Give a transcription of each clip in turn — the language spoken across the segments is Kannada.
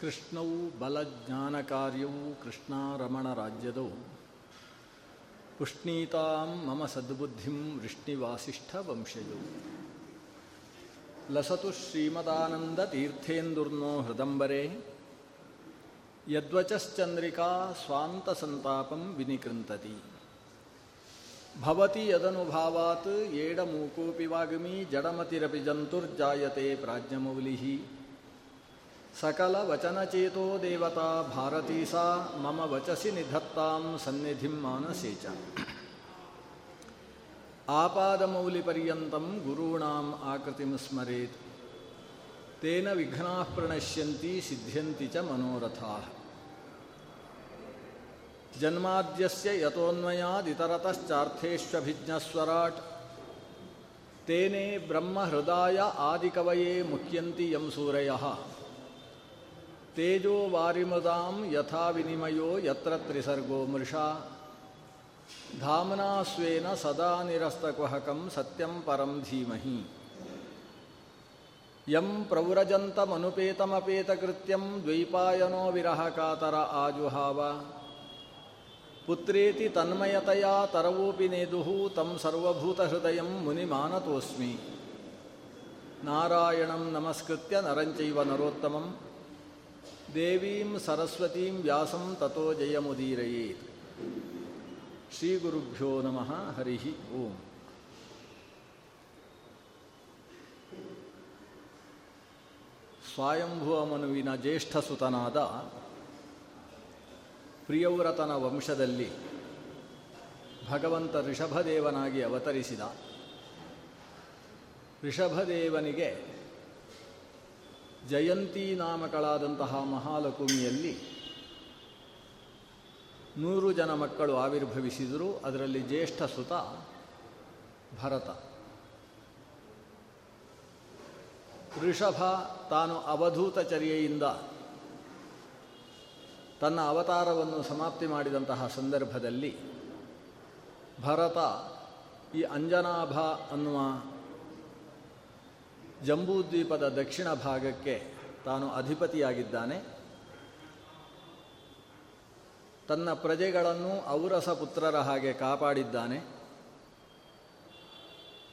ಕೃಷ್ಣವು ಬಲಜ್ಞಾನಕಾರ್ಯವು ಕೃಷ್ಣಾರಮಣ ರಾಜ್ಯದವು. ಪುಷ್ಣೀತಾಂ ಮಮ ಸದ್ಬುದ್ಧಿಂ ವೃಷ್ಣಿವಾಸಿಷ್ಠ ವಂಶಯು. ಲಸತು ಶ್ರೀಮದಾನಂದ ತೀರ್ಥೇಂದುರ್ನೋ ಹೃದಂಬರೆ. ಯದ್ವಚಶ್ಚಂದ್ರಿಕಾ ಸ್ವಾಂತಸಂತಾಪಂ ವಿನಿಕೃಂತತಿ. ಭವತಿ ಯದನುಭಾವಾತ್ ಏಡಮೂಕೋಪಿ ವಾಗ್ಮಿ ಜಡಮತಿರಪಿ ಜಂತುರ್ಜಾಯತೆ ಪ್ರಾಜ್ಞಮೌಲಿಃ सकलवचनचेतो देवता भारती सा मम वचसि निधत्तां सन्निधिं मानसे च आपादमौलिपर्यन्तं गुरूणाम् आकृतिं स्मरेत् तेन विघ्नाः प्रणश्यन्ति सिद्ध्यन्ति च मनोरथाः जन्माद्यस्य यतोऽन्वयादितरतश्चार्थेष्वभिज्ञस्वराट् तेने ब्रह्महृदाय आदिकवये मुह्यन्ति यं सूरयः ತೇಜೋ ವಾರಿಮದಾಂ ಯಥಾ ವಿನಿಮಯೋ ಯತ್ರ ತ್ರಿಸರ್ಗೋ ಮೃಷಾ. ಧಾಮನಾಸ್ವೇನ ಸದಾ ನಿರಸ್ತಕುಹಕಂ ಸತ್ಯಂ ಪರಂ ಧೀಮಹಿ. ಯಂ ಪ್ರವ್ರಜಂತಮನುಪೇತಮಪೇತಕೃತ್ಯಂ ದ್ವೈಪಾಯನೋ ವಿರಹ ಕಾತರ ಆಜುಹಾವ. ಪುತ್ರೇತಿ ತನ್ಮಯತೆಯ ತರವೋಪಿ ನೇದುಃ ತಂ ಸರ್ವಭೂತಹೃದಯ ಮುನಿಮಾನತೋಸ್ಮಿ. ನಾರಾಯಣಂ ನಮಸ್ಕೃತ್ಯ ನರಂಚೈವ ನರೋತ್ತಮಂ. ದೇವೀಂ ಸರಸ್ವತೀಂ ವ್ಯಾಸಂ ತಥೋ ಜಯಮುದೀರಯೇತ್. ಶ್ರೀ ಗುರುಭ್ಯೋ ನಮಃ, ಹರಿ ಓಂ. ಸ್ವಯಂಭುವ ಮನುವಿನ ಜ್ಯೇಷ್ಠ ಸುತನಾದ ಪ್ರಿಯವ್ರತನ ವಂಶದಲ್ಲಿ ಭಗವಂತ ಋಷಭದೇವನಾಗಿ ಅವತರಿಸಿದ. ಋಷಭದೇವನಿಗೆ ಜಯಂತಿ ನಾಮಕಳಾದಂತಹ ಮಹಾಲಕುಮಿಯಲ್ಲಿ ನೂರು ಜನ ಮಕ್ಕಳು ಆವಿರ್ಭವಿಸಿದರು. ಅದರಲ್ಲಿ ಜ್ಯೇಷ್ಠ ಸುತ ಭರತ. ಋಷಭ ತಾನು ಅವಧೂತ ಚರ್ಯೆಯಿಂದ ತನ್ನ ಅವತಾರವನ್ನು ಸಮಾಪ್ತಿ ಮಾಡಿದಂತಹ ಸಂದರ್ಭದಲ್ಲಿ ಭರತ ಈ ಅಂಜನಾಭ ಅನ್ನುವ ಜಂಬೂದ್ವೀಪದ ದಕ್ಷಿಣ ಭಾಗಕ್ಕೆ ತಾನು ಅಧಿಪತಿಯಾಗಿದ್ದಾನೆ. ತನ್ನ ಪ್ರಜೆಗಳನ್ನು ಔರಸ ಪುತ್ರರ ಹಾಗೆ ಕಾಪಾಡಿದ್ದಾನೆ.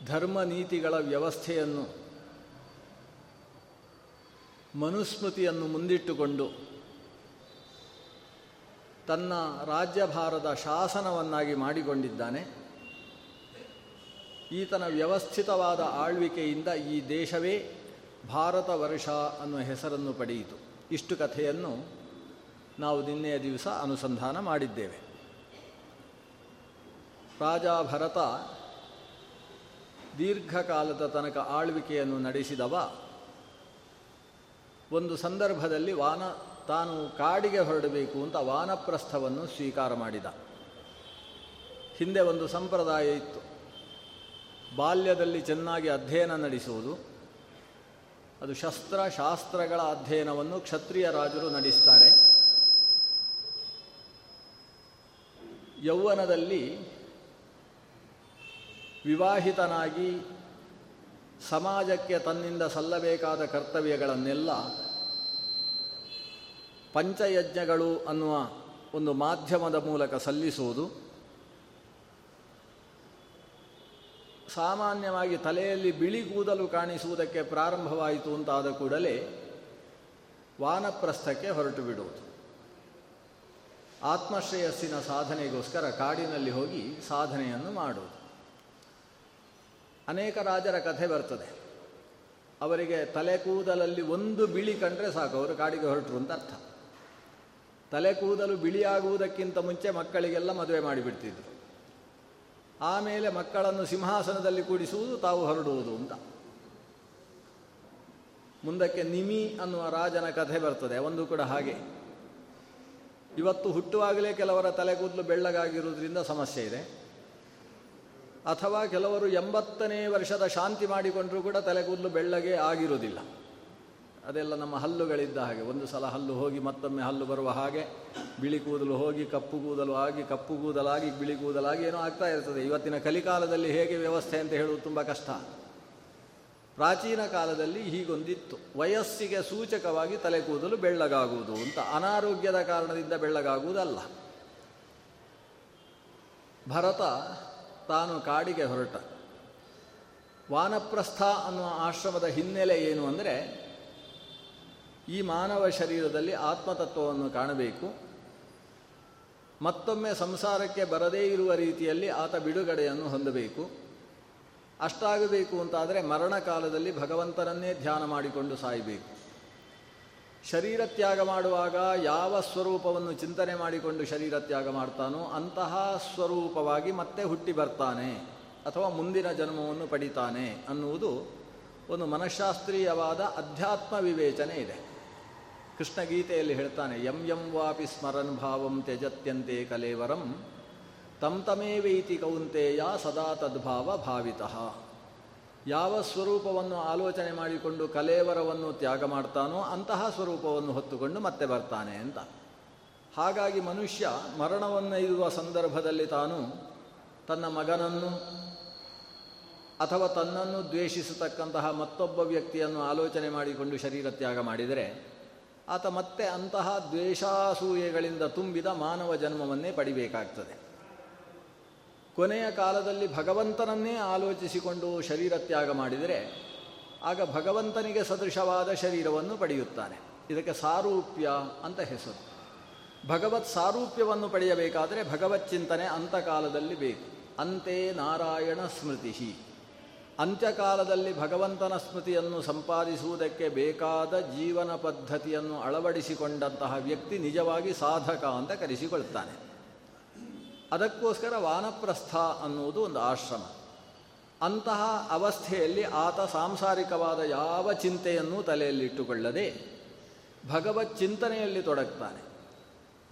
ಧರ್ಮ ನೀತಿಗಳ ವ್ಯವಸ್ಥೆಯನ್ನು, ಮನುಸ್ಮೃತಿಯನ್ನು ಮುಂದಿಟ್ಟುಕೊಂಡು ತನ್ನ ರಾಜ್ಯಭಾರದ ಶಾಸನವನ್ನಾಗಿ ಮಾಡಿಕೊಂಡಿದ್ದಾನೆ. ಈತನ ವ್ಯವಸ್ಥಿತವಾದ ಆಳ್ವಿಕೆಯಿಂದ ಈ ದೇಶವೇ ಭಾರತ ವರ್ಷ ಅನ್ನುವ ಹೆಸರನ್ನು ಪಡೆಯಿತು. ಇಷ್ಟು ಕಥೆಯನ್ನು ನಾವು ನಿನ್ನೆಯ ದಿವಸ ಅನುಸಂಧಾನ ಮಾಡಿದ್ದೇವೆ. ರಾಜ ಭರತ ದೀರ್ಘಕಾಲದ ತನಕ ಆಳ್ವಿಕೆಯನ್ನು ನಡೆಸಿದವ. ಒಂದು ಸಂದರ್ಭದಲ್ಲಿ ವಾನ, ತಾನು ಕಾಡಿಗೆ ಹೊರಡಬೇಕು ಅಂತ ವಾನಪ್ರಸ್ಥವನ್ನು ಸ್ವೀಕಾರ ಮಾಡಿದ. ಹಿಂದೆ ಒಂದು ಸಂಪ್ರದಾಯ ಇತ್ತು. ಬಾಲ್ಯದಲ್ಲಿ ಚೆನ್ನಾಗಿ ಅಧ್ಯಯನ ನಡೆಸುವುದು, ಅದು ಶಸ್ತ್ರ ಶಾಸ್ತ್ರಗಳ ಅಧ್ಯಯನವನ್ನು ಕ್ಷತ್ರಿಯ ರಾಜರು ನಡೆಸ್ತಾರೆ. ಯೌವನದಲ್ಲಿ ವಿವಾಹಿತನಾಗಿ ಸಮಾಜಕ್ಕೆ ತನ್ನಿಂದ ಸಲ್ಲಬೇಕಾದ ಕರ್ತವ್ಯಗಳನ್ನೆಲ್ಲ ಪಂಚಯಜ್ಞಗಳು ಅನ್ನುವ ಒಂದು ಮಾಧ್ಯಮದ ಮೂಲಕ ಸಲ್ಲಿಸುವುದು. ಸಾಮಾನ್ಯವಾಗಿ ತಲೆಯಲ್ಲಿ ಬಿಳಿ ಕೂದಲು ಕಾಣಿಸುವುದಕ್ಕೆ ಪ್ರಾರಂಭವಾಯಿತು ಅಂತಾದ ಕೂಡಲೇ ವಾನಪ್ರಸ್ಥಕ್ಕೆ ಹೊರಟು ಬಿಡುವುದು. ಆತ್ಮಶ್ರೇಯಸ್ಸಿನ ಸಾಧನೆಗೋಸ್ಕರ ಕಾಡಿನಲ್ಲಿ ಹೋಗಿ ಸಾಧನೆಯನ್ನು ಮಾಡುವುದು. ಅನೇಕ ರಾಜರ ಕಥೆ ಬರ್ತದೆ. ಅವರಿಗೆ ತಲೆ ಕೂದಲಲ್ಲಿ ಒಂದು ಬಿಳಿ ಕಂಡ್ರೆ ಸಾಕು, ಅವರು ಕಾಡಿಗೆ ಹೊರಟರು ಅಂತ ಅರ್ಥ. ತಲೆ ಕೂದಲು ಬಿಳಿಯಾಗುವುದಕ್ಕಿಂತ ಮುಂಚೆ ಮಕ್ಕಳಿಗೆಲ್ಲ ಮದುವೆ ಮಾಡಿಬಿಡ್ತಿದ್ರು. ಆಮೇಲೆ ಮಕ್ಕಳನ್ನು ಸಿಂಹಾಸನದಲ್ಲಿ ಕೂಡಿಸುವುದು, ತಾವು ಹೊರಡುವುದು ಅಂತ. ಮುಂದಕ್ಕೆ ನಿಮಿ ಅನ್ನುವ ರಾಜನ ಕಥೆ ಬರ್ತದೆ, ಒಂದು ಕೂಡ ಹಾಗೆ. ಇವತ್ತು ಹುಟ್ಟುವಾಗಲೇ ಕೆಲವರ ತಲೆಗೂದಲು ಬೆಳ್ಳಗಾಗಿರುವುದರಿಂದ ಸಮಸ್ಯೆ ಇದೆ. ಅಥವಾ ಕೆಲವರು ಎಂಬತ್ತನೇ ವರ್ಷದ ಶಾಂತಿ ಮಾಡಿಕೊಂಡರೂ ಕೂಡ ತಲೆಗೂದಲು ಬೆಳ್ಳಗೆ ಆಗಿರುವುದಿಲ್ಲ. ಅದೆಲ್ಲ ನಮ್ಮ ಹಲ್ಲುಗಳಿದ್ದ ಹಾಗೆ. ಒಂದು ಸಲ ಹಲ್ಲು ಹೋಗಿ ಮತ್ತೊಮ್ಮೆ ಹಲ್ಲು ಬರುವ ಹಾಗೆ ಬಿಳಿ ಕೂದಲು ಹೋಗಿ, ಕಪ್ಪು ಕೂದಲು ಆಗಿ, ಕಪ್ಪು ಕೂದಲಾಗಿ, ಬಿಳಿ ಕೂದಲಾಗಿ ಏನೋ ಆಗ್ತಾ ಇರ್ತದೆ. ಇವತ್ತಿನ ಕಲಿಕಾಲದಲ್ಲಿ ಹೇಗೆ ವ್ಯವಸ್ಥೆ ಅಂತ ಹೇಳುವುದು ತುಂಬ ಕಷ್ಟ. ಪ್ರಾಚೀನ ಕಾಲದಲ್ಲಿ ಹೀಗೊಂದಿತ್ತು. ವಯಸ್ಸಿಗೆ ಸೂಚಕವಾಗಿ ತಲೆ ಕೂದಲು ಬೆಳ್ಳಗಾಗುವುದು ಅಂತ. ಅನಾರೋಗ್ಯದ ಕಾರಣದಿಂದ ಬೆಳ್ಳಗಾಗುವುದಲ್ಲ. ಭರತ ತಾನು ಕಾಡಿಗೆ ಹೊರಟ. ವಾನಪ್ರಸ್ಥ ಅನ್ನುವ ಆಶ್ರಮದ ಹಿನ್ನೆಲೆ ಏನು ಅಂದರೆ ಈ ಮಾನವ ಶರೀರದಲ್ಲಿ ಆತ್ಮತತ್ವವನ್ನು ಕಾಣಬೇಕು. ಮತ್ತೊಮ್ಮೆ ಸಂಸಾರಕ್ಕೆ ಬರದೇ ಇರುವ ರೀತಿಯಲ್ಲಿ ಆತ ಬಿಡುಗಡೆಯನ್ನು ಹೊಂದಬೇಕು. ಅಷ್ಟಾಗಬೇಕು ಅಂತಾದರೆ ಮರಣ ಕಾಲದಲ್ಲಿ ಭಗವಂತನನ್ನೇ ಧ್ಯಾನ ಮಾಡಿಕೊಂಡು ಸಾಯಬೇಕು. ಶರೀರ ತ್ಯಾಗ ಮಾಡುವಾಗ ಯಾವ ಸ್ವರೂಪವನ್ನು ಚಿಂತನೆ ಮಾಡಿಕೊಂಡು ಶರೀರ ತ್ಯಾಗ ಮಾಡ್ತಾನೋ ಅಂತಹ ಸ್ವರೂಪವಾಗಿ ಮತ್ತೆ ಹುಟ್ಟಿ ಬರ್ತಾನೆ ಅಥವಾ ಮುಂದಿನ ಜನ್ಮವನ್ನು ಪಡಿತಾನೆ ಅನ್ನುವುದು ಒಂದು ಮನಃಶಾಸ್ತ್ರೀಯವಾದ ಅಧ್ಯಾತ್ಮ ವಿವೇಚನೆ ಇದೆ. ಕೃಷ್ಣ ಗೀತೆಯಲ್ಲಿ ಹೇಳ್ತಾನೆ, ಯಂ ಯಂ ವಾಪಿ ಸ್ಮರನ್ ಭಾವಂ ತ್ಯಜತ್ಯಂತೆ ಕಲೇವರಂ, ತಂ ತಮೇವೈತಿ ಕೌಂತೆಯ ಸದಾ ತದ್ಭಾವ ಭಾವಿತಃ. ಯಾವ ಸ್ವರೂಪವನ್ನು ಆಲೋಚನೆ ಮಾಡಿಕೊಂಡು ಕಲೇವರವನ್ನು ತ್ಯಾಗ ಮಾಡ್ತಾನೋ ಅಂತಹ ಸ್ವರೂಪವನ್ನು ಹೊತ್ತುಕೊಂಡು ಮತ್ತೆ ಬರ್ತಾನೆ ಅಂತ. ಹಾಗಾಗಿ ಮನುಷ್ಯ ಮರಣವನ್ನೈದುವ ಸಂದರ್ಭದಲ್ಲಿ ತಾನು ತನ್ನ ಮಗನನ್ನು ಅಥವಾ ತನ್ನನ್ನು ದ್ವೇಷಿಸತಕ್ಕಂತಹ ಮತ್ತೊಬ್ಬ ವ್ಯಕ್ತಿಯನ್ನು ಆಲೋಚನೆ ಮಾಡಿಕೊಂಡು ಶರೀರ ತ್ಯಾಗ ಮಾಡಿದರೆ ಆತ ಮತ್ತೆ ಅಂತಹ ದ್ವೇಷಾಸೂಯೆಗಳಿಂದ ತುಂಬಿದ ಮಾನವ ಜನ್ಮವನ್ನೇ ಪಡಿಬೇಕಾಗ್ತದೆ. ಕೊನೆಯ ಕಾಲದಲ್ಲಿ ಭಗವಂತನನ್ನೇ ಆಲೋಚಿಸಿಕೊಂಡು ಶರೀರ ತ್ಯಾಗ ಮಾಡಿದರೆ ಆಗ ಭಗವಂತನಿಗೆ ಸದೃಶವಾದ ಶರೀರವನ್ನು ಪಡೆಯುತ್ತಾನೆ. ಇದಕ್ಕೆ ಸಾರೂಪ್ಯ ಅಂತ ಹೆಸರು. ಭಗವತ್ ಸಾರೂಪ್ಯವನ್ನು ಪಡೆಯಬೇಕಾದರೆ ಭಗವತ್ ಚಿಂತನೆ ಅಂತಕಾಲದಲ್ಲಿ ಬೇಕು. ಅಂತೆ ನಾರಾಯಣ ಸ್ಮೃತಿ ಅಂತ್ಯಕಾಲದಲ್ಲಿ ಭಗವಂತನ ಸ್ಮೃತಿಯನ್ನು ಸಂಪಾದಿಸುವುದಕ್ಕೆ ಬೇಕಾದ ಜೀವನ ಪದ್ಧತಿಯನ್ನು ಅಳವಡಿಸಿಕೊಂಡಂತಹ ವ್ಯಕ್ತಿ ನಿಜವಾಗಿ ಸಾಧಕ ಅಂತ ಕರೆಸಿಕೊಳ್ತಾನೆ. ಅದಕ್ಕೋಸ್ಕರ ವಾನಪ್ರಸ್ಥ ಅನ್ನುವುದು ಒಂದು ಆಶ್ರಮ. ಅಂತಹ ಅವಸ್ಥೆಯಲ್ಲಿ ಆತ ಸಾಂಸಾರಿಕವಾದ ಯಾವ ಚಿಂತೆಯನ್ನೂ ತಲೆಯಲ್ಲಿಟ್ಟುಕೊಳ್ಳದೆ ಭಗವತ್ ಚಿಂತನೆಯಲ್ಲಿ ತೊಡಗ್ತಾನೆ.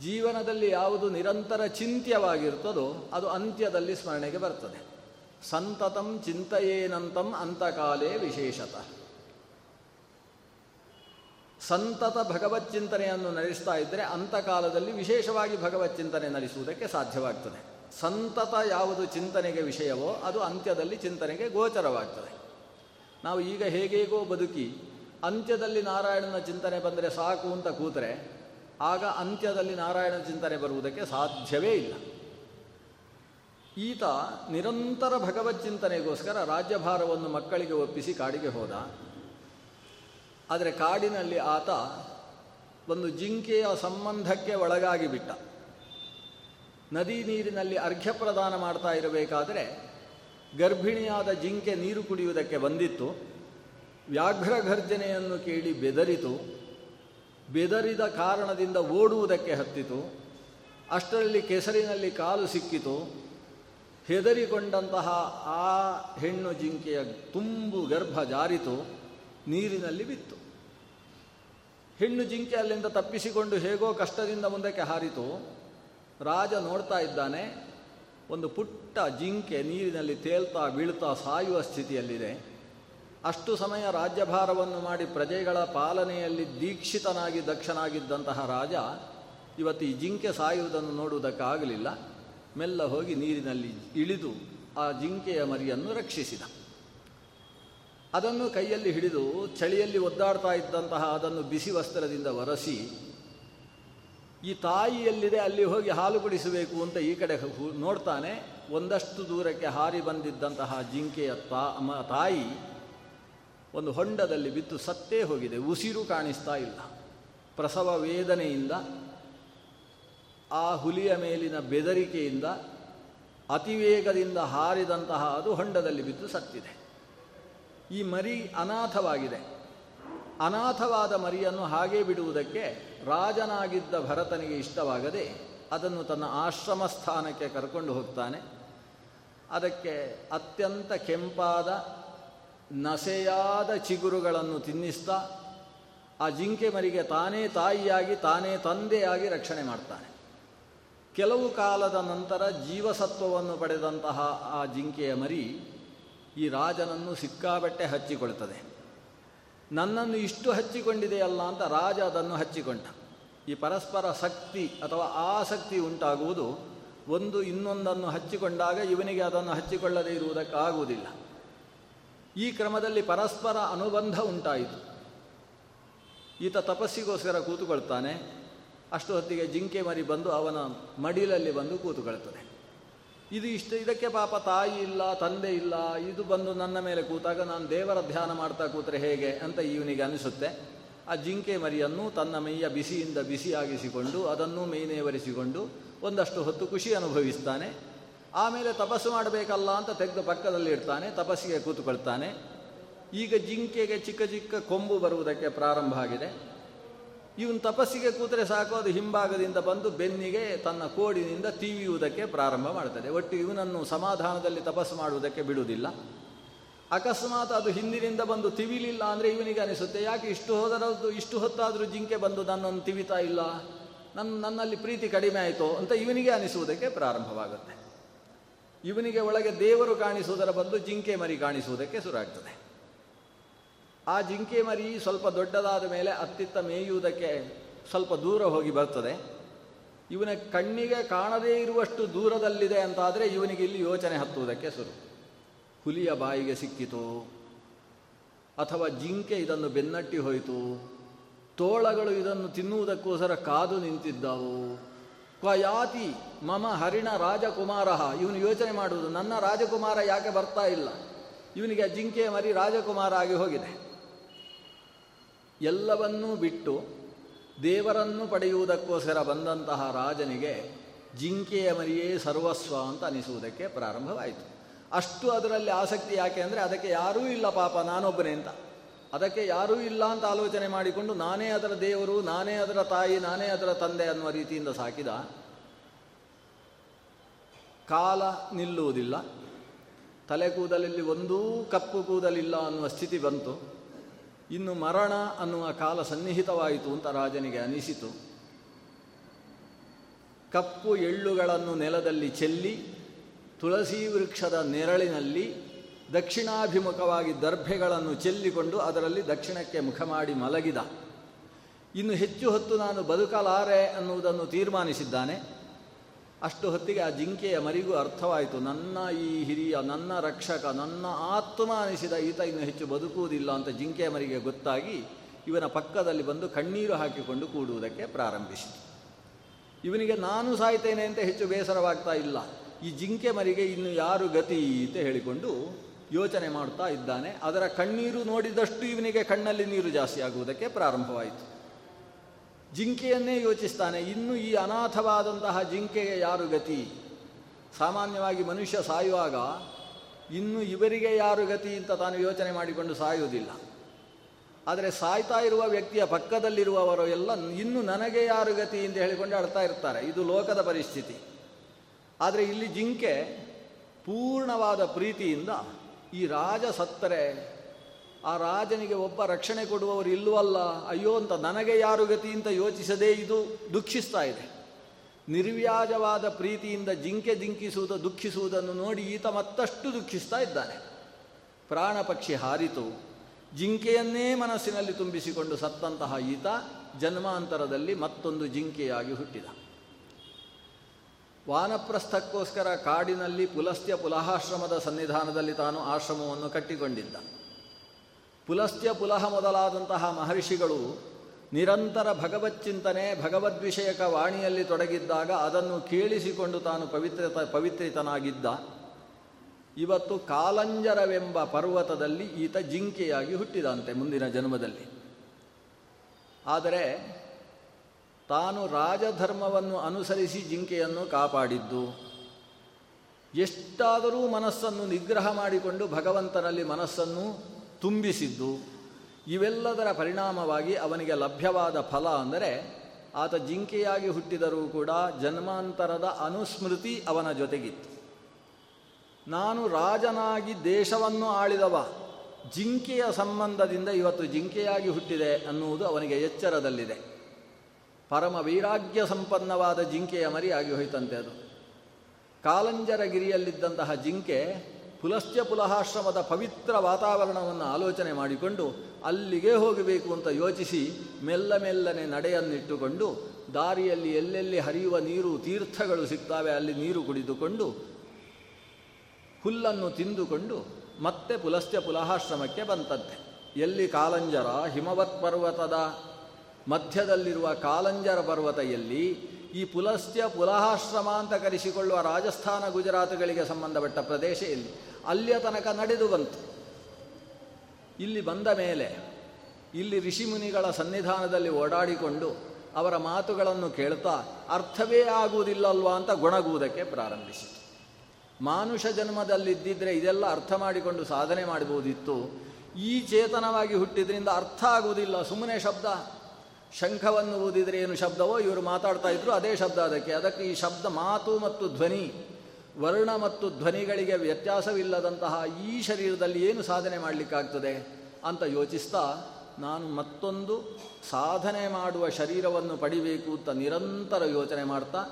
ಜೀವನದಲ್ಲಿ ಯಾವುದು ನಿರಂತರ ಚಿಂತ್ಯವಾಗಿರ್ತದೋ ಅದು ಅಂತ್ಯದಲ್ಲಿ ಸ್ಮರಣೆಗೆ ಬರ್ತದೆ. ಸಂತತಂ ಚಿಂತೆಯೇನಂತಂ ಅಂತಕಾಲೇ ವಿಶೇಷತಃ. ಸಂತತ ಭಗವತ್ ಚಿಂತನೆಯನ್ನು ನಡೆಸ್ತಾ ಇದ್ದರೆ ಅಂತಕಾಲದಲ್ಲಿ ವಿಶೇಷವಾಗಿ ಭಗವತ್ ಚಿಂತನೆ ನಡೆಸುವುದಕ್ಕೆ ಸಾಧ್ಯವಾಗ್ತದೆ. ಸಂತತ ಯಾವುದು ಚಿಂತನೆಗೆ ವಿಷಯವೋ ಅದು ಅಂತ್ಯದಲ್ಲಿ ಚಿಂತನೆಗೆ ಗೋಚರವಾಗ್ತದೆ. ನಾವು ಈಗ ಹೇಗೇಗೋ ಬದುಕಿ, ಅಂತ್ಯದಲ್ಲಿ ನಾರಾಯಣನ ಚಿಂತನೆ ಬಂದರೆ ಸಾಕು ಅಂತ ಕೂತರೆ, ಆಗ ಅಂತ್ಯದಲ್ಲಿ ನಾರಾಯಣ ಚಿಂತನೆ ಬರುವುದಕ್ಕೆ ಸಾಧ್ಯವೇ ಇಲ್ಲ. ಈತ ನಿರಂತರ ಭಗವತ್ ಚಿಂತನೆಗೋಸ್ಕರ ರಾಜ್ಯಭಾರವನ್ನು ಮಕ್ಕಳಿಗೆ ಒಪ್ಪಿಸಿ ಕಾಡಿಗೆ ಹೋದ. ಆದರೆ ಕಾಡಿನಲ್ಲಿ ಆತ ಒಂದು ಜಿಂಕೆಯ ಸಂಬಂಧಕ್ಕೆ ಒಳಗಾಗಿ ಬಿಟ್ಟ. ನದಿ ನೀರಿನಲ್ಲಿ ಅರ್ಘ್ಯ ಪ್ರದಾನ ಮಾಡ್ತಾ ಇರಬೇಕಾದರೆ ಗರ್ಭಿಣಿಯಾದ ಜಿಂಕೆ ನೀರು ಕುಡಿಯುವುದಕ್ಕೆ ಬಂದಿತ್ತು. ವ್ಯಾಘ್ರ ಘರ್ಜನೆಯನ್ನು ಕೇಳಿ ಬೆದರಿತು. ಬೆದರಿದ ಕಾರಣದಿಂದ ಓಡುವುದಕ್ಕೆ ಹತ್ತಿತು. ಅಷ್ಟರಲ್ಲಿ ಕೆಸರಿನಲ್ಲಿ ಕಾಲು ಸಿಕ್ಕಿತು. ಹೆದರಿಕೊಂಡಂತಹ ಆ ಹೆಣ್ಣು ಜಿಂಕೆಯ ತುಂಬು ಗರ್ಭ ಜಾರಿತು, ನೀರಿನಲ್ಲಿ ಬಿತ್ತು. ಹೆಣ್ಣು ಜಿಂಕೆ ಅಲ್ಲಿಂದ ತಪ್ಪಿಸಿಕೊಂಡು ಹೇಗೋ ಕಷ್ಟದಿಂದ ಮುಂದಕ್ಕೆ ಹಾರಿತು. ರಾಜ ನೋಡ್ತಾ ಇದ್ದಾನೆ, ಒಂದು ಪುಟ್ಟ ಜಿಂಕೆ ನೀರಿನಲ್ಲಿ ತೇಲ್ತಾ ಬೀಳ್ತಾ ಸಾಯುವ ಸ್ಥಿತಿಯಲ್ಲಿದೆ. ಅಷ್ಟು ಸಮಯ ರಾಜ್ಯಭಾರವನ್ನು ಮಾಡಿ ಪ್ರಜೆಗಳ ಪಾಲನೆಯಲ್ಲಿ ದೀಕ್ಷಿತನಾಗಿ ದಕ್ಷನಾಗಿದ್ದಂತಹ ರಾಜ ಇವತ್ತು ಈ ಜಿಂಕೆ ಸಾಯುವುದನ್ನು ನೋಡುವುದಕ್ಕಾಗಲಿಲ್ಲ. ಮೆಲ್ಲ ಹೋಗಿ ನೀರಿನಲ್ಲಿ ಇಳಿದು ಆ ಜಿಂಕೆಯ ಮರಿಯನ್ನು ರಕ್ಷಿಸಿದ. ಅದನ್ನು ಕೈಯಲ್ಲಿ ಹಿಡಿದು ಚಳಿಯಲ್ಲಿ ಒದ್ದಾಡ್ತಾ ಇದ್ದಂತಹ ಅದನ್ನು ಬಿಸಿ ವಸ್ತ್ರದಿಂದ ಒರೆಸಿ, ಈ ತಾಯಿಯಲ್ಲಿದೆ, ಅಲ್ಲಿ ಹೋಗಿ ಹಾಲು ಕುಡಿಸಬೇಕು ಅಂತ ಈ ಕಡೆ ನೋಡ್ತಾನೆ. ಒಂದಷ್ಟು ದೂರಕ್ಕೆ ಹಾರಿ ಬಂದಿದ್ದಂತಹ ಜಿಂಕೆಯ ತಾಯಿ ಒಂದು ಹೊಂಡದಲ್ಲಿ ಬಿತ್ತು ಸತ್ತೇ ಹೋಗಿದೆ. ಉಸಿರು ಕಾಣಿಸ್ತಾ ಇಲ್ಲ. ಪ್ರಸವ ವೇದನೆಯಿಂದ ಆ ಹುಲಿಯ ಮೇಲಿನ ಬೆದರಿಕೆಯಿಂದ ಅತಿವೇಗದಿಂದ ಹಾರಿದಂತಹ ಅದು ಹೊಂಡದಲ್ಲಿ ಬಿದ್ದು ಸತ್ತಿದೆ. ಈ ಮರಿ ಅನಾಥವಾಗಿದೆ. ಅನಾಥವಾದ ಮರಿಯನ್ನು ಹಾಗೇ ಬಿಡುವುದಕ್ಕೆ ರಾಜನಾಗಿದ್ದ ಭರತನಿಗೆ ಇಷ್ಟವಾಗದೆ ಅದನ್ನು ತನ್ನ ಆಶ್ರಮ ಸ್ಥಾನಕ್ಕೆ ಕರ್ಕೊಂಡು ಹೋಗ್ತಾನೆ. ಅದಕ್ಕೆ ಅತ್ಯಂತ ಕೆಂಪಾದ, ನಸೆಯಾದ ಚಿಗುರುಗಳನ್ನು ತಿನ್ನಿಸ್ತಾ ಆ ಜಿಂಕೆ ಮರಿಗೆ ತಾನೇ ತಾಯಿಯಾಗಿ, ತಾನೇ ತಂದೆಯಾಗಿ ರಕ್ಷಣೆ ಮಾಡ್ತಾನೆ. ಕೆಲವು ಕಾಲದ ನಂತರ ಜೀವಸತ್ವವನ್ನು ಪಡೆದಂತಹ ಆ ಜಿಂಕೆಯ ಮರಿ ಈ ರಾಜನನ್ನು ಸಿಕ್ಕಾಬಟ್ಟೆ ಹಚ್ಚಿಕೊಳ್ತದೆ. ನನ್ನನ್ನು ಇಷ್ಟು ಹಚ್ಚಿಕೊಂಡಿದೆಯಲ್ಲ ಅಂತ ರಾಜ ಅದನ್ನು ಹಚ್ಚಿಕೊಂಡ. ಈ ಪರಸ್ಪರ ಶಕ್ತಿ ಅಥವಾ ಆಸಕ್ತಿ ಉಂಟಾಗುವುದು ಒಂದು ಇನ್ನೊಂದನ್ನು ಹಚ್ಚಿಕೊಂಡಾಗ ಇವನಿಗೆ ಅದನ್ನು ಹಚ್ಚಿಕೊಳ್ಳದೇ ಇರುವುದಕ್ಕಾಗುವುದಿಲ್ಲ. ಈ ಕ್ರಮದಲ್ಲಿ ಪರಸ್ಪರ ಅನುಬಂಧ ಉಂಟಾಯಿತು. ಈತ ತಪಸ್ಸಿಗೋಸ್ಕರ ಕೂತುಕೊಳ್ತಾನೆ. ಅಷ್ಟು ಹೊತ್ತಿಗೆ ಜಿಂಕೆ ಮರಿ ಬಂದು ಅವನ ಮಡಿಲಲ್ಲಿ ಬಂದು ಕೂತುಕೊಳ್ತದೆ ಇದು ಇಷ್ಟು, ಇದಕ್ಕೆ ಪಾಪ ತಾಯಿ ಇಲ್ಲ, ತಂದೆ ಇಲ್ಲ, ಇದು ಬಂದು ನನ್ನ ಮೇಲೆ ಕೂತಾಗ ನಾನು ದೇವರ ಧ್ಯಾನ ಮಾಡ್ತಾ ಕೂತ್ರೆ ಹೇಗೆ ಅಂತ ಇವನಿಗೆ ಅನಿಸುತ್ತೆ. ಆ ಜಿಂಕೆ ಮರಿಯನ್ನು ತನ್ನ ಮೈಯ ಬಿಸಿಯಿಂದ ಬಿಸಿಯಾಗಿಸಿಕೊಂಡು, ಅದನ್ನು ಒರೆಸಿಕೊಂಡು ಒಂದಷ್ಟು ಹೊತ್ತು ಖುಷಿ ಅನುಭವಿಸ್ತಾನೆ. ಆಮೇಲೆ ತಪಸ್ಸು ಮಾಡಬೇಕಲ್ಲ ಅಂತ ತೆಗೆದು ಪಕ್ಕದಲ್ಲಿ ಇಡ್ತಾನೆ, ತಪಸ್ಸಿಗೆ ಕೂತುಕೊಳ್ತಾನೆ. ಈಗ ಜಿಂಕೆಗೆ ಚಿಕ್ಕ ಚಿಕ್ಕ ಕೊಂಬು ಬರುವುದಕ್ಕೆ ಪ್ರಾರಂಭ ಆಗಿದೆ. ಇವನು ತಪಸ್ಸಿಗೆ ಕೂತರೆ ಸಾಕು, ಅದು ಹಿಂಭಾಗದಿಂದ ಬಂದು ಬೆನ್ನಿಗೆ ತನ್ನ ಕೋಡಿನಿಂದ ತೀವಿಯುವುದಕ್ಕೆ ಪ್ರಾರಂಭ ಮಾಡ್ತದೆ ಒಟ್ಟು ಇವನನ್ನು ಸಮಾಧಾನದಲ್ಲಿ ತಪಸ್ಸು ಮಾಡುವುದಕ್ಕೆ ಬಿಡುವುದಿಲ್ಲ. ಅಕಸ್ಮಾತ್ ಅದು ಹಿಂದಿನಿಂದ ಬಂದು ತಿವಿಲಿಲ್ಲ ಅಂದರೆ ಇವನಿಗೆ ಅನಿಸುತ್ತೆ, ಯಾಕೆ ಇಷ್ಟು ಹೋದರದ್ದು, ಇಷ್ಟು ಹೊತ್ತಾದರೂ ಜಿಂಕೆ ಬಂದು ನನ್ನನ್ನು ತಿವಿತಾ ಇಲ್ಲ? ನನ್ನ ನನ್ನಲ್ಲಿ ಪ್ರೀತಿ ಕಡಿಮೆ ಆಯಿತು? ಅಂತ ಇವನಿಗೆ ಅನಿಸುವುದಕ್ಕೆ ಪ್ರಾರಂಭವಾಗುತ್ತೆ. ಇವನಿಗೆ ಒಳಗೆ ದೇವರು ಕಾಣಿಸುವುದರ ಬಂದು ಜಿಂಕೆ ಮರಿ ಕಾಣಿಸುವುದಕ್ಕೆ ಶುರುವಾಗ್ತದೆ. ಆ ಜಿಂಕೆ ಮರಿ ಸ್ವಲ್ಪ ದೊಡ್ಡದಾದ ಮೇಲೆ ಅತ್ತಿತ್ತ ಮೇಯುವುದಕ್ಕೆ ಸ್ವಲ್ಪ ದೂರ ಹೋಗಿ ಬರ್ತದೆ. ಇವನ ಕಣ್ಣಿಗೆ ಕಾಣದೇ ಇರುವಷ್ಟು ದೂರದಲ್ಲಿದೆ ಅಂತಾದರೆ ಇವನಿಗೆ ಇಲ್ಲಿ ಯೋಚನೆ ಹತ್ತುವುದಕ್ಕೆ ಶುರು. ಹುಲಿಯ ಬಾಯಿಗೆ ಸಿಕ್ಕಿತು. ಅಥವಾ ಜಿಂಕೆ ಇದನ್ನು ಬೆನ್ನಟ್ಟಿ ಹೋಯಿತು. ತೋಳಗಳು ಇದನ್ನು ತಿನ್ನುವುದಕ್ಕೋಸ್ಕರ ಕಾದು ನಿಂತಿದ್ದವು. ಕ್ವಯಾತಿ ಮಮ ಹರಿಣ ರಾಜಕುಮಾರ. ಇವನು ಯೋಚನೆ ಮಾಡುವುದು, ನನ್ನ ರಾಜಕುಮಾರ ಯಾಕೆ ಬರ್ತಾ ಇಲ್ಲ? ಇವನಿಗೆ ಜಿಂಕೆ ಮರಿ ರಾಜಕುಮಾರ ಆಗಿ ಹೋಗಿದೆ. ಎಲ್ಲವನ್ನೂ ಬಿಟ್ಟು ದೇವರನ್ನು ಪಡೆಯುವುದಕ್ಕೋಸ್ಕರ ಬಂದಂತಹ ರಾಜನಿಗೆ ಜಿಂಕೆಯ ಮರಿಯೇ ಸರ್ವಸ್ವ ಅಂತ ಅನಿಸುವುದಕ್ಕೆ ಪ್ರಾರಂಭವಾಯಿತು. ಅಷ್ಟು ಅದರಲ್ಲಿ ಆಸಕ್ತಿ ಯಾಕೆ ಅಂದರೆ ಅದಕ್ಕೆ ಯಾರೂ ಇಲ್ಲ ಪಾಪ, ನಾನೊಬ್ಬನೇ ಅಂತ. ಅದಕ್ಕೆ ಯಾರೂ ಇಲ್ಲ ಅಂತ ಆಲೋಚನೆ ಮಾಡಿಕೊಂಡು ನಾನೇ ಅದರ ದೇವರು, ನಾನೇ ಅದರ ತಾಯಿ, ನಾನೇ ಅದರ ತಂದೆ ಅನ್ನುವ ರೀತಿಯಿಂದ ಸಾಕಿದ ಕಾಲ ನಿಲ್ಲುವುದಿಲ್ಲ. ತಲೆ ಕೂದಲಲ್ಲಿ ಒಂದೂ ಕಪ್ಪು ಕೂದಲಿಲ್ಲ ಅನ್ನುವ ಸ್ಥಿತಿ ಬಂತು. ಇನ್ನು ಮರಣ ಅನ್ನುವ ಕಾಲ ಸನ್ನಿಹಿತವಾಯಿತು ಅಂತ ರಾಜನಿಗೆ ಅನಿಸಿತು. ಕಪ್ಪು ಎಳ್ಳುಗಳನ್ನು ನೆಲದಲ್ಲಿ ಚೆಲ್ಲಿ, ತುಳಸಿ ವೃಕ್ಷದ ನೆರಳಿನಲ್ಲಿ ದಕ್ಷಿಣಾಭಿಮುಖವಾಗಿ ದರ್ಭೆಗಳನ್ನು ಚೆಲ್ಲಿಕೊಂಡು ಅದರಲ್ಲಿ ದಕ್ಷಿಣಕ್ಕೆ ಮುಖ ಮಾಡಿ ಮಲಗಿದ. ಇನ್ನು ಹೆಚ್ಚು ಹೊತ್ತು ನಾನು ಬದುಕಲಾರೆ ಅನ್ನುವುದನ್ನು ತೀರ್ಮಾನಿಸಿದ್ದಾನೆ. ಅಷ್ಟು ಹೊತ್ತಿಗೆ ಆ ಜಿಂಕೆಯ ಮರಿಗೂ ಅರ್ಥವಾಯಿತು. ನನ್ನ ಈ ಹಿರಿಯ, ನನ್ನ ರಕ್ಷಕ, ನನ್ನ ಆತ್ಮ ಅನಿಸಿದ ಈತ ಇನ್ನು ಹೆಚ್ಚು ಬದುಕುವುದಿಲ್ಲ ಅಂತ ಜಿಂಕೆಯ ಮರಿಗೆ ಗೊತ್ತಾಗಿ ಇವನ ಪಕ್ಕದಲ್ಲಿ ಬಂದು ಕಣ್ಣೀರು ಹಾಕಿಕೊಂಡು ಕೂಡುವುದಕ್ಕೆ ಪ್ರಾರಂಭಿಸಿತು. ಇವನಿಗೆ ನಾನು ಸಾಯ್ತೇನೆ ಅಂತ ಹೆಚ್ಚು ಬೇಸರವಾಗ್ತಾ ಇಲ್ಲ. ಈ ಜಿಂಕೆ ಮರಿಗೆ ಇನ್ನು ಯಾರು ಗತಿ ಅಂತ ಹೇಳಿಕೊಂಡು ಯೋಚನೆ ಮಾಡ್ತಾ ಇದ್ದಾನೆ. ಅದರ ಕಣ್ಣೀರು ನೋಡಿದಷ್ಟು ಇವನಿಗೆ ಕಣ್ಣಲ್ಲಿ ನೀರು ಜಾಸ್ತಿ ಆಗುವುದಕ್ಕೆ ಪ್ರಾರಂಭವಾಯಿತು. ಜಿಂಕೆಯನ್ನೇ ಯೋಚಿಸ್ತಾನೆ. ಇನ್ನು ಈ ಅನಾಥವಾದಂತಹ ಜಿಂಕೆಗೆ ಯಾರು ಗತಿ? ಸಾಮಾನ್ಯವಾಗಿ ಮನುಷ್ಯ ಸಾಯುವಾಗ ಇನ್ನು ಇವರಿಗೆ ಯಾರು ಗತಿ ಅಂತ ತಾನು ಯೋಚನೆ ಮಾಡಿಕೊಂಡು ಸಾಯುವುದಿಲ್ಲ. ಆದರೆ ಸಾಯ್ತಾ ಇರುವ ವ್ಯಕ್ತಿಯ ಪಕ್ಕದಲ್ಲಿರುವವರು ಎಲ್ಲ ಇನ್ನು ನನಗೆ ಯಾರು ಗತಿ ಅಂತ ಹೇಳಿಕೊಂಡು ಅಳ್ತಾ ಇರ್ತಾರೆ. ಇದು ಲೋಕದ ಪರಿಸ್ಥಿತಿ. ಆದರೆ ಇಲ್ಲಿ ಜಿಂಕೆ ಪೂರ್ಣವಾದ ಪ್ರೀತಿಯಿಂದ ಈ ರಾಜ ಸತ್ತರೆ ಆ ರಾಜನಿಗೆ ಒಬ್ಬ ರಕ್ಷಣೆ ಕೊಡುವವರು ಇಲ್ಲವಲ್ಲ? ಅಯ್ಯೋ ಅಂತ ನನಗೆ ಯಾರು ಗತಿ ಅಂತ ಯೋಚಿಸದೇ ಇದು ದುಃಖಿಸ್ತಾ ಇದೆ. ನಿರ್ವ್ಯಾಜವಾದ ಪ್ರೀತಿಯಿಂದ ಜಿಂಕೆ ಜಿಂಕಿಸುವುದು, ದುಃಖಿಸುವುದನ್ನು ನೋಡಿ ಈತ ಮತ್ತಷ್ಟು ದುಃಖಿಸ್ತಾ ಇದ್ದಾನೆ. ಪ್ರಾಣ ಪಕ್ಷಿ ಹಾರಿತು. ಜಿಂಕೆಯನ್ನೇ ಮನಸ್ಸಿನಲ್ಲಿ ತುಂಬಿಸಿಕೊಂಡು ಸತ್ತಂತಹ ಈತ ಜನ್ಮಾಂತರದಲ್ಲಿ ಮತ್ತೊಂದು ಜಿಂಕೆಯಾಗಿ ಹುಟ್ಟಿದ. ವಾನಪ್ರಸ್ಥಕ್ಕೋಸ್ಕರ ಕಾಡಿನಲ್ಲಿ ಪುಲಸ್ತ್ಯ ಪುಲಹಾಶ್ರಮದ ಸನ್ನಿಧಾನದಲ್ಲಿ ತಾನು ಆಶ್ರಮವನ್ನು ಕಟ್ಟಿಕೊಂಡಿದ್ದ. ಪುಲಸ್ತ್ಯ ಪುಲಹ ಮೊದಲಾದಂತಹ ಮಹರ್ಷಿಗಳು ನಿರಂತರ ಭಗವಚ್ಚಿಂತನೆ ಭಗವದ್ವಿಷಯಕ ವಾಣಿಯಲ್ಲಿ ತೊಡಗಿದ್ದಾಗ ಅದನ್ನು ಕೇಳಿಸಿಕೊಂಡು ತಾನು ಪವಿತ್ರತ ಪವಿತ್ರಿತನಾಗಿದ್ದ. ಇವತ್ತು ಕಾಲಂಜರವೆಂಬ ಪರ್ವತದಲ್ಲಿ ಈತ ಜಿಂಕೆಯಾಗಿ ಹುಟ್ಟಿದಂತೆ ಮುಂದಿನ ಜನ್ಮದಲ್ಲಿ. ಆದರೆ ತಾನು ರಾಜಧರ್ಮವನ್ನು ಅನುಸರಿಸಿ ಜಿಂಕೆಯನ್ನು ಕಾಪಾಡಿದ್ದು, ಎಷ್ಟಾದರೂ ಮನಸ್ಸನ್ನು ನಿಗ್ರಹ ಮಾಡಿಕೊಂಡು ಭಗವಂತನಲ್ಲಿ ಮನಸ್ಸನ್ನು ತುಂಬಿಸಿದ್ದು, ಇವೆಲ್ಲದರ ಪರಿಣಾಮವಾಗಿ ಅವನಿಗೆ ಲಭ್ಯವಾದ ಫಲ ಅಂದರೆ ಆತ ಜಿಂಕೆಯಾಗಿ ಹುಟ್ಟಿದರೂ ಕೂಡ ಜನ್ಮಾಂತರದ ಅನುಸ್ಮೃತಿ ಅವನ ಜೊತೆಗಿತ್ತು. ನಾನು ರಾಜನಾಗಿ ದೇಶವನ್ನು ಆಳಿದವ, ಜಿಂಕೆಯ ಸಂಬಂಧದಿಂದ ಇವತ್ತು ಜಿಂಕೆಯಾಗಿ ಹುಟ್ಟಿದೆ ಅನ್ನುವುದು ಅವನಿಗೆ ಎಚ್ಚರದಲ್ಲಿದೆ. ಪರಮ ವೈರಾಗ್ಯ ಸಂಪನ್ನವಾದ ಜಿಂಕೆಯ ಮರಿಯಾಗಿ ಹೋಯ್ತಂತೆ ಅದು. ಕಾಲಂಜರಗಿರಿಯಲ್ಲಿದ್ದಂತಹ ಜಿಂಕೆ ಪುಲಸ್ತ್ಯ ಪುಲಹಾಶ್ರಮದ ಪವಿತ್ರ ವಾತಾವರಣವನ್ನು ಆಲೋಚನೆ ಮಾಡಿಕೊಂಡು ಅಲ್ಲಿಗೆ ಹೋಗಬೇಕು ಅಂತ ಯೋಚಿಸಿ ಮೆಲ್ಲ ಮೆಲ್ಲನೆ ನಡೆಯನ್ನಿಟ್ಟುಕೊಂಡು ದಾರಿಯಲ್ಲಿ ಎಲ್ಲೆಲ್ಲಿ ಹರಿಯುವ ನೀರು ತೀರ್ಥಗಳು ಸಿಗ್ತಾವೆ ಅಲ್ಲಿ ನೀರು ಕುಡಿದುಕೊಂಡು ಹುಲ್ಲನ್ನು ತಿಂದುಕೊಂಡು ಮತ್ತೆ ಪುಲಸ್ತ್ಯ ಪುಲಹಾಶ್ರಮಕ್ಕೆ ಬಂತಂತೆ ಎಲ್ಲಿ ಕಾಲಂಜರ ಹಿಮವತ್ ಪರ್ವತದ ಮಧ್ಯದಲ್ಲಿರುವ ಕಾಲಂಜರ ಪರ್ವತ ಎಲ್ಲಿ ಈ ಪುಲಸ್ತ್ಯ ಪುಲಹಾಶ್ರಮ ಅಂತ ಕರೆಸಿಕೊಳ್ಳುವ ರಾಜಸ್ಥಾನ, ಗುಜರಾತ್ಗಳಿಗೆ ಸಂಬಂಧಪಟ್ಟ ಪ್ರದೇಶ ಎಲ್ಲಿ? ಅಲ್ಲಿಯ ತನಕ ನಡೆದು ಬಂತು. ಇಲ್ಲಿ ಬಂದ ಮೇಲೆ ಇಲ್ಲಿ ಋಷಿಮುನಿಗಳ ಸನ್ನಿಧಾನದಲ್ಲಿ ಓಡಾಡಿಕೊಂಡು ಅವರ ಮಾತುಗಳನ್ನು ಕೇಳ್ತಾ ಅರ್ಥವೇ ಆಗುವುದಿಲ್ಲಲ್ವಾ ಅಂತ ಗೊಣಗುವುದಕ್ಕೆ ಪ್ರಾರಂಭಿಸಿತು. ಮಾನುಷ ಜನ್ಮದಲ್ಲಿದ್ದಿದ್ರೆ ಇದೆಲ್ಲ ಅರ್ಥ ಮಾಡಿಕೊಂಡು ಸಾಧನೆ ಮಾಡಬಹುದಿತ್ತು. ಈ ಚೇತನವಾಗಿ ಹುಟ್ಟಿದ್ರಿಂದ ಅರ್ಥ ಆಗುವುದಿಲ್ಲ. ಸುಮ್ಮನೆ ಶಬ್ದ. ಶಂಖವನ್ನು ಓದಿದರೆ ಏನು ಶಬ್ದವೋ ಇವರು ಮಾತಾಡ್ತಾ ಇದ್ರು, ಅದೇ ಶಬ್ದ ಅದಕ್ಕೆ. ಅದಕ್ಕೆ ಈ ಶಬ್ದ ಮಾತು ಮತ್ತು ಧ್ವನಿ. ವರ್ಣ ಮತ್ತು ಧ್ವನಿಗಳಿಗೆ ವ್ಯತ್ಯಾಸವಿಲ್ಲದಂತಹ ಈ ಶರೀರದಲ್ಲಿ ಏನು ಸಾಧನೆ ಮಾಡಲಿಕ್ಕಾಗ್ತದೆ ಅಂತ ಯೋಚಿಸ್ತಾ ನಾನು ಮತ್ತೊಂದು ಸಾಧನೆ ಮಾಡುವ ಶರೀರವನ್ನು ಪಡಿಬೇಕು ಅಂತ ನಿರಂತರ ಯೋಚನೆ ಮಾಡ್ತಾ,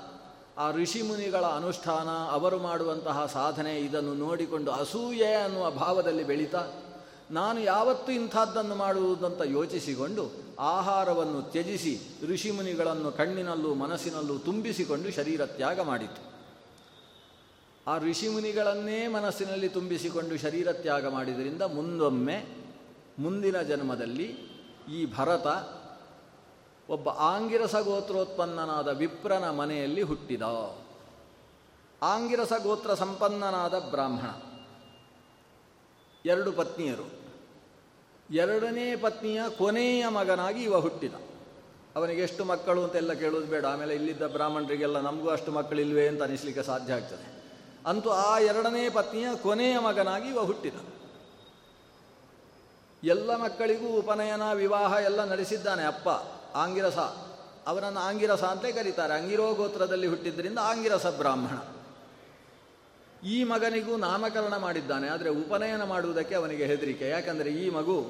ಆ ಋಷಿಮುನಿಗಳ ಅನುಷ್ಠಾನ, ಅವರು ಮಾಡುವಂತಹ ಸಾಧನೆ ಇದನ್ನು ನೋಡಿಕೊಂಡು ಅಸೂಯೆ ಅನ್ನುವ ಭಾವದಲ್ಲಿ ಬೆಳೀತಾ, ನಾನು ಯಾವತ್ತೂ ಇಂಥದ್ದನ್ನು ಮಾಡುವುದಂತ ಯೋಚಿಸಿಕೊಂಡು ಆಹಾರವನ್ನು ತ್ಯಜಿಸಿ ಋಷಿಮುನಿಗಳನ್ನು ಕಣ್ಣಿನಲ್ಲೂ ಮನಸ್ಸಿನಲ್ಲೂ ತುಂಬಿಸಿಕೊಂಡು ಶರೀರ ತ್ಯಾಗ ಮಾಡಿತು. ಆ ಋಷಿಮುನಿಗಳನ್ನೇ ಮನಸ್ಸಿನಲ್ಲಿ ತುಂಬಿಸಿಕೊಂಡು ಶರೀರ ತ್ಯಾಗ ಮಾಡಿದ್ರಿಂದ ಮುಂದೊಮ್ಮೆ, ಮುಂದಿನ ಜನ್ಮದಲ್ಲಿ ಈ ಭರತ ಒಬ್ಬ ಆಂಗಿರಸ ಗೋತ್ರೋತ್ಪನ್ನನಾದ ವಿಪ್ರನ ಮನೆಯಲ್ಲಿ ಹುಟ್ಟಿದ. ಆಂಗಿರಸ ಗೋತ್ರ ಸಂಪನ್ನನಾದ ಬ್ರಾಹ್ಮಣ. ಎರಡು ಪತ್ನಿಯರು. ಎರಡನೇ ಪತ್ನಿಯ ಕೊನೆಯ ಮಗನಾಗಿ ಇವ ಹುಟ್ಟಿದ. ಅವನಿಗೆ ಎಷ್ಟು ಮಕ್ಕಳು ಅಂತೆಲ್ಲ ಕೇಳೋದು ಬೇಡ. ಆಮೇಲೆ ಇಲ್ಲಿದ್ದ ಬ್ರಾಹ್ಮಣರಿಗೆಲ್ಲ ನಮಗೂ ಅಷ್ಟು ಮಕ್ಕಳಿಲ್ವೇ ಅಂತ ಅನಿಸ್ಲಿಕ್ಕೆ ಸಾಧ್ಯ ಆಗ್ತದೆ. ಅಂತೂ ಆ ಎರಡನೇ ಪತ್ನಿಯ ಕೊನೆಯ ಮಗನಾಗಿ ಇವ ಹುಟ್ಟಿದ. ಎಲ್ಲ ಮಕ್ಕಳಿಗೂ ಉಪನಯನ, ವಿವಾಹ ಎಲ್ಲ ನಡೆಸಿದ್ದಾನೆ ಅಪ್ಪ, ಆಂಗಿರಸ. ಅವನನ್ನು ಆಂಗಿರಸ ಅಂತಲೇ ಕರೀತಾರೆ. ಅಂಗಿರೋ ಗೋತ್ರದಲ್ಲಿ ಹುಟ್ಟಿದ್ದರಿಂದ ಆಂಗಿರಸ ಬ್ರಾಹ್ಮಣ. ಈ ಮಗನಿಗೂ ನಾಮಕರಣ ಮಾಡಿದ್ದಾನೆ. ಆದರೆ ಉಪನಯನ ಮಾಡುವುದಕ್ಕೆ ಅವನಿಗೆ ಹೆದರಿಕೆ. ಯಾಕಂದರೆ ಈ ಮಗು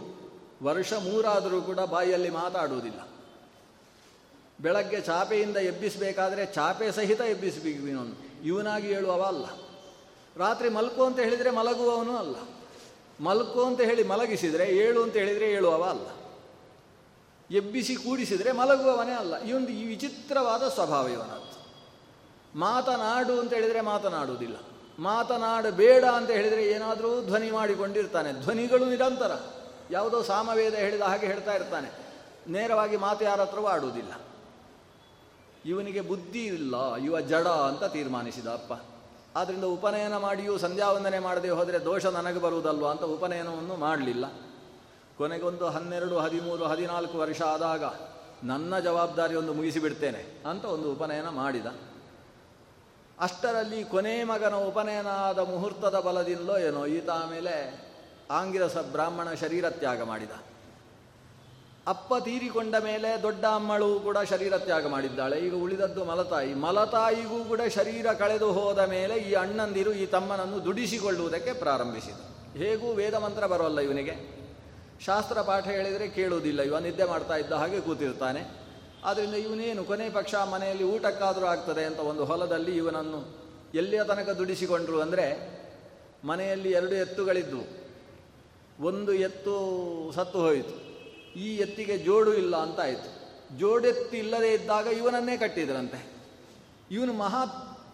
ವರ್ಷ ಮೂರಾದರೂ ಕೂಡ ಬಾಯಿಯಲ್ಲಿ ಮಾತಾಡುವುದಿಲ್ಲ. ಬೆಳಗ್ಗೆ ಚಾಪೆಯಿಂದ ಎಬ್ಬಿಸಬೇಕಾದ್ರೆ ಚಾಪೆ ಸಹಿತ ಎಬ್ಬಿಸಬೇಕು ಇವನಾಗಿ ಹೇಳುವವ ಅಲ್ಲ. ರಾತ್ರಿ ಮಲ್ಕು ಅಂತ ಹೇಳಿದರೆ ಮಲಗುವವನು ಅಲ್ಲ. ಮಲ್ಕು ಅಂತ ಹೇಳಿ ಮಲಗಿಸಿದರೆ, ಏಳು ಅಂತ ಹೇಳಿದರೆ ಏಳುವವ ಅಲ್ಲ. ಎಬ್ಬಿಸಿ ಕೂಡಿಸಿದರೆ ಮಲಗುವವನೇ ಅಲ್ಲ. ಇವೊಂದು ಈ ವಿಚಿತ್ರವಾದ ಸ್ವಭಾವ ಇವನದ್ದು. ಮಾತನಾಡು ಅಂತ ಹೇಳಿದರೆ ಮಾತನಾಡುವುದಿಲ್ಲ. ಮಾತನಾಡಬೇಡ ಅಂತ ಹೇಳಿದರೆ ಏನಾದರೂ ಧ್ವನಿ ಮಾಡಿಕೊಂಡಿರ್ತಾನೆ. ಧ್ವನಿಗಳು ನಿರಂತರ. ಯಾವುದೋ ಸಾಮವೇದ ಹೇಳಿದ ಹಾಗೆ ಹೇಳ್ತಾ ಇರ್ತಾನೆ. ನೇರವಾಗಿ ಮಾತು ಯಾರ ಹತ್ರವೂ ಆಡುವುದಿಲ್ಲ. ಇವನಿಗೆ ಬುದ್ಧಿ ಇಲ್ಲ ಇವ ಜಡ ಅಂತ ತೀರ್ಮಾನಿಸಿದ ಅಪ್ಪ. ಆದ್ದರಿಂದ ಉಪನಯನ ಮಾಡಿಯೂ ಸಂಧ್ಯಾವಂದನೆ ಮಾಡದೆ ಹೋದರೆ ದೋಷ ನನಗೆ ಬರುವುದಲ್ವ ಅಂತ ಉಪನಯನವನ್ನು ಮಾಡಲಿಲ್ಲ. ಕೊನೆಗೊಂದು ಹನ್ನೆರಡು, ಹದಿಮೂರು, ಹದಿನಾಲ್ಕು ವರ್ಷ ಆದಾಗ ನನ್ನ ಜವಾಬ್ದಾರಿಯೊಂದು ಮುಗಿಸಿಬಿಡ್ತೇನೆ ಅಂತ ಒಂದು ಉಪನಯನ ಮಾಡಿದ. ಅಷ್ಟರಲ್ಲಿ ಕೊನೆ ಮಗನ ಉಪನಯನ ಆದ ಮುಹೂರ್ತದ ಬಲದಿಂದಲೋ ಏನೋ ಈತ ಆಮೇಲೆ ಆಂಗಿರಸ ಬ್ರಾಹ್ಮಣ ಶರೀರ ತ್ಯಾಗ ಮಾಡಿದ. ಅಪ್ಪ ತೀರಿಕೊಂಡ ಮೇಲೆ ದೊಡ್ಡ ಅಮ್ಮಳು ಕೂಡ ಶರೀರ ತ್ಯಾಗ ಮಾಡಿದ್ದಾಳೆ. ಈಗ ಉಳಿದದ್ದು ಮಲತಾಯಿ. ಮಲತಾಯಿಗೂ ಕೂಡ ಶರೀರ ಕಳೆದು ಹೋದ ಮೇಲೆ ಈ ಅಣ್ಣಂದಿರು ಈ ತಮ್ಮನನ್ನು ದುಡಿಸಿಕೊಳ್ಳುವುದಕ್ಕೆ ಪ್ರಾರಂಭಿಸಿದರು. ಹೇಗೂ ವೇದ ಮಂತ್ರ ಬರೋಲ್ಲ ಇವನಿಗೆ? ಶಾಸ್ತ್ರ ಪಾಠ ಹೇಳಿದರೆ ಕೇಳುವುದಿಲ್ಲ. ಇವ ನಿದ್ದೆ ಮಾಡ್ತಾ ಇದ್ದ ಹಾಗೆ ಕೂತಿರ್ತಾನೆ. ಆದ್ದರಿಂದ ಇವನೇನು ಕೊನೆ ಪಕ್ಷ ಮನೆಯಲ್ಲಿ ಊಟಕ್ಕಾದರೂ ಆಗ್ತದೆ ಅಂತ ಒಂದು ಹೊಲದಲ್ಲಿ ಇವನನ್ನು ಎಲ್ಲಿಯ ತನಕ ದುಡಿಸಿಕೊಂಡ್ರು ಅಂದರೆ ಮನೆಯಲ್ಲಿ ಎರಡು ಎತ್ತುಗಳಿದ್ದವು ಒಂದು ಎತ್ತು ಸತ್ತು ಹೋಯಿತು. ಈ ಎತ್ತಿಗೆ ಜೋಡು ಇಲ್ಲ ಅಂತ ಆಯಿತು. ಜೋಡೆತ್ತಿ ಇಲ್ಲದೆ ಇದ್ದಾಗ ಇವನನ್ನೇ ಕಟ್ಟಿದ್ರಂತೆ. ಇವನು ಮಹಾ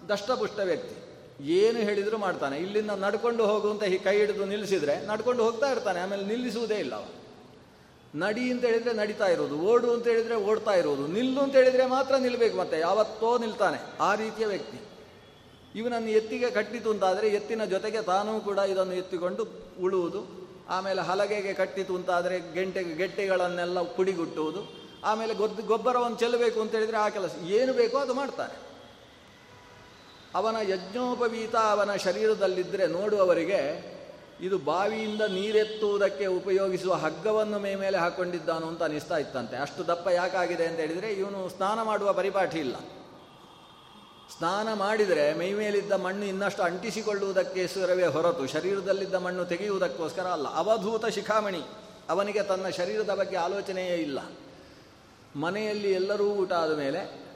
ದಷ್ಟಪುಷ್ಟ ವ್ಯಕ್ತಿ. ಏನು ಹೇಳಿದರೂ ಮಾಡ್ತಾನೆ. ಇಲ್ಲಿಂದ ನಡ್ಕೊಂಡು ಹೋಗುವಂತ ಈ ಕೈ ಹಿಡಿದು ನಿಲ್ಲಿಸಿದರೆ ನಡ್ಕೊಂಡು ಹೋಗ್ತಾ ಇರ್ತಾನೆ. ಆಮೇಲೆ ನಿಲ್ಲಿಸುವುದೇ ಇಲ್ಲ ಅವನು. ನಡಿ ಅಂತ ಹೇಳಿದರೆ ನಡಿತಾ ಇರೋದು ಓಡು ಅಂತ ಹೇಳಿದರೆ ಓಡ್ತಾ ಇರೋದು ನಿಲ್ಲು ಅಂತ ಹೇಳಿದರೆ ಮಾತ್ರ ನಿಲ್ಲಬೇಕು ಮತ್ತೆ. ಯಾವತ್ತೋ ನಿಲ್ತಾನೆ. ಆ ರೀತಿಯ ವ್ಯಕ್ತಿ. ಇವನನ್ನು ಎತ್ತಿಗೆ ಕಟ್ಟಿತು ಅಂತಾದರೆ ಎತ್ತಿನ ಜೊತೆಗೆ ತಾನೂ ಕೂಡ ಇದನ್ನು ಎತ್ತಿಕೊಂಡು ಉಳುವುದು. ಆಮೇಲೆ ಹಲಗೆಗೆ ಕಟ್ಟಿತು ಅಂತಾದರೆ ಗೆಂಟೆಗೆ ಗೆಟ್ಟೆಗಳನ್ನೆಲ್ಲ ಪುಡಿಗುಟ್ಟುವುದು. ಆಮೇಲೆ ಗೊದ್ದು, ಗೊಬ್ಬರವನ್ನು ಚೆಲ್ಲಬೇಕು ಅಂತ ಹೇಳಿದರೆ ಆ ಕೆಲಸ, ಏನು ಬೇಕೋ ಅದು ಮಾಡ್ತಾನೆ. ಅವನ ಯಜ್ಞೋಪವೀತ ಅವನ ಶರೀರದಲ್ಲಿದ್ದರೆ ನೋಡುವವರಿಗೆ ಇದು ಬಾವಿಯಿಂದ ನೀರೆತ್ತುವುದಕ್ಕೆ ಉಪಯೋಗಿಸುವ ಹಗ್ಗವನ್ನು ಮೇ ಮೇಲೆ ಹಾಕ್ಕೊಂಡಿದ್ದಾನು ಅಂತ ಅನಿಸ್ತಾ ಇತ್ತಂತೆ. ಅಷ್ಟು ದಪ್ಪ ಯಾಕಾಗಿದೆ ಅಂತ ಹೇಳಿದರೆ ಇವನು ಸ್ನಾನ ಮಾಡುವ ಪರಿಪಾಠಿ ಇಲ್ಲ. ಸ್ನಾನ ಮಾಡಿದರೆ ಮೈ ಮೇಲಿದ್ದ ಮಣ್ಣು ಇನ್ನಷ್ಟು ಅಂಟಿಸಿಕೊಳ್ಳುವುದಕ್ಕೆ ಸುರವೇ ಹೊರತು ಶರೀರದಲ್ಲಿದ್ದ ಮಣ್ಣು ತೆಗೆಯುವುದಕ್ಕೋಸ್ಕರ ಅಲ್ಲ. ಅವಧೂತ ಶಿಖಾಮಣಿ. ಅವನಿಗೆ ತನ್ನ ಶರೀರದ ಬಗ್ಗೆ ಆಲೋಚನೆಯೇ ಇಲ್ಲ. ಮನೆಯಲ್ಲಿ ಎಲ್ಲರೂ ಊಟ ಆದ ಮೇಲೆ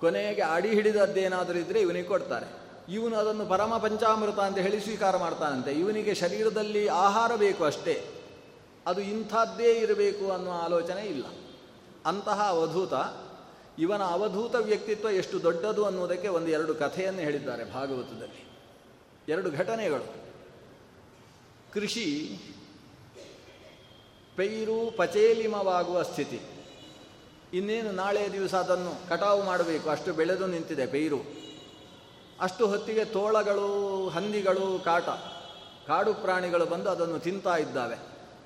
ಕೊನೆಗೆ ಅಡಿ ಹಿಡಿದದ್ದೇನಾದರೂ ಇದ್ದರೆ ಇವನಿಗೆ ಕೊಡ್ತಾರೆ. ಇವನು ಅದನ್ನು ಪರಮ ಪಂಚಾಮೃತ ಅಂತ ಹೇಳಿ ಸ್ವೀಕಾರ ಮಾಡ್ತಾನಂತೆ. ಇವನಿಗೆ ಶರೀರದಲ್ಲಿ ಆಹಾರ ಬೇಕು ಅಷ್ಟೇ. ಅದು ಇಂಥದ್ದೇ ಇರಬೇಕು ಅನ್ನುವ ಆಲೋಚನೆ ಇಲ್ಲ. ಅಂತಹ ಅವಧೂತ ಇವನ ಅವಧೂತ ವ್ಯಕ್ತಿತ್ವ ಎಷ್ಟು ದೊಡ್ಡದು ಅನ್ನುವುದಕ್ಕೆ ಒಂದು ಎರಡು ಕಥೆಯನ್ನು ಹೇಳಿದ್ದಾರೆ ಭಾಗವತದಲ್ಲಿ. ಎರಡು ಘಟನೆಗಳು. ಕೃಷಿ ಪೈರು ಪಚೇಲಿಮವಾಗುವ ಸ್ಥಿತಿ. ಇನ್ನೇನು ನಾಳೆ ದಿವಸ ಅದನ್ನು ಕಟಾವು ಮಾಡಬೇಕು, ಅಷ್ಟು ಬೆಳೆದು ನಿಂತಿದೆ ಪೈರು. ಅಷ್ಟು ಹೊತ್ತಿಗೆ ತೋಳಗಳು, ಹಂದಿಗಳು, ಕಾಟ, ಕಾಡು ಪ್ರಾಣಿಗಳು ಬಂದು ಅದನ್ನು ತಿಂತಾ ಇದ್ದಾವೆ.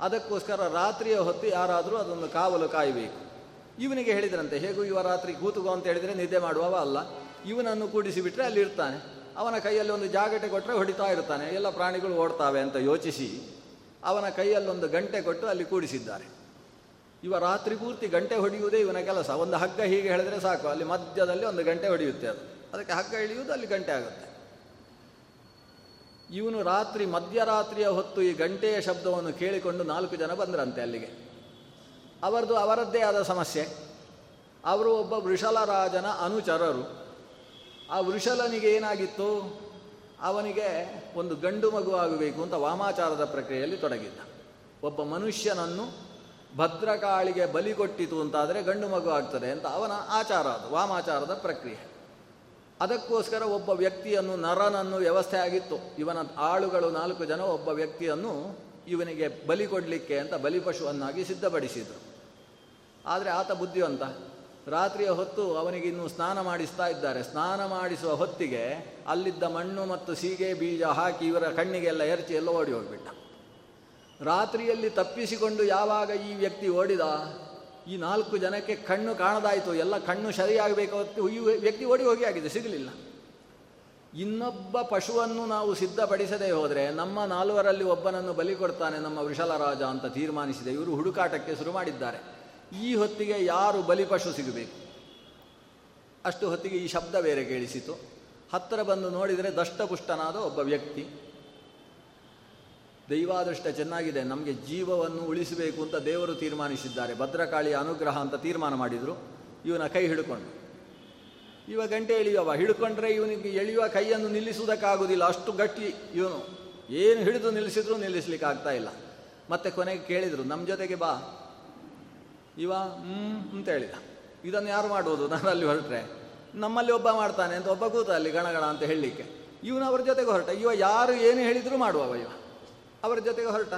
ಅದಕ್ಕೋಸ್ಕರ ರಾತ್ರಿಯ ಹೊತ್ತು ಯಾರಾದರೂ ಅದನ್ನು ಕಾವಲು ಕಾಯಬೇಕು. ಇವನಿಗೆ ಹೇಳಿದ್ರಂತೆ, ಹೇಗೂ ಇವ ರಾತ್ರಿ ಕೂತುಗೋ ಅಂತ ಹೇಳಿದರೆ ನಿದ್ದೆ ಮಾಡುವವ ಅಲ್ಲ. ಇವನನ್ನು ಕೂಡಿಸಿಬಿಟ್ರೆ ಅಲ್ಲಿ ಇರ್ತಾನೆ. ಅವನ ಕೈಯಲ್ಲಿ ಒಂದು ಜಾಗಟೆ ಕೊಟ್ಟರೆ ಹೊಡಿತಾ ಇರ್ತಾನೆ. ಎಲ್ಲ ಪ್ರಾಣಿಗಳು ಓಡ್ತಾವೆ ಅಂತ ಯೋಚಿಸಿ ಅವನ ಕೈಯಲ್ಲೊಂದು ಗಂಟೆ ಕೊಟ್ಟು ಅಲ್ಲಿ ಕೂಡಿಸಿದ್ದಾರೆ. ಇವ ರಾತ್ರಿ ಪೂರ್ತಿ ಗಂಟೆ ಹೊಡೆಯುವುದೇ ಇವನ ಕೆಲಸ. ಒಂದು ಹಗ್ಗ ಹೀಗೆ ಹೇಳಿದ್ರೆ ಸಾಕು. ಅಲ್ಲಿ ಮಧ್ಯದಲ್ಲಿ ಒಂದು ಗಂಟೆ ಹೊಡೆಯುತ್ತೆ ಅದು. ಅದಕ್ಕೆ ಹಗ್ಗ ಇಳಿಯುವುದು ಅಲ್ಲಿ ಗಂಟೆ ಆಗುತ್ತೆ. ಇವನು ರಾತ್ರಿ ಮಧ್ಯರಾತ್ರಿಯ ಹೊತ್ತು ಈ ಗಂಟೆಯ ಶಬ್ದವನ್ನು ಕೇಳಿಕೊಂಡು ನಾಲ್ಕು ಜನ ಬಂದ್ರಂತೆ ಅಲ್ಲಿಗೆ. ಅವರದು ಅವರದ್ದೇ ಆದ ಸಮಸ್ಯೆ. ಅವರು ಒಬ್ಬ ವೃಷಲರಾಜನ ಅನುಚರರು. ಆ ವೃಷಲನಿಗೆ ಏನಾಗಿತ್ತು? ಅವನಿಗೆ ಒಂದು ಗಂಡು ಮಗು ಆಗಬೇಕು ಅಂತ ವಾಮಾಚಾರದ ಪ್ರಕ್ರಿಯೆಯಲ್ಲಿ ತೊಡಗಿದ್ದ. ಒಬ್ಬ ಮನುಷ್ಯನನ್ನು ಭದ್ರಕಾಳಿಗೆ ಬಲಿ ಕೊಟ್ಟಿತು ಅಂತಾದರೆ ಗಂಡು ಮಗು ಆಗ್ತದೆ ಅಂತ ಅವನ ಆಚಾರ ಅದು, ವಾಮಾಚಾರದ ಪ್ರಕ್ರಿಯೆ. ಅದಕ್ಕೋಸ್ಕರ ಒಬ್ಬ ವ್ಯಕ್ತಿಯನ್ನು ನರನನ್ನು ವ್ಯವಸ್ಥೆ ಆಗಿತ್ತು. ಇವನ ಆಳುಗಳು ನಾಲ್ಕು ಜನ ಒಬ್ಬ ವ್ಯಕ್ತಿಯನ್ನು ಇವನಿಗೆ ಬಲಿ ಕೊಡಲಿಕ್ಕೆ ಅಂತ ಬಲಿಪಶುವನ್ನಾಗಿ ಸಿದ್ಧಪಡಿಸಿದರು. ಆದರೆ ಆತ ಬುದ್ಧಿವಂತ. ರಾತ್ರಿಯ ಹೊತ್ತು ಅವನಿಗೆ ಇನ್ನೂ ಸ್ನಾನ ಮಾಡಿಸ್ತಾ ಇದ್ದಾರೆ. ಸ್ನಾನ ಮಾಡಿಸುವ ಹೊತ್ತಿಗೆ ಅಲ್ಲಿದ್ದ ಮಣ್ಣು ಮತ್ತು ಸೀಗೆ, ಬೀಜ ಹಾಕಿ ಇವರ ಕಣ್ಣಿಗೆಲ್ಲ ಎರಚಿ ಎಲ್ಲ ಓಡಿ ಹೋಗಿಬಿಟ್ಟ. ರಾತ್ರಿಯಲ್ಲಿ ತಪ್ಪಿಸಿಕೊಂಡು ಯಾವಾಗ ಈ ವ್ಯಕ್ತಿ ಓಡಿದ? ಈ ನಾಲ್ಕು ಜನಕ್ಕೆ ಕಣ್ಣು ಕಾಣದಾಯಿತು. ಎಲ್ಲ ಕಣ್ಣು ಸರಿಯಾಗಬೇಕು ಹೊತ್ತು ಈ ವ್ಯಕ್ತಿ ಓಡಿ ಹೋಗಿ ಆಗಿದೆ, ಸಿಗಲಿಲ್ಲ. ಇನ್ನೊಬ್ಬ ಪಶುವನ್ನು ನಾವು ಸಿದ್ಧಪಡಿಸದೇ ಹೋದರೆ ನಮ್ಮ ನಾಲ್ವರಲ್ಲಿ ಒಬ್ಬನನ್ನು ಬಲಿ ಕೊಡ್ತಾನೆ ನಮ್ಮ ವೃಷಲರಾಜ ಅಂತ ತೀರ್ಮಾನಿಸಿದೆ. ಇವರು ಹುಡುಕಾಟಕ್ಕೆ ಶುರು ಮಾಡಿದ್ದಾರೆ. ಈ ಹೊತ್ತಿಗೆ ಯಾರು ಬಲಿಪಶು ಸಿಗಬೇಕು? ಅಷ್ಟು ಹೊತ್ತಿಗೆ ಈ ಶಬ್ದ ಬೇರೆ ಕೇಳಿಸಿತು. ಹತ್ತಿರ ಬಂದು ನೋಡಿದರೆ ದಷ್ಟಪುಷ್ಟನಾದ ಒಬ್ಬ ವ್ಯಕ್ತಿ. ದೈವಾದೃಷ್ಟ ಚೆನ್ನಾಗಿದೆ, ನಮಗೆ ಜೀವವನ್ನು ಉಳಿಸಬೇಕು ಅಂತ ದೇವರು ತೀರ್ಮಾನಿಸಿದ್ದಾರೆ. ಭದ್ರಕಾಳಿಯ ಅನುಗ್ರಹ ಅಂತ ತೀರ್ಮಾನ ಮಾಡಿದರು. ಇವನ ಕೈ ಹಿಡ್ಕೊಂಡು. ಇವ ಗಂಟೆ ಎಳೆಯುವ ಹಿಡ್ಕೊಂಡ್ರೆ ಇವನಿಗೆ ಎಳೆಯುವ ಕೈಯನ್ನು ನಿಲ್ಲಿಸುವುದಕ್ಕಾಗೋದಿಲ್ಲ. ಅಷ್ಟು ಗಟ್ಟಿ ಇವನು. ಏನು ಹಿಡಿದು ನಿಲ್ಲಿಸಿದ್ರು ನಿಲ್ಲಿಸ್ಲಿಕ್ಕೆ ಆಗ್ತಾ ಇಲ್ಲ. ಮತ್ತೆ ಕೊನೆಗೆ ಕೇಳಿದರು ನಮ್ಮ ಜೊತೆಗೆ ಬಾ. ಇವ, ಹ್ಮ್, ಅಂತ ಹೇಳಿದ. ಇದನ್ನು ಯಾರು ಮಾಡುವುದು? ನಾನು ಅಲ್ಲಿ ಹೊರಟ್ರೆ. ನಮ್ಮಲ್ಲಿ ಒಬ್ಬ ಮಾಡ್ತಾನೆ ಅಂತ ಒಬ್ಬ ಕೂತ ಅಲ್ಲಿ ಗಣಗಣ ಅಂತ ಹೇಳಲಿಕ್ಕೆ. ಇವನು ಅವ್ರ ಜೊತೆಗೆ ಹೊರಟ. ಇವ ಯಾರು ಏನು ಹೇಳಿದರೂ ಮಾಡುವವ ಇವ. ಅವರ ಜೊತೆಗೆ ಹೊರಟ.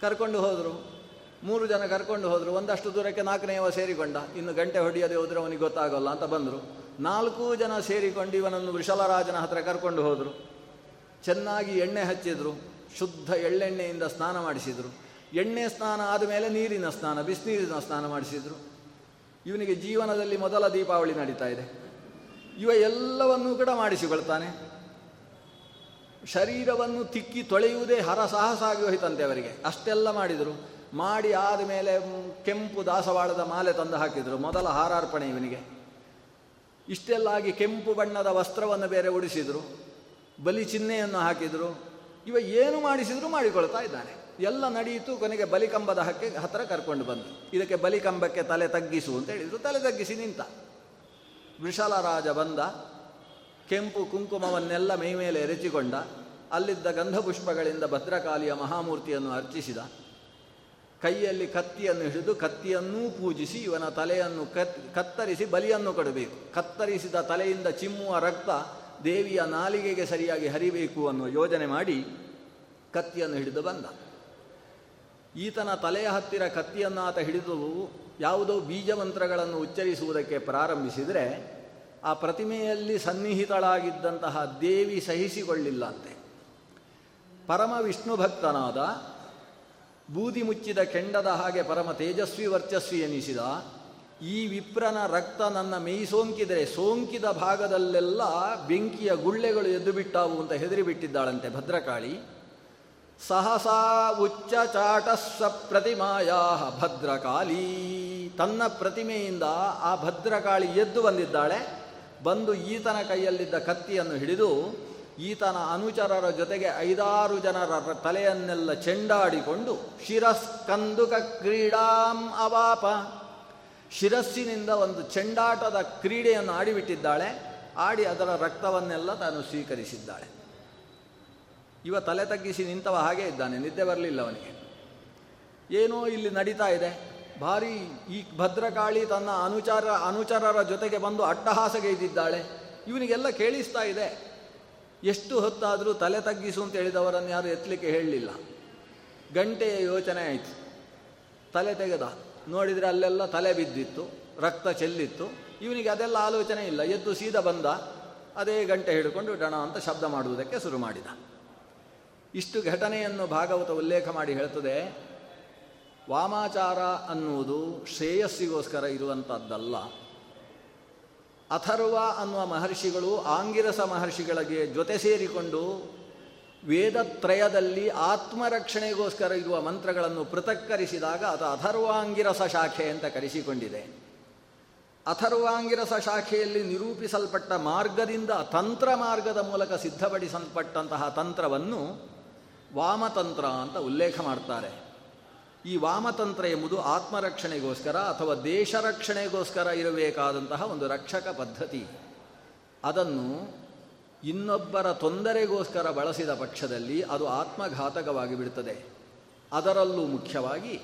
ಕರ್ಕೊಂಡು ಹೋದರು. ಮೂರು ಜನ ಕರ್ಕೊಂಡು ಹೋದರು. ಒಂದಷ್ಟು ದೂರಕ್ಕೆ ನಾಲ್ಕನೆಯವ ಸೇರಿಕೊಂಡ. ಇನ್ನು ಗಂಟೆ ಹೊಡೆಯದೆ ಹೋದರೆ ಅವನಿಗೆ ಗೊತ್ತಾಗೋಲ್ಲ ಅಂತ ಬಂದರು. ನಾಲ್ಕು ಜನ ಸೇರಿಕೊಂಡು ಇವನನ್ನು ವೃಷಲರಾಜನ ಹತ್ರ ಕರ್ಕೊಂಡು ಹೋದರು. ಚೆನ್ನಾಗಿ ಎಣ್ಣೆ ಹಚ್ಚಿದ್ರು. ಶುದ್ಧ ಎಳ್ಳೆಣ್ಣೆಯಿಂದ ಸ್ನಾನ ಮಾಡಿಸಿದರು. ಎಣ್ಣೆ ಸ್ನಾನ ಆದಮೇಲೆ ನೀರಿನ ಸ್ನಾನ, ಬಿಸಿನೀರಿನ ಸ್ನಾನ ಮಾಡಿಸಿದರು. ಇವನಿಗೆ ಜೀವನದಲ್ಲಿ ಮೊದಲ ದೀಪಾವಳಿ ನಡೀತಾ ಇದೆ. ಇವ ಎಲ್ಲವನ್ನೂ ಕೂಡ ಮಾಡಿಸಿಕೊಳ್ತಾನೆ ಶರೀರವನ್ನು ತಿಕ್ಕಿ ತೊಳೆಯುವುದೇ ಹರಸಾಹಸ ಆಗಿ ಹೋಯ್ತಂತೆ ಅವರಿಗೆ. ಅಷ್ಟೆಲ್ಲ ಮಾಡಿದರು. ಮಾಡಿ ಆದಮೇಲೆ ಕೆಂಪು ದಾಸವಾಳದ ಮಾಲೆ ತಂದು ಹಾಕಿದರು. ಮೊದಲ ಹಾರಾರ್ಪಣೆ ಇವನಿಗೆ. ಇಷ್ಟೆಲ್ಲ ಆಗಿ ಕೆಂಪು ಬಣ್ಣದ ವಸ್ತ್ರವನ್ನು ಬೇರೆ ಉಡಿಸಿದರು. ಬಲಿ ಚಿಹ್ನೆಯನ್ನು ಹಾಕಿದರು. ಇವ ಏನು ಮಾಡಿಸಿದರೂ ಮಾಡಿಕೊಳ್ತಾ ಇದ್ದಾನೆ. ಎಲ್ಲ ನಡೆಯಿತು, ಕೊನೆಗೆ ಬಲಿಕಂಬದ ಹಕ್ಕೆ ಹತ್ತಿರ ಕರ್ಕೊಂಡು ಬಂದು. ಇದಕ್ಕೆ ಬಲಿಕಂಬಕ್ಕೆ ತಲೆ ತಗ್ಗಿಸು ಅಂತ ಹೇಳಿದರು. ತಲೆ ತಗ್ಗಿಸಿ ನಿಂತ. ವಿಶಾಲರಾಜ ಬಂದ. ಕೆಂಪು ಕುಂಕುಮವನ್ನೆಲ್ಲ ಮೈಮೇಲೆ ಎರಚಿಕೊಂಡ. ಅಲ್ಲಿದ್ದ ಗಂಧಪುಷ್ಪಗಳಿಂದ ಭದ್ರಕಾಲಿಯ ಮಹಾಮೂರ್ತಿಯನ್ನು ಅರ್ಚಿಸಿದ. ಕೈಯಲ್ಲಿ ಕತ್ತಿಯನ್ನು ಹಿಡಿದು ಕತ್ತಿಯನ್ನೂ ಪೂಜಿಸಿ ಇವನ ತಲೆಯನ್ನು ಕತ್, ಕತ್ತರಿಸಿ ಬಲಿಯನ್ನು ಕೊಡಬೇಕು. ಕತ್ತರಿಸಿದ ತಲೆಯಿಂದ ಚಿಮ್ಮುವ ರಕ್ತ ದೇವಿಯ ನಾಲಿಗೆಗೆ ಸರಿಯಾಗಿ ಹರಿಬೇಕು ಅನ್ನುವ ಯೋಜನೆ ಮಾಡಿ ಕತ್ತಿಯನ್ನು ಹಿಡಿದು ಬಂದ. ಈತನ ತಲೆಯ ಹತ್ತಿರ ಕತ್ತಿಯನ್ನು ಆತ ಹಿಡಿದು ಯಾವುದೋ ಬೀಜಮಂತ್ರಗಳನ್ನು ಉಚ್ಚರಿಸುವುದಕ್ಕೆ ಪ್ರಾರಂಭಿಸಿದರೆ ಆ ಪ್ರತಿಮೆಯಲ್ಲಿ ಸನ್ನಿಹಿತಳಾಗಿದ್ದಂತಹ ದೇವಿ ಸಹಿಸಿಕೊಳ್ಳಿಲ್ಲಂತೆ. ಪರಮ ವಿಷ್ಣು ಭಕ್ತನಾದ, ಬೂದಿ ಮುಚ್ಚಿದ ಕೆಂಡದ ಹಾಗೆ ಪರಮ ತೇಜಸ್ವಿ ವರ್ಚಸ್ವಿ ಎನಿಸಿದ, ಈ ವಿಪ್ರನ ರಕ್ತ ನನ್ನ ಮೈ ಸೋಂಕಿದರೆ ಸೋಂಕಿದ ಭಾಗದಲ್ಲೆಲ್ಲ ಬೆಂಕಿಯ ಗುಳ್ಳೆಗಳು ಎದ್ದುಬಿಟ್ಟಾವು ಅಂತ ಹೆದರಿಬಿಟ್ಟಿದ್ದಾಳಂತೆ ಭದ್ರಕಾಳಿ. ಸಹಸಾ ಉಚ್ಚ ಚಾಟಸ್ಸ ಪ್ರತಿಮಾಯಾ ಭದ್ರಕಾಳಿ. ತನ್ನ ಪ್ರತಿಮೆಯಿಂದ ಆ ಭದ್ರಕಾಳಿ ಎದ್ದು ಬಂದಿದ್ದಾಳೆ. ಬಂದು ಈತನ ಕೈಯಲ್ಲಿದ್ದ ಕತ್ತಿಯನ್ನು ಹಿಡಿದು ಈತನ ಅನುಚರರ ಜೊತೆಗೆ ಐದಾರು ಜನರ ತಲೆಯನ್ನೆಲ್ಲ ಚೆಂಡಾಡಿಕೊಂಡು ಶಿರಸ್ಕಂದುಕ ಕ್ರೀಡಾಂ ಅವಾಪ. ಶಿರಸ್ಸಿನಿಂದ ಒಂದು ಚೆಂಡಾಟದ ಕ್ರೀಡೆಯನ್ನು ಆಡಿಬಿಟ್ಟಿದ್ದಾಳೆ. ಆಡಿ ಅದರ ರಕ್ತವನ್ನೆಲ್ಲ ತಾನು ಸ್ವೀಕರಿಸಿದ್ದಾಳೆ. ಇವ ತಲೆ ತಗ್ಗಿಸಿ ನಿಂತವ ಹಾಗೆ ಇದ್ದಾನೆ, ನಿದ್ದೆ ಬರಲಿಲ್ಲ ಅವನಿಗೆ. ಏನೋ ಇಲ್ಲಿ ನಡೀತಾ ಇದೆ. ಭಾರಿ ಈ ಭದ್ರಕಾಳಿ ತನ್ನ ಅನುಚಾರ, ಅನುಚಾರರ ಜೊತೆಗೆ ಬಂದು ಅಟ್ಟಹಾಸಗೈದಿದ್ದಾಳೆ ಇವನಿಗೆಲ್ಲ ಕೇಳಿಸ್ತಾ ಇದೆ. ಎಷ್ಟು ಹೊತ್ತಾದರೂ ತಲೆ ತಗ್ಗಿಸು ಅಂತ ಹೇಳಿದವರನ್ನು ಯಾರು ಎತ್ತಲಿಕ್ಕೆ ಹೇಳಲಿಲ್ಲ. ಗಂಟೆಯ ಯೋಚನೆ ಆಯಿತು. ತಲೆ ತೆಗೆದ. ನೋಡಿದರೆ ಅಲ್ಲೆಲ್ಲ ತಲೆ ಬಿದ್ದಿತ್ತು, ರಕ್ತ ಚೆಲ್ಲಿತ್ತು. ಇವನಿಗೆ ಅದೆಲ್ಲ ಆಲೋಚನೆ ಇಲ್ಲ. ಎದ್ದು ಸೀದಾ ಬಂದ. ಅದೇ ಗಂಟೆ ಹಿಡ್ಕೊಂಡು ಡಣ ಅಂತ ಶಬ್ದ ಮಾಡುವುದಕ್ಕೆ ಶುರು ಮಾಡಿದ. ಇಷ್ಟು ಘಟನೆಯನ್ನು ಭಾಗವತ ಉಲ್ಲೇಖ ಮಾಡಿ ಹೇಳ್ತದೆ, ವಾಮಾಚಾರ ಅನ್ನುವುದು ಶ್ರೇಯಸ್ಸಿಗೋಸ್ಕರ ಇರುವಂಥದ್ದಲ್ಲ ಅಥರ್ವ ಅನ್ನುವ ಮಹರ್ಷಿಗಳು ಆಂಗಿರಸ ಮಹರ್ಷಿಗಳಿಗೆ ಜೊತೆ ಸೇರಿಕೊಂಡು ವೇದತ್ರಯದಲ್ಲಿ ಆತ್ಮರಕ್ಷಣೆಗೋಸ್ಕರ ಇರುವ ಮಂತ್ರಗಳನ್ನು ಪೃಥಕ್ಕರಿಸಿದಾಗ ಅದು ಅಥರ್ವಾಂಗಿರಸ ಶಾಖೆ ಅಂತ ಕರೆಸಿಕೊಂಡಿದೆ. ಅಥರ್ವಾಂಗಿರಸ ಶಾಖೆಯಲ್ಲಿ ನಿರೂಪಿಸಲ್ಪಟ್ಟ ಮಾರ್ಗದಿಂದ ತಂತ್ರ ಮಾರ್ಗದ ಮೂಲಕ ಸಿದ್ಧಪಡಿಸಲ್ಪಟ್ಟಂತಹ ತಂತ್ರವನ್ನು ವಾಮತಂತ್ರ ಅಂತ ಉಲ್ಲೇಖ ಮಾಡ್ತಾರೆ. ಈ ವಾಮತಂತ್ರ ಎಂಬುದು ಆತ್ಮರಕ್ಷಣೆಗೋಸ್ಕರ ಅಥವಾ ದೇಶ ರಕ್ಷಣೆಗೋಸ್ಕರ ಇರಬೇಕಾದಂತಹ ಒಂದು ರಕ್ಷಕ ಪದ್ಧತಿ. ಅದನ್ನು ಇನ್ನೊಬ್ಬರ ತೊಂದರೆಗೋಸ್ಕರ ಬಳಸಿದ ಪಕ್ಷದಲ್ಲಿ ಅದು ಆತ್ಮಘಾತಕವಾಗಿ ಬಿಡುತ್ತದೆ ಅದರಲ್ಲೂ ಮುಖ್ಯವಾಗಿ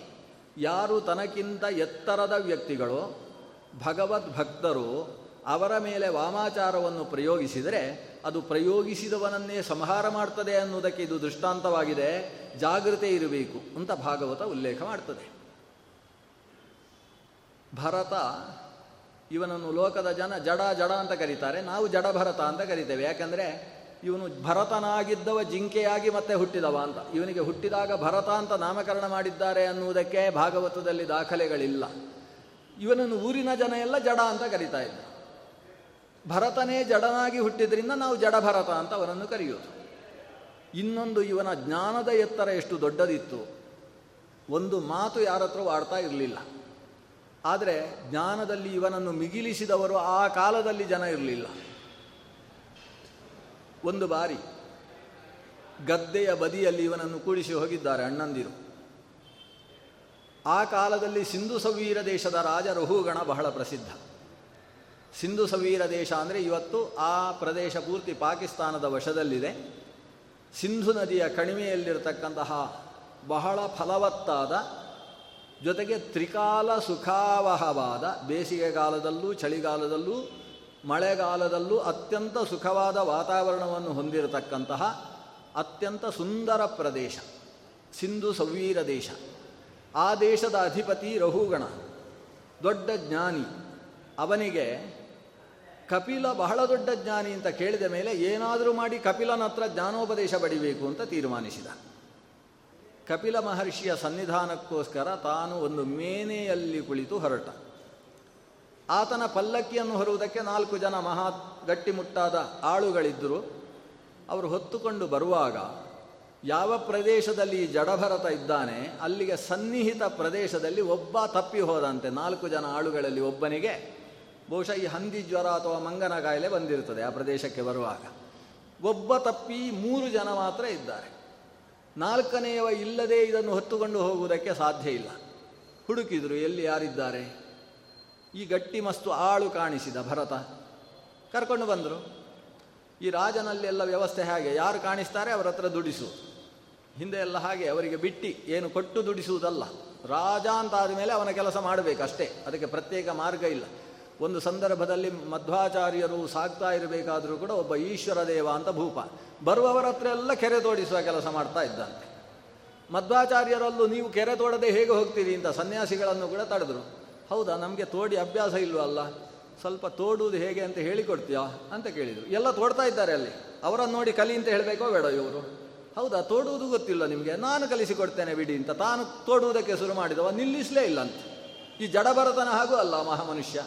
ಯಾರು ತನಕ್ಕಿಂತ ಎತ್ತರದ ವ್ಯಕ್ತಿಗಳು, ಭಗವದ್ಭಕ್ತರು ಅವರ ಮೇಲೆ ವಾಮಾಚಾರವನ್ನು ಪ್ರಯೋಗಿಸಿದರೆ ಅದು ಪ್ರಯೋಗಿಸಿದವನನ್ನೇ ಸಂಹಾರ ಮಾಡ್ತದೆ ಅನ್ನೋದಕ್ಕೆ ಇದು ದೃಷ್ಟಾಂತವಾಗಿದೆ. ಜಾಗೃತೆ ಇರಬೇಕು ಅಂತ ಭಾಗವತ ಉಲ್ಲೇಖ ಮಾಡ್ತದೆ. ಭರತ ಇವನನ್ನು ಲೋಕದ ಜನ ಜಡ ಜಡ ಅಂತ ಕರೀತಾರೆ. ನಾವು ಜಡ ಭರತ ಅಂತ ಕರಿತೇವೆ. ಯಾಕಂದರೆ ಇವನು ಭರತನಾಗಿದ್ದವ, ಜಿಂಕೆಯಾಗಿ ಮತ್ತೆ ಹುಟ್ಟಿದವ ಅಂತ. ಇವನಿಗೆ ಹುಟ್ಟಿದಾಗ ಭರತ ಅಂತ ನಾಮಕರಣ ಮಾಡಿದ್ದಾರೆ ಅನ್ನುವುದಕ್ಕೆ ಭಾಗವತದಲ್ಲಿ ದಾಖಲೆಗಳಿಲ್ಲ. ಇವನನ್ನು ಊರಿನ ಜನ ಎಲ್ಲ ಜಡ ಅಂತ ಕರಿತಾ ಇದ್ದ. ಭರತನೇ ಜಡನಾಗಿ ಹುಟ್ಟಿದ್ರಿಂದ ನಾವು ಜಡಭರತ ಅಂತ ಅವನನ್ನು ಕರೆಯೋದು ಇನ್ನೊಂದು ಇವನ ಜ್ಞಾನದ ಎತ್ತರ ಎಷ್ಟು ದೊಡ್ಡದಿತ್ತು. ಒಂದು ಮಾತು ಯಾರತ್ರ ಆಡ್ತಾ ಇರಲಿಲ್ಲ. ಆದರೆ ಜ್ಞಾನದಲ್ಲಿ ಇವನನ್ನು ಮಿಗಿಲಿಸಿದವರು ಆ ಕಾಲದಲ್ಲಿ ಜನ ಇರಲಿಲ್ಲ. ಒಂದು ಬಾರಿ ಗದ್ದೆಯ ಬದಿಯಲ್ಲಿ ಇವನನ್ನು ಕೂಡಿಸಿ ಹೋಗಿದ್ದಾರೆ ಅಣ್ಣಂದಿರು. ಆ ಕಾಲದಲ್ಲಿ ಸಿಂಧು ಸವೀರ ದೇಶದ ರಾಜ ರಹುಗಣ ಬಹಳ ಪ್ರಸಿದ್ಧ. ಸಿಂಧು ಸವೀರ ದೇಶ ಅಂದರೆ ಇವತ್ತು ಆ ಪ್ರದೇಶ ಪೂರ್ತಿ ಪಾಕಿಸ್ತಾನದ ವಶದಲ್ಲಿದೆ. ಸಿಂಧು ನದಿಯ ಕಣಿವೆಯಲ್ಲಿರತಕ್ಕಂತಹ ಬಹಳ ಫಲವತ್ತಾದ, ಜೊತೆಗೆ ತ್ರಿಕಾಲ ಸುಖಾವಹವಾದ, ಬೇಸಿಗೆಗಾಲದಲ್ಲೂ ಚಳಿಗಾಲದಲ್ಲೂ ಮಳೆಗಾಲದಲ್ಲೂ ಅತ್ಯಂತ ಸುಖವಾದ ವಾತಾವರಣವನ್ನು ಹೊಂದಿರತಕ್ಕಂತಹ ಅತ್ಯಂತ ಸುಂದರ ಪ್ರದೇಶ, ಸಿಂಧು ಸವೀರ ದೇಶ. ಆ ದೇಶದ ಅಧಿಪತಿ ರಹುಗಣ ದೊಡ್ಡ ಜ್ಞಾನಿ. ಅವನಿಗೆ ಕಪಿಲ ಬಹಳ ದೊಡ್ಡ ಜ್ಞಾನಿ ಅಂತ ಕೇಳಿದ ಮೇಲೆ ಏನಾದರೂ ಮಾಡಿ ಕಪಿಲನ ಹತ್ರ ಜ್ಞಾನೋಪದೇಶ ಪಡಿಬೇಕು ಅಂತ ತೀರ್ಮಾನಿಸಿದ. ಕಪಿಲ ಮಹರ್ಷಿಯ ಸನ್ನಿಧಾನಕ್ಕೋಸ್ಕರ ತಾನು ಒಂದು ಮೇನೆಯಲ್ಲಿ ಕುಳಿತು ಹೊರಟ. ಆತನ ಪಲ್ಲಕ್ಕಿಯನ್ನು ಹೊರುವುದಕ್ಕೆ ನಾಲ್ಕು ಜನ ಮಹಾ ಗಟ್ಟಿಮುಟ್ಟಾದ ಆಳುಗಳಿದ್ದರು ಅವರು ಹೊತ್ತುಕೊಂಡು ಬರುವಾಗ ಯಾವ ಪ್ರದೇಶದಲ್ಲಿ ಜಡಭರತ ಇದ್ದಾನೆ, ಅಲ್ಲಿಗೆ ಸನ್ನಿಹಿತ ಪ್ರದೇಶದಲ್ಲಿ ಒಬ್ಬ ತಪ್ಪಿ ಹೋದಂತೆ ನಾಲ್ಕು ಜನ ಆಳುಗಳಲ್ಲಿ ಒಬ್ಬನಿಗೆ ಬಹುಶಃ ಈ ಹಂದಿ ಜ್ವರ ಅಥವಾ ಮಂಗನ ಕಾಯಿಲೆ ಬಂದಿರುತ್ತದೆ ಆ ಪ್ರದೇಶಕ್ಕೆ ಬರುವಾಗ. ಒಬ್ಬ ತಪ್ಪಿ ಮೂರು ಜನ ಮಾತ್ರ ಇದ್ದಾರೆ. ನಾಲ್ಕನೆಯವ ಇಲ್ಲದೆ ಇದನ್ನು ಹೊತ್ತುಕೊಂಡು ಹೋಗುವುದಕ್ಕೆ ಸಾಧ್ಯ ಇಲ್ಲ. ಹುಡುಕಿದ್ರು, ಎಲ್ಲಿ ಯಾರಿದ್ದಾರೆ? ಈ ಗಟ್ಟಿ ಮಸ್ತು ಆಳು ಕಾಣಿಸಿದ ಭರತ. ಕರ್ಕೊಂಡು ಬಂದರು. ಈ ರಾಜನಲ್ಲಿ ಎಲ್ಲ ವ್ಯವಸ್ಥೆ ಹಾಗೆ. ಯಾರು ಕಾಣಿಸ್ತಾರೆ ಅವರ ಹತ್ರ ದುಡಿಸು. ಹಿಂದೆ ಎಲ್ಲ ಹಾಗೆ, ಅವರಿಗೆ ಬಿಟ್ಟು, ಏನು ಕೊಟ್ಟು ದುಡಿಸುವುದಲ್ಲ. ರಾಜ ಅಂತ ಆದಮೇಲೆ ಅವನ ಕೆಲಸ ಮಾಡಬೇಕಷ್ಟೇ. ಅದಕ್ಕೆ ಪ್ರತ್ಯೇಕ ಮಾರ್ಗ ಇಲ್ಲ. ಒಂದು ಸಂದರ್ಭದಲ್ಲಿ ಮಧ್ವಾಚಾರ್ಯರು ಸಾಗ್ತಾ ಇರಬೇಕಾದರೂ ಕೂಡ ಒಬ್ಬ ಈಶ್ವರ ದೇವ ಅಂತ ಭೂಪ. ಬರುವವರ ಹತ್ರ ಎಲ್ಲ ಕೆರೆ ತೋಡಿಸುವ ಕೆಲಸ ಮಾಡ್ತಾ ಇದ್ದಾನೆ. ಮಧ್ವಾಚಾರ್ಯರಲ್ಲೂ ನೀವು ಕೆರೆ ತೋಡದೆ ಹೇಗೆ ಹೋಗ್ತೀರಿ ಅಂತ ಸನ್ಯಾಸಿಗಳನ್ನು ಕೂಡ ತಡೆದ್ರು. ಹೌದಾ, ನಮಗೆ ತೋಡಿ ಅಭ್ಯಾಸ ಇಲ್ವಲ್ಲ ಸ್ವಲ್ಪ ತೋಡುವುದು ಹೇಗೆ ಅಂತ ಹೇಳಿಕೊಡ್ತೀಯಾ ಅಂತ ಕೇಳಿದರು. ಎಲ್ಲ ತೋಡ್ತಾ ಇದ್ದಾರೆ ಅಲ್ಲಿ. ಅವರನ್ನು ನೋಡಿ ಕಲಿ ಅಂತ ಹೇಳಬೇಕೋ ಬೇಡ ಇವರು? ಹೌದಾ, ತೋಡುವುದು ಗೊತ್ತಿಲ್ಲ ನಿಮಗೆ. ನಾನು ಕಲಿಸಿಕೊಡ್ತೇನೆ ಬಿಡಿ ಅಂತ. ತಾನು ತೋಡುವುದಕ್ಕೆ ಶುರು ಮಾಡಿದವ ನಿಲ್ಲಿಸಲೇ ಇಲ್ಲ ಅಂತ ಈ ಜಡಭರತನ ಹಾಗೂ ಅಲ್ಲ ಮಹಾಮನುಷ್ಯ.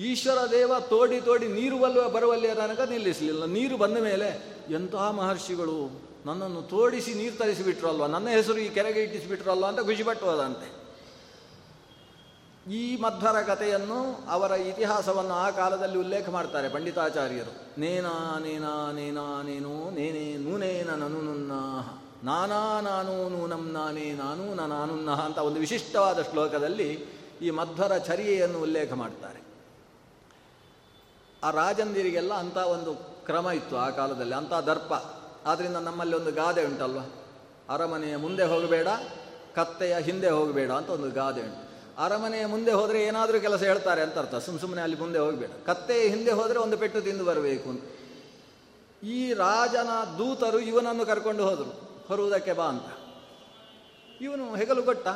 ಈಶ್ವರ ದೇವ ತೋಡಿ ತೋಡಿ ನೀರು ಬಲ್ವ ಬರುವಲ್ಲಿಯ ತನಕ ನಿಲ್ಲಿಸಲಿಲ್ಲ. ನೀರು ಬಂದ ಮೇಲೆ ಎಂತಹ ಮಹರ್ಷಿಗಳು ನನ್ನನ್ನು ತೋಡಿಸಿ ನೀರು ತರಿಸಿಬಿಟ್ರಲ್ವ? ನನ್ನ ಹೆಸರು ಈ ಕೆರೆಗೆ ಇಟ್ಟಿಸಿಬಿಟ್ರಲ್ವ ಅಂತ ಖುಷಿಪಟ್ಟು ಹೋದಂತೆ. ಈ ಮಧ್ವರ ಕಥೆಯನ್ನು ಅವರ ಇತಿಹಾಸವನ್ನು ಆ ಕಾಲದಲ್ಲಿ ಉಲ್ಲೇಖ ಮಾಡ್ತಾರೆ ಪಂಡಿತಾಚಾರ್ಯರು. ನೇನಾ ನೇನಾ ನೇನಾ, ನೇನೋ, ನೇನೇ ನೂನೇನ ನನು, ನುನ್ನ ನಾನಾ, ನಾನು, ನೂನಂ, ನಾನೇ, ನಾನು ನಾನುನ್ನಹ ಅಂತ ಒಂದು ವಿಶಿಷ್ಟವಾದ ಶ್ಲೋಕದಲ್ಲಿ ಈ ಮಧ್ವರ ಚರ್ಯೆಯನ್ನು ಉಲ್ಲೇಖ ಮಾಡ್ತಾರೆ. ಆ ರಾಜಂದಿರಿಗೆಲ್ಲ ಅಂಥ ಒಂದು ಕ್ರಮ ಇತ್ತು ಆ ಕಾಲದಲ್ಲಿ ಅಂಥ ದರ್ಪ. ಆದ್ದರಿಂದ ನಮ್ಮಲ್ಲಿ ಒಂದು ಗಾದೆ ಉಂಟಲ್ವ? ಅರಮನೆಯ ಮುಂದೆ ಹೋಗಬೇಡ, ಕತ್ತೆಯ ಹಿಂದೆ ಹೋಗಬೇಡ ಅಂತ ಒಂದು ಗಾದೆ ಉಂಟು. ಅರಮನೆಯ ಮುಂದೆ ಹೋದರೆ ಏನಾದರೂ ಕೆಲಸ ಹೇಳ್ತಾರೆ ಅಂತ ಅರ್ಥ. ಸುಮ್ಮ ಸುಮ್ಮನೆ ಅಲ್ಲಿ ಮುಂದೆ ಹೋಗಬೇಡ. ಕತ್ತೆಯ ಹಿಂದೆ ಹೋದರೆ ಒಂದು ಪೆಟ್ಟು ತಿಂದು ಬರಬೇಕು ಅಂತ. ಈ ರಾಜನ ದೂತರು ಇವನನ್ನು ಕರ್ಕೊಂಡು ಹೋದರು. ಹೊರುವುದಕ್ಕೆ ಬಾ ಅಂತ. ಇವನು ಹೆಗಲು ಕೊಟ್ಟ,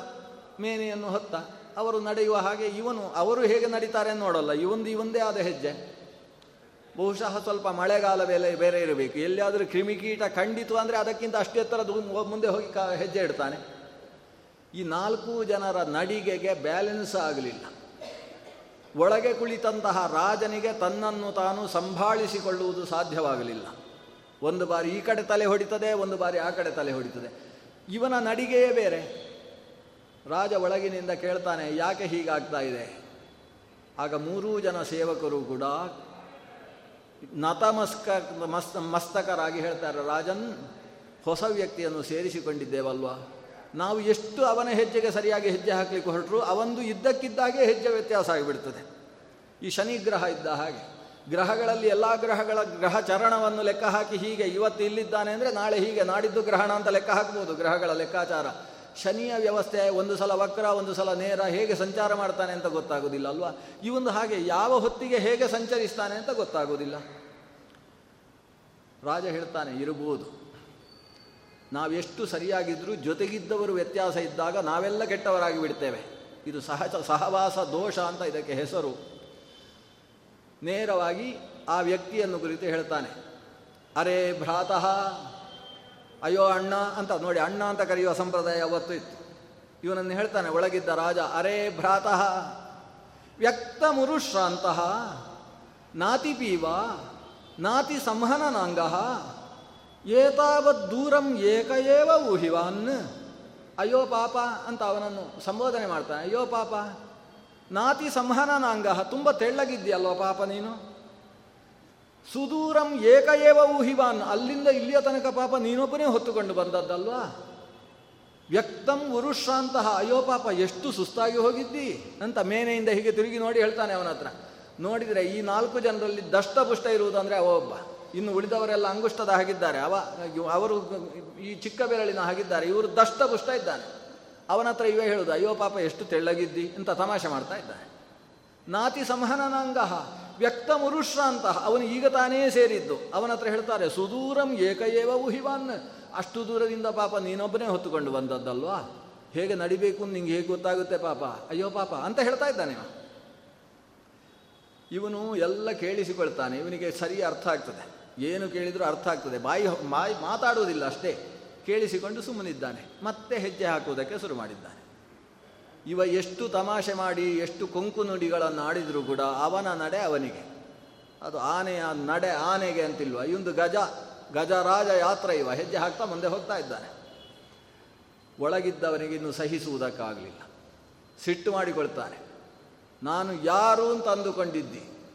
ಮೇನೆಯನ್ನು ಹೊತ್ತ. ಅವರು ನಡೆಯುವ ಹಾಗೆ ಇವನು, ಅವರು ಹೇಗೆ ನಡೀತಾರೆ ನೋಡಲ್ಲ. ಇವೊಂದು ಇವಂದೇ ಆದ ಹೆಜ್ಜೆ. ಬಹುಶಃ ಸ್ವಲ್ಪ ಮಳೆಗಾಲ ಬೇರೆ ಬೇರೆ ಇರಬೇಕು. ಎಲ್ಲಿಯಾದರೂ ಕ್ರಿಮಿಕೀಟ ಖಂಡಿತು ಅಂದರೆ ಅದಕ್ಕಿಂತ ಅಷ್ಟು ಮುಂದೆ ಹೋಗಿ ಕ, ಹೆಜ್ಜೆ ಇಡ್ತಾನೆ. ಈ ನಾಲ್ಕು ಜನರ ನಡಿಗೆಗೆ ಬ್ಯಾಲೆನ್ಸ್ ಆಗಲಿಲ್ಲ. ಒಳಗೆ ಕುಳಿತಂತಹ ರಾಜನಿಗೆ ತನ್ನನ್ನು ತಾನು ಸಂಭಾಳಿಸಿಕೊಳ್ಳುವುದು ಸಾಧ್ಯವಾಗಲಿಲ್ಲ. ಒಂದು ಬಾರಿ ಈ ಕಡೆ ತಲೆ ಹೊಡಿತದೆ, ಒಂದು ಬಾರಿ ಆ ಕಡೆ ತಲೆ ಹೊಡಿತದೆ. ಇವನ ನಡಿಗೆಯೇ ಬೇರೆ. ರಾಜ ಒಳಗಿನಿಂದ ಕೇಳ್ತಾನೆ, ಯಾಕೆ ಹೀಗಾಗ್ತಾ ಇದೆ? ಆಗ ಮೂರೂ ಜನ ಸೇವಕರು ಕೂಡ ನತಮಸ್ಕ ಮಸ್ ಮಸ್ತಕರಾಗಿ ಹೇಳ್ತಾರೆ, ರಾಜನ್, ಹೊಸ ವ್ಯಕ್ತಿಯನ್ನು ಸೇರಿಸಿಕೊಂಡಿದ್ದೇವಲ್ವಾ? ನಾವು ಎಷ್ಟು ಅವನ ಹೆಜ್ಜೆಗೆ ಸರಿಯಾಗಿ ಹೆಜ್ಜೆ ಹಾಕಲಿಕ್ಕೆ ಹೊರಟರು, ಅವಂದು ಇದ್ದಕ್ಕಿದ್ದಾಗೆ ಹೆಜ್ಜೆ ವ್ಯತ್ಯಾಸ ಆಗಿಬಿಡ್ತದೆ. ಈ ಶನಿ ಗ್ರಹ ಇದ್ದ ಹಾಗೆ. ಗ್ರಹಗಳಲ್ಲಿ ಎಲ್ಲ ಗ್ರಹಗಳ ಗ್ರಹ ಚರಣವನ್ನು ಲೆಕ್ಕ ಹಾಕಿ ಹೀಗೆ ಇವತ್ತು ಇಲ್ಲಿದ್ದಾನೆ ಅಂದರೆ ನಾಳೆ ಹೀಗೆ ನಾಡಿದ್ದು ಗ್ರಹಣ ಅಂತ ಲೆಕ್ಕ ಹಾಕ್ಬೋದು, ಗ್ರಹಗಳ ಲೆಕ್ಕಾಚಾರ. ಶನಿಯ ವ್ಯವಸ್ಥೆ, ಒಂದು ಸಲ ವಕ್ರ, ಒಂದು ಸಲ ನೇರ, ಹೇಗೆ ಸಂಚಾರ ಮಾಡ್ತಾನೆ ಅಂತ ಗೊತ್ತಾಗೋದಿಲ್ಲ ಅಲ್ವಾ? ಈ ಒಂದು ಹಾಗೆ ಯಾವ ಹೊತ್ತಿಗೆ ಹೇಗೆ ಸಂಚರಿಸ್ತಾನೆ ಅಂತ ಗೊತ್ತಾಗೋದಿಲ್ಲ. ರಾಜ ಹೇಳ್ತಾನೆ, ಇರಬಹುದು. ನಾವೆಷ್ಟು ಸರಿಯಾಗಿದ್ದರೂ ಜೊತೆಗಿದ್ದವರು ವ್ಯತ್ಯಾಸ ಇದ್ದಾಗ ನಾವೆಲ್ಲ ಕೆಟ್ಟವರಾಗಿ ಬಿಡ್ತೇವೆ. ಇದು ಸಹಜ, ಸಹವಾಸ, ದೋಷ ಅಂತ ಇದಕ್ಕೆ ಹೆಸರು. ನೇರವಾಗಿ ಆ ವ್ಯಕ್ತಿಯನ್ನು ಕುರಿತು ಹೇಳ್ತಾನೆ, ಅರೆ ಭ್ರಾತಃ ಅಯ್ಯೋ ಅಣ್ಣ ಅಂತ, ನೋಡಿ ಅಣ್ಣ ಅಂತ ಕರೆಯುವ ಸಂಪ್ರದಾಯ ಅವತ್ತು ಇತ್ತು. ಇವನನ್ನು ಹೇಳ್ತಾನೆ, ಒಳಗಿದ್ದ ರಾಜ, ಅರೇ ಭ್ರಾತಃ, ವ್ಯಕ್ತ ಮುರುಶ್ರಾಂತಹ ನಾತಿ ಪೀವ, ನಾತಿ ಸಂಹನನಾಂಗ, ಏತಾವತ್ ದೂರಂ ಏಕಏವ ಊಹಿವಾನ್. ಅಯ್ಯೋ ಪಾಪ ಅಂತ ಅವನನ್ನು ಸಂಬೋಧನೆ ಮಾಡ್ತಾನೆ, ಅಯ್ಯೋ ಪಾಪ, ನಾತಿ ಸಂಹನನಾಂಗ, ತುಂಬ ತೆಳ್ಳಗಿದ್ಯಲ್ವ ಪಾಪ ನೀನು? ಸುದೂರಂ ಏಕಏವ ಊಹಿವಾನ್. ಅಲ್ಲಿಂದ ಇಲ್ಲಿಯ ತನಕ ಪಾಪ ನೀನೊಬ್ಬನೇ ಹೊತ್ತುಕೊಂಡು ಬಂದದ್ದಲ್ವಾ? ವ್ಯಕ್ತಂ ಉರುಶ್ರಾಂತಹ ಅಯ್ಯೋ ಪಾಪ, ಎಷ್ಟು ಸುಸ್ತಾಗಿ ಹೋಗಿದ್ದಿ? ಅಂತ ಮೇನೆಯಿಂದ ಹೀಗೆ ತಿರುಗಿ ನೋಡಿ ಹೇಳ್ತಾನೆ ಅವನ ಹತ್ರ. ನೋಡಿದರೆ ಈ ನಾಲ್ಕು ಜನರಲ್ಲಿ ದಷ್ಟಪುಷ್ಟ ಇರುವುದಂದರೆ ಅವ ಒಬ್ಬ. ಇನ್ನು ಉಳಿದವರೆಲ್ಲ ಅಂಗುಷ್ಟದ ಹಾಗಿದ್ದಾರೆ. ಅವ, ಅವರು ಈ ಚಿಕ್ಕ ಬೆರಳಿನ ಹಾಗಿದ್ದಾರೆ. ಇವರು ದಷ್ಟಪುಷ್ಟ ಇದ್ದಾನೆ. ಅವನ ಹತ್ರ ಇವೇ ಹೇಳುದು, ಅಯ್ಯೋ ಪಾಪ, ಎಷ್ಟು ತೆಳ್ಳಗಿದ್ದಿ? ಅಂತ ತಮಾಷೆ ಮಾಡ್ತಾ ಇದ್ದಾನೆ. ನಾತಿ ಸಂಹನನಾಂಗ. ವ್ಯಕ್ತ ಮುರುಶ್ರಾಂತಹ ಅವನು ಈಗ ತಾನೇ ಸೇರಿದ್ದು. ಅವನ ಹತ್ರ ಹೇಳ್ತಾರೆ, ಸುದೂರಂ ಏಕಯೇವ ಊಹಿವಾನ್. ಅಷ್ಟು ದೂರದಿಂದ ಪಾಪ ನೀನೊಬ್ಬನೇ ಹೊತ್ತುಕೊಂಡು ಬಂದದ್ದಲ್ವಾ? ಹೇಗೆ ನಡಿಬೇಕು ನಿಂಗೆ ಹೇಗೆ ಗೊತ್ತಾಗುತ್ತೆ ಪಾಪ? ಅಯ್ಯೋ ಪಾಪ, ಅಂತ ಹೇಳ್ತಾ ಇದ್ದಾನೆ ಇವನು ಎಲ್ಲ ಕೇಳಿಸಿಕೊಳ್ತಾನೆ. ಇವನಿಗೆ ಸರಿ ಅರ್ಥ ಆಗ್ತದೆ. ಏನು ಕೇಳಿದರೂ ಅರ್ಥ ಆಗ್ತದೆ. ಬಾಯಿ ಬಾಯಿ ಮಾತಾಡುವುದಿಲ್ಲ ಅಷ್ಟೇ. ಕೇಳಿಸಿಕೊಂಡು ಸುಮ್ಮನಿದ್ದಾನೆ. ಮತ್ತೆ ಹೆಜ್ಜೆ ಹಾಕುವುದಕ್ಕೆ ಶುರು ಮಾಡಿದ್ದಾನೆ. ಇವ ಎಷ್ಟು ತಮಾಷೆ ಮಾಡಿ, ಎಷ್ಟು ಕೊಂಕು ನುಡಿಗಳನ್ನು ಆಡಿದರೂ ಕೂಡ ಅವನ ನಡೆ ಅವನಿಗೆ. ಅದು ಆನೆಯ ನಡೆ ಆನೆಗೆ ಅಂತಿಲ್ವ. ಇವೊಂದು ಗಜ, ಗಜರಾಜ ಯಾತ್ರ ಇವ. ಹೆಜ್ಜೆ ಹಾಕ್ತಾ ಮುಂದೆ ಹೋಗ್ತಾ ಇದ್ದಾನೆ. ಒಳಗಿದ್ದವನಿಗೆ ಇನ್ನು ಸಹಿಸುವುದಕ್ಕಾಗಲಿಲ್ಲ. ಸಿಟ್ಟು ಮಾಡಿಕೊಳ್ತಾನೆ. ನಾನು ಯಾರು ಅಂತ ಅಂದುಕೊಂಡಿದ್ದಿ?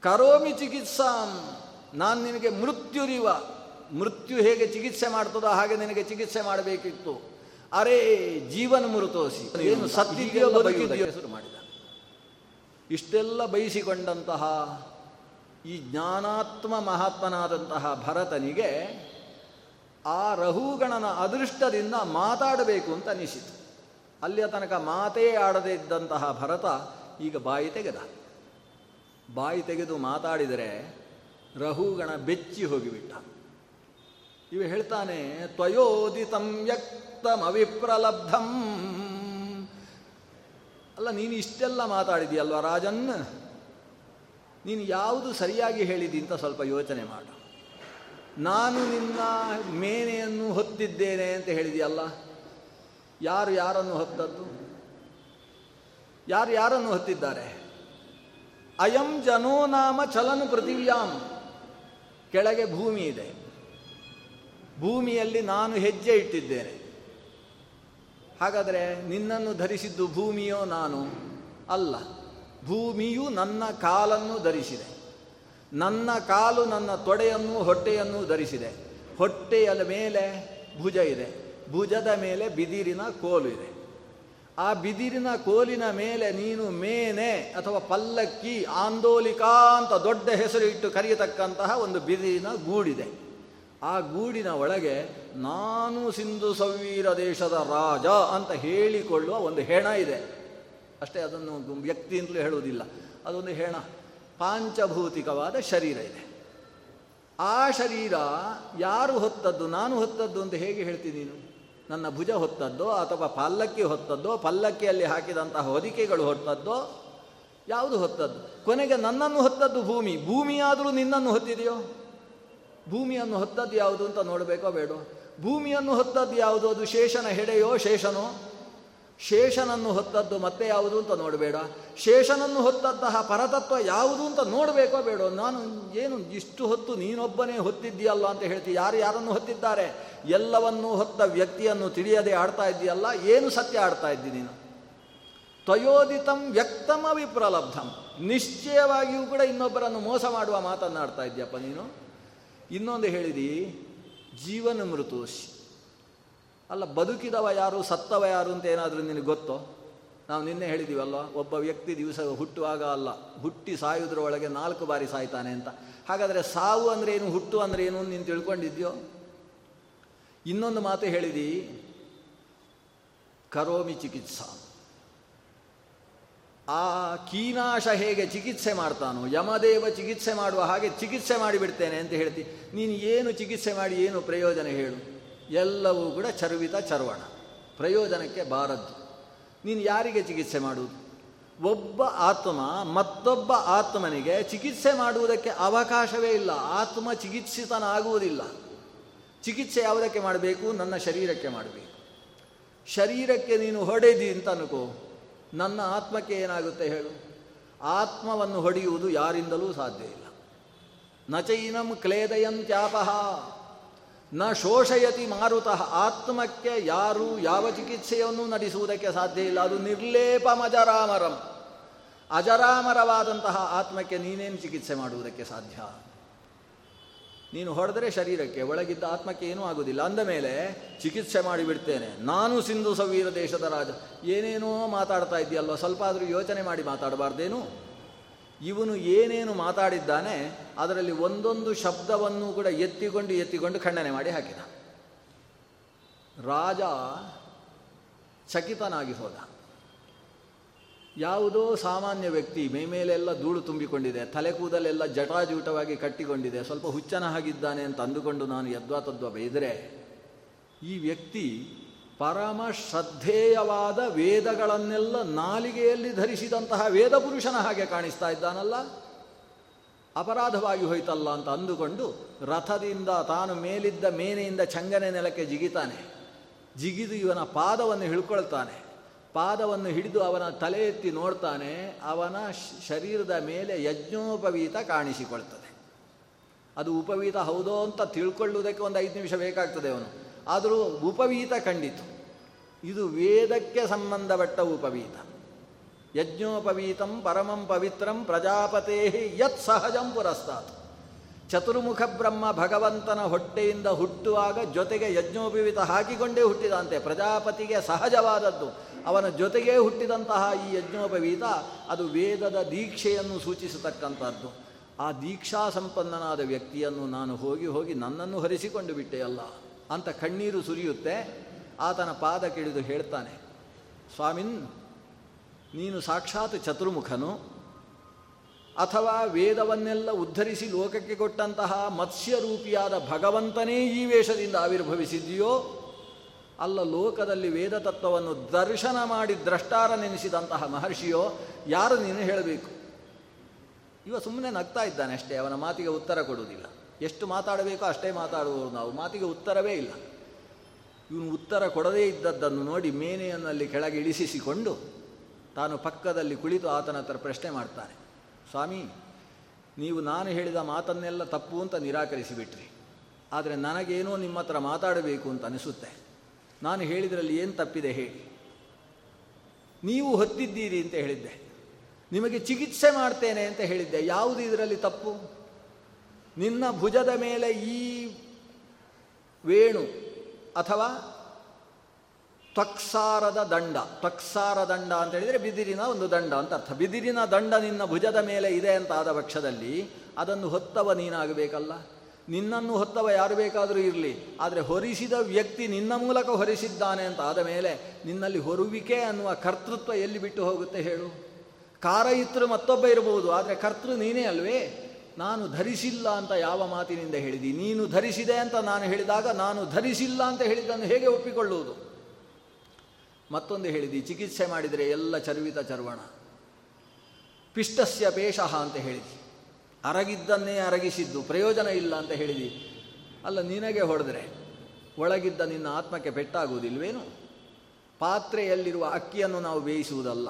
ಕರೋಮಿ ಚಿಕಿತ್ಸಾಂ. ನಾನು ನಿನಗೆ ಮೃತ್ಯುರಿವ. ಮೃತ್ಯು ಹೇಗೆ ಚಿಕಿತ್ಸೆ ಮಾಡ್ತದೋ ಹಾಗೆ ನಿನಗೆ ಚಿಕಿತ್ಸೆ ಮಾಡಬೇಕಿತ್ತು. ಅರೇ ಜೀವನ ಮುರುತೋಸಿ. ಏನು ಸತ್ತಿದೆಯೋ ಬದುಕಿದೆಯೋ ಹೆಸರು ಮಾಡಿದ. ಇಷ್ಟೆಲ್ಲ ಬಯಸಿಕೊಂಡಂತಹ ಈ ಜ್ಞಾನಾತ್ಮ ಮಹಾತ್ಮನಾದಂತಹ ಭರತನಿಗೆ ಆ ರಹುಗಣನ ಅದೃಷ್ಟದಿಂದ ಮಾತಾಡಬೇಕು ಅಂತ ಅನಿಸಿತು. ಅಲ್ಲಿಯ ತನಕ ಮಾತೇ ಆಡದೇ ಇದ್ದಂತಹ ಭರತ ಈಗ ಬಾಯಿ ತೆಗೆದ. ಬಾಯಿ ತೆಗೆದು ಮಾತಾಡಿದರೆ ರಹುಗಣ ಬೆಚ್ಚಿ ಹೋಗಿಬಿಟ್ಟ. ಇವ ಹೇಳ್ತಾನೆ ತ್ವಯೋದಿತಂ ವ್ಯಕ್ತಮವಿಪ್ರಲಬ್ಧಂ ಅಲ್ಲ, ನೀನು ಇಷ್ಟೆಲ್ಲ ಮಾತಾಡಿದೆಯಲ್ವ ರಾಜನ್? ನೀನು ಯಾವುದು ಸರಿಯಾಗಿ ಹೇಳಿದಿ ಅಂತ ಸ್ವಲ್ಪ ಯೋಚನೆ ಮಾಡು. ನಾನು ನಿನ್ನ ಮೇನೆಯನ್ನು ಹೊತ್ತಿದ್ದೇನೆ ಅಂತ ಹೇಳಿದೆಯಲ್ಲ ಯಾರು ಯಾರನ್ನು ಹೊತ್ತದ್ದು? ಯಾರು ಯಾರನ್ನು ಹೊತ್ತಿದ್ದಾರೆ? ಅಯಂ ಜನೋ ನಾಮ ಚಲನು ಪೃಥಿವ್ಯಾಂ. ಕೆಳಗೆ ಭೂಮಿ ಇದೆ. ಭೂಮಿಯಲ್ಲಿ ನಾನು ಹೆಜ್ಜೆ ಇಟ್ಟಿದ್ದೇನೆ. ಹಾಗಾದರೆ ನಿನ್ನನ್ನು ಧರಿಸಿದ್ದು ಭೂಮಿಯೋ ನಾನು? ಅಲ್ಲ. ಭೂಮಿಯು ನನ್ನ ಕಾಲನ್ನು ಧರಿಸಿದೆ. ನನ್ನ ಕಾಲು ನನ್ನ ತೊಡೆಯನ್ನು ಹೊಟ್ಟೆಯನ್ನು ಧರಿಸಿದೆ. ಹೊಟ್ಟೆಯ ಮೇಲೆ ಭುಜ ಇದೆ. ಭುಜದ ಮೇಲೆ ಬಿದಿರಿನ ಕೋಲು ಇದೆ. ಆ ಬಿದಿರಿನ ಕೋಲಿನ ಮೇಲೆ ನೀನು ಮೇನೆ ಅಥವಾ ಪಲ್ಲಕ್ಕಿ ಆಂದೋಲಿಕಾ ಅಂತ ದೊಡ್ಡ ಹೆಸರು ಇಟ್ಟು ಕರೆಯತಕ್ಕಂತಹ ಒಂದು ಬಿದಿರಿನ ಗೂಡಿದೆ. ಆ ಗೂಡಿನ ಒಳಗೆ ನಾನು ಸಿಂಧು ಸವೀರ ದೇಶದ ರಾಜ ಅಂತ ಹೇಳಿಕೊಳ್ಳುವ ಒಂದು ಹೆಣ ಇದೆ. ಅಷ್ಟೇ ಅದನ್ನು ವ್ಯಕ್ತಿ ಅಂತಲೂ ಹೇಳುವುದಿಲ್ಲ. ಅದೊಂದು ಹೆಣ. ಪಾಂಚಭೌತಿಕವಾದ ಶರೀರ ಇದೆ. ಆ ಶರೀರ ಯಾರು ಹೊತ್ತದ್ದು, ನಾನು ಹೊತ್ತದ್ದು ಅಂತ ಹೇಗೆ ಹೇಳ್ತೀನಿ ನೀನು? ನನ್ನ ಭುಜ ಹೊತ್ತದ್ದೋ ಅಥವಾ ಪಲ್ಲಕ್ಕಿ ಹೊತ್ತದ್ದೋ, ಪಲ್ಲಕ್ಕಿಯಲ್ಲಿ ಹಾಕಿದಂತಹ ಹೊದಿಕೆಗಳು ಹೊತ್ತದ್ದೋ? ಯಾವುದು ಹೊತ್ತದ್ದು? ಕೊನೆಗೆ ನನ್ನನ್ನು ಹೊತ್ತದ್ದು ಭೂಮಿ. ಭೂಮಿಯಾದರೂ ನಿನ್ನನ್ನು ಹೊತ್ತಿದೆಯೋ? ಭೂಮಿಯನ್ನು ಹೊತ್ತದ್ದು ಯಾವುದು ಅಂತ ನೋಡಬೇಕೋ ಬೇಡ? ಭೂಮಿಯನ್ನು ಹೊತ್ತದ್ದು ಯಾವುದು? ಅದು ಶೇಷನ ಹೆಡೆಯೋ ಶೇಷನೋ? ಶೇಷನನ್ನು ಹೊತ್ತದ್ದು ಮತ್ತೆ ಯಾವುದು ಅಂತ ನೋಡಬೇಡ. ಶೇಷನನ್ನು ಹೊತ್ತಂತಹ ಪರತತ್ವ ಯಾವುದು ಅಂತ ನೋಡಬೇಕೋ ಬೇಡ? ನಾನು ಏನು ಇಷ್ಟು ಹೊತ್ತು ನೀನೊಬ್ಬನೇ ಹೊತ್ತಿದ್ದೀಯಲ್ಲ ಅಂತ ಹೇಳ್ತಿ. ಯಾರು ಯಾರನ್ನು ಹೊತ್ತಿದ್ದಾರೆ? ಎಲ್ಲವನ್ನೂ ಹೊತ್ತ ವ್ಯಕ್ತಿಯನ್ನು ತಿಳಿಯದೆ ಆಡ್ತಾ ಇದ್ದೀಯಲ್ಲ, ಏನು ಸತ್ಯ ಆಡ್ತಾ ಇದ್ದಿ ನೀನು? ತ್ವಯೋದಿತಂ ವ್ಯಕ್ತಮ ವಿಪ್ರಲಬ್ಧಂ ನಿಶ್ಚಯವಾಗಿಯೂ ಕೂಡ ಇನ್ನೊಬ್ಬರನ್ನು ಮೋಸ ಮಾಡುವ ಮಾತನ್ನಾಡ್ತಾ ಇದ್ದೀಯಪ್ಪ ನೀನು. ಇನ್ನೊಂದು ಹೇಳಿದಿ, ಜೀವನ ಮೃತು. ಅಲ್ಲ, ಬದುಕಿದವ ಯಾರು, ಸತ್ತವ ಯಾರು ಅಂತ ಏನಾದರೂ ನಿನಗೆ ಗೊತ್ತೋ? ನಾವು ನಿನ್ನೆ ಹೇಳಿದ್ದೀವಲ್ಲ ಒಬ್ಬ ವ್ಯಕ್ತಿ ದಿವಸ ಹುಟ್ಟುವಾಗ ಅಲ್ಲ, ಹುಟ್ಟಿ ಸಾಯುವುದರ ಒಳಗೆ ನಾಲ್ಕು ಬಾರಿ ಸಾಯ್ತಾನೆ ಅಂತ. ಹಾಗಾದರೆ ಸಾವು ಅಂದರೆ ಏನು, ಹುಟ್ಟು ಅಂದರೆ ಏನು ನೀನು ತಿಳ್ಕೊಂಡಿದ್ಯೋ? ಇನ್ನೊಂದು ಮಾತು ಹೇಳಿದಿ, ಕರೋಮಿ ಚಿಕಿತ್ಸಾ ಆ ಕೀನಾಶ ಹೇಗೆ ಚಿಕಿತ್ಸೆ ಮಾಡ್ತಾನೋ, ಯಮದೇವ ಚಿಕಿತ್ಸೆ ಮಾಡುವ ಹಾಗೆ ಚಿಕಿತ್ಸೆ ಮಾಡಿಬಿಡ್ತೇನೆ ಅಂತ ಹೇಳ್ತಿ. ನೀನು ಏನು ಚಿಕಿತ್ಸೆ ಮಾಡಿ ಏನು ಪ್ರಯೋಜನ ಹೇಳು? ಎಲ್ಲವೂ ಕೂಡ ಚರ್ವಿತ ಚರ್ವಣ. ಪ್ರಯೋಜನಕ್ಕೆ ಬಾರದ್ದು. ನೀನು ಯಾರಿಗೆ ಚಿಕಿತ್ಸೆ ಮಾಡುವುದು? ಒಬ್ಬ ಆತ್ಮ ಮತ್ತೊಬ್ಬ ಆತ್ಮನಿಗೆ ಚಿಕಿತ್ಸೆ ಮಾಡುವುದಕ್ಕೆ ಅವಕಾಶವೇ ಇಲ್ಲ. ಆತ್ಮ ಚಿಕಿತ್ಸಿತನಾಗುವುದಿಲ್ಲ. ಚಿಕಿತ್ಸೆ ಯಾವುದಕ್ಕೆ ಮಾಡಬೇಕು? ನನ್ನ ಶರೀರಕ್ಕೆ ಮಾಡಬೇಕು. ಶರೀರಕ್ಕೆ ನೀನು ಹೊಡೆದಿ ಅಂತ ಅನ್ಕೋ. ನನ್ನ ಆತ್ಮಕ್ಕೆ ಏನಾಗುತ್ತೆ ಹೇಳು? ಆತ್ಮವನ್ನು ಹೊಡೆಯುವುದು ಯಾರಿಂದಲೂ ಸಾಧ್ಯ ಇಲ್ಲ. ನಚೈನಂ ಕ್ಲೇದಯಂತ್ಯಾಪಹ ನ ಶೋಷಯತಿ ಮಾರುತಃ, ಆತ್ಮಕ್ಕೆ ಯಾರು ಯಾವ ಚಿಕಿತ್ಸೆಯನ್ನು ನಡೆಸುವುದಕ್ಕೆ ಸಾಧ್ಯ ಇಲ್ಲ. ಅದು ನಿರ್ಲೇಪಮಜರಾಮರಂ ಅಜರಾಮರವಾದಂತಹ ಆತ್ಮಕ್ಕೆ ನೀನೇನು ಚಿಕಿತ್ಸೆ ಮಾಡುವುದಕ್ಕೆ ಸಾಧ್ಯ? ನೀನು ಹೊಡೆದರೆ ಶರೀರಕ್ಕೆ, ಒಳಗಿದ್ದ ಆತ್ಮಕ್ಕೆ ಏನೂ ಆಗುವುದಿಲ್ಲ. ಅಂದ ಮೇಲೆ ಚಿಕಿತ್ಸೆ ಮಾಡಿಬಿಡ್ತೇನೆ ನಾನು ಸಿಂಧು ಸವೀರ ದೇಶದ ರಾಜ. ಏನೇನೋ ಮಾತಾಡ್ತಾ ಇದೆಯಲ್ವ? ಸ್ವಲ್ಪ ಆದರೂ ಯೋಚನೆ ಮಾಡಿ ಮಾತಾಡಬಾರ್ದೇನು? ಇವನು ಏನೇನು ಮಾತಾಡಿದ್ದಾನೆ, ಅದರಲ್ಲಿ ಒಂದೊಂದು ಶಬ್ದವನ್ನು ಕೂಡ ಎತ್ತಿಕೊಂಡು ಎತ್ತಿಕೊಂಡು ಖಂಡನೆ ಮಾಡಿ ಹಾಕಿದ. ರಾಜ ಚಕಿತನಾಗಿ ಹೋದ. ಯಾವುದೋ ಸಾಮಾನ್ಯ ವ್ಯಕ್ತಿ ಮೈ ಮೇಲೆಲ್ಲ ಧೂಳು ತುಂಬಿಕೊಂಡಿದೆ, ತಲೆ ಕೂದಲೆಲ್ಲ ಜಟಾಜೂಟವಾಗಿ ಕಟ್ಟಿಕೊಂಡಿದೆ, ಸ್ವಲ್ಪ ಹುಚ್ಚನ ಹಾಗಿದ್ದಾನೆ ಅಂತ ಅಂದುಕೊಂಡು ನಾನು ಯದ್ವಾ ತದ್ವಾ ಬೈದರೆ, ಈ ವ್ಯಕ್ತಿ ಪರಮ ಶ್ರದ್ಧೇಯವಾದ ವೇದಗಳನ್ನೆಲ್ಲ ನಾಲಿಗೆಯಲ್ಲಿ ಧರಿಸಿದಂತಹ ವೇದ ಪುರುಷನ ಹಾಗೆ ಕಾಣಿಸ್ತಾ ಇದ್ದಾನಲ್ಲ? ಅಪರಾಧವಾಗಿ ಹೋಯ್ತಲ್ಲ ಅಂತ ಅಂದುಕೊಂಡು ರಥದಿಂದ ತಾನು ಮೇಲಿದ್ದ ಮೇನೆಯಿಂದ ಚಂಗನೆ ನೆಲಕ್ಕೆ ಜಿಗಿತಾನೆ. ಜಿಗಿದು ಇವನ ಪಾದವನ್ನು ಹಿಡ್ಕೊಳ್ತಾನೆ ಪಾದವನ್ನು ಹಿಡಿದು ಅವನ ತಲೆ ಎತ್ತಿ ನೋಡ್ತಾನೆ, ಅವನ ಶರೀರದ ಮೇಲೆ ಯಜ್ಞೋಪವೀತ ಕಾಣಿಸಿಕೊಳ್ತದೆ. ಅದು ಉಪವೀತ ಹೌದೋ ಅಂತ ತಿಳ್ಕೊಳ್ಳುವುದಕ್ಕೆ ಒಂದು ಐದು ನಿಮಿಷ ಬೇಕಾಗ್ತದೆ ಅವನು. ಆದರೂ ಉಪವೀತ ಕಂಡಿತು ಇದು ವೇದಕ್ಕೆ ಸಂಬಂಧಪಟ್ಟ ಉಪವೀತ. ಯಜ್ಞೋಪವೀತಂ ಪರಮಂ ಪವಿತ್ರಂ ಪ್ರಜಾಪತೇ ಯತ್ ಸಹಜಂ ಪುರಸ್ತಾತ್. ಚತುರ್ಮುಖ ಬ್ರಹ್ಮ ಭಗವಂತನ ಹೊಟ್ಟೆಯಿಂದ ಹುಟ್ಟುವಾಗ ಜೊತೆಗೆ ಯಜ್ಞೋಪವೀತ ಹಾಕಿಕೊಂಡೇ ಹುಟ್ಟಿದಂತೆ. ಪ್ರಜಾಪತಿಗೆ ಸಹಜವಾದದ್ದು. ಅವನ ಜೊತೆಗೇ ಹುಟ್ಟಿದಂತಹ ಈ ಯಜ್ಞೋಪವೀತ ಅದು ವೇದದ ದೀಕ್ಷೆಯನ್ನು ಸೂಚಿಸತಕ್ಕಂಥದ್ದು. ಆ ದೀಕ್ಷಾ ಸಂಪನ್ನನಾದ ವ್ಯಕ್ತಿಯನ್ನು ನಾನು ಹೋಗಿ ಹೋಗಿ ನನ್ನನ್ನು ಹರಿಸಿಕೊಂಡು ಬಿಟ್ಟೆಯಲ್ಲ ಅಂತ ಕಣ್ಣೀರು ಸುರಿಯುತ್ತೆ. ಆತನ ಪಾದ ಕಿಳಿದು ಹೇಳ್ತಾನೆ, ಸ್ವಾಮಿನ್, ನೀನು ಸಾಕ್ಷಾತ್ ಚತುರ್ಮುಖನು. ಅಥವಾ ವೇದವನ್ನೆಲ್ಲ ಉದ್ಧರಿಸಿ ಲೋಕಕ್ಕೆ ಕೊಟ್ಟಂತಹ ಮತ್ಸ್ಯರೂಪಿಯಾದ ಭಗವಂತನೇ ಈ ವೇಷದಿಂದ ಆವಿರ್ಭವಿಸಿದೆಯೋ ಅಲ್ಲ, ಲೋಕದಲ್ಲಿ ವೇದ ತತ್ವವನ್ನು ದರ್ಶನ ಮಾಡಿ ದ್ರಷ್ಟಾರ ನೆನೆಸಿದಂತಹ ಮಹರ್ಷಿಯೋ, ಯಾರು ನೀನು ಹೇಳಬೇಕು? ಇವ ಸುಮ್ಮನೆ ನಗ್ತಾ ಇದ್ದಾನೆ ಅಷ್ಟೇ, ಅವನ ಮಾತಿಗೆ ಉತ್ತರ ಕೊಡುವುದಿಲ್ಲ. ಎಷ್ಟು ಮಾತಾಡಬೇಕೋ ಅಷ್ಟೇ ಮಾತಾಡುವವರು ನಾವು, ಮಾತಿಗೆ ಉತ್ತರವೇ ಇಲ್ಲ. ಇವನು ಉತ್ತರ ಕೊಡದೇ ಇದ್ದದ್ದನ್ನು ನೋಡಿ ಮೇನೆಯನ್ನಲ್ಲಿ ಕೆಳಗೆ ಇಳಿಸಿಕೊಂಡು ತಾನು ಪಕ್ಕದಲ್ಲಿ ಕುಳಿತು ಆತನ ಪ್ರಶ್ನೆ ಮಾಡ್ತಾನೆ. ಸ್ವಾಮಿ, ನೀವು ನಾನು ಹೇಳಿದ ಮಾತನ್ನೆಲ್ಲ ತಪ್ಪು ಅಂತ ನಿರಾಕರಿಸಿಬಿಟ್ರಿ. ಆದರೆ ನನಗೇನೋ ನಿಮ್ಮ ಹತ್ರ ಮಾತಾಡಬೇಕು ಅಂತ ಅನಿಸುತ್ತೆ. ನಾನು ಹೇಳಿದ್ರಲ್ಲಿ ಏನು ತಪ್ಪಿದೆ ಹೇಳಿ. ನೀವು ಹೊತ್ತಿದ್ದೀರಿ ಅಂತ ಹೇಳಿದ್ದೆ. ನಿಮಗೆ ಚಿಕಿತ್ಸೆ ಮಾಡ್ತೇನೆ ಅಂತ ಹೇಳಿದ್ದೆ. ಯಾವುದು ಇದರಲ್ಲಿ ತಪ್ಪು? ನಿನ್ನ ಭುಜದ ಮೇಲೆ ಈ ವೇಣು ಅಥವಾ ತ್ವಕ್ಸಾರದ ದಂಡ, ತ್ವಕ್ಸಾರ ದಂಡ ಅಂತ ಹೇಳಿದರೆ ಬಿದಿರಿನ ಒಂದು ದಂಡ ಅಂತ ಅರ್ಥ. ಬಿದಿರಿನ ದಂಡ ನಿನ್ನ ಭುಜದ ಮೇಲೆ ಇದೆ ಅಂತ ಆದ ಪಕ್ಷದಲ್ಲಿ ಅದನ್ನು ಹೊತ್ತವ ನೀನಾಗಬೇಕಲ್ಲ? ನಿನ್ನನ್ನು ಹೊತ್ತವ ಯಾರು ಬೇಕಾದರೂ ಇರಲಿ, ಆದರೆ ಹೊರಿಸಿದ ವ್ಯಕ್ತಿ ನಿನ್ನ ಮೂಲಕ ಹೊರಿಸಿದ್ದಾನೆ ಅಂತ ಆದ ಮೇಲೆ ನಿನ್ನಲ್ಲಿ ಹೊರುವಿಕೆ ಅನ್ನುವ ಕರ್ತೃತ್ವ ಎಲ್ಲಿ ಬಿಟ್ಟು ಹೋಗುತ್ತೆ ಹೇಳು? ಕಾರ ಇತ್ತರು ಮತ್ತೊಬ್ಬ ಇರಬಹುದು ಆದರೆ ಕರ್ತೃ ನೀನೇ ಅಲ್ವೇ? ನಾನು ಧರಿಸಿಲ್ಲ ಅಂತ ಯಾವ ಮಾತಿನಿಂದ ಹೇಳಿದಿ? ನೀನು ಧರಿಸಿದೆ ಅಂತ ನಾನು ಹೇಳಿದಾಗ ನಾನು ಧರಿಸಿಲ್ಲ ಅಂತ ಹೇಳಿದ್ದನ್ನು ಹೇಗೆ ಒಪ್ಪಿಕೊಳ್ಳುವುದು? ಮತ್ತೊಂದು ಹೇಳಿದಿ, ಚಿಕಿತ್ಸೆ ಮಾಡಿದರೆ ಎಲ್ಲ ಚರ್ವಿತ ಚರ್ವಣ. ಪಿಷ್ಟಸ್ಯ ಪೇಷಃ ಅಂತ ಹೇಳಿದಿ. ಅರಗಿದ್ದನ್ನೇ ಅರಗಿಸಿದ್ದು, ಪ್ರಯೋಜನ ಇಲ್ಲ ಅಂತ ಹೇಳಿದಿ. ಅಲ್ಲ, ನಿನಗೆ ಹೊಡೆದ್ರೆ, ಒಳಗಿದ್ದ ನಿನ್ನ ಆತ್ಮಕ್ಕೆ ಪೆಟ್ಟಾಗುವುದಿಲ್ವೇನು? ಪಾತ್ರೆಯಲ್ಲಿರುವ ಅಕ್ಕಿಯನ್ನು ನಾವು ಬೇಯಿಸುವುದಲ್ಲ.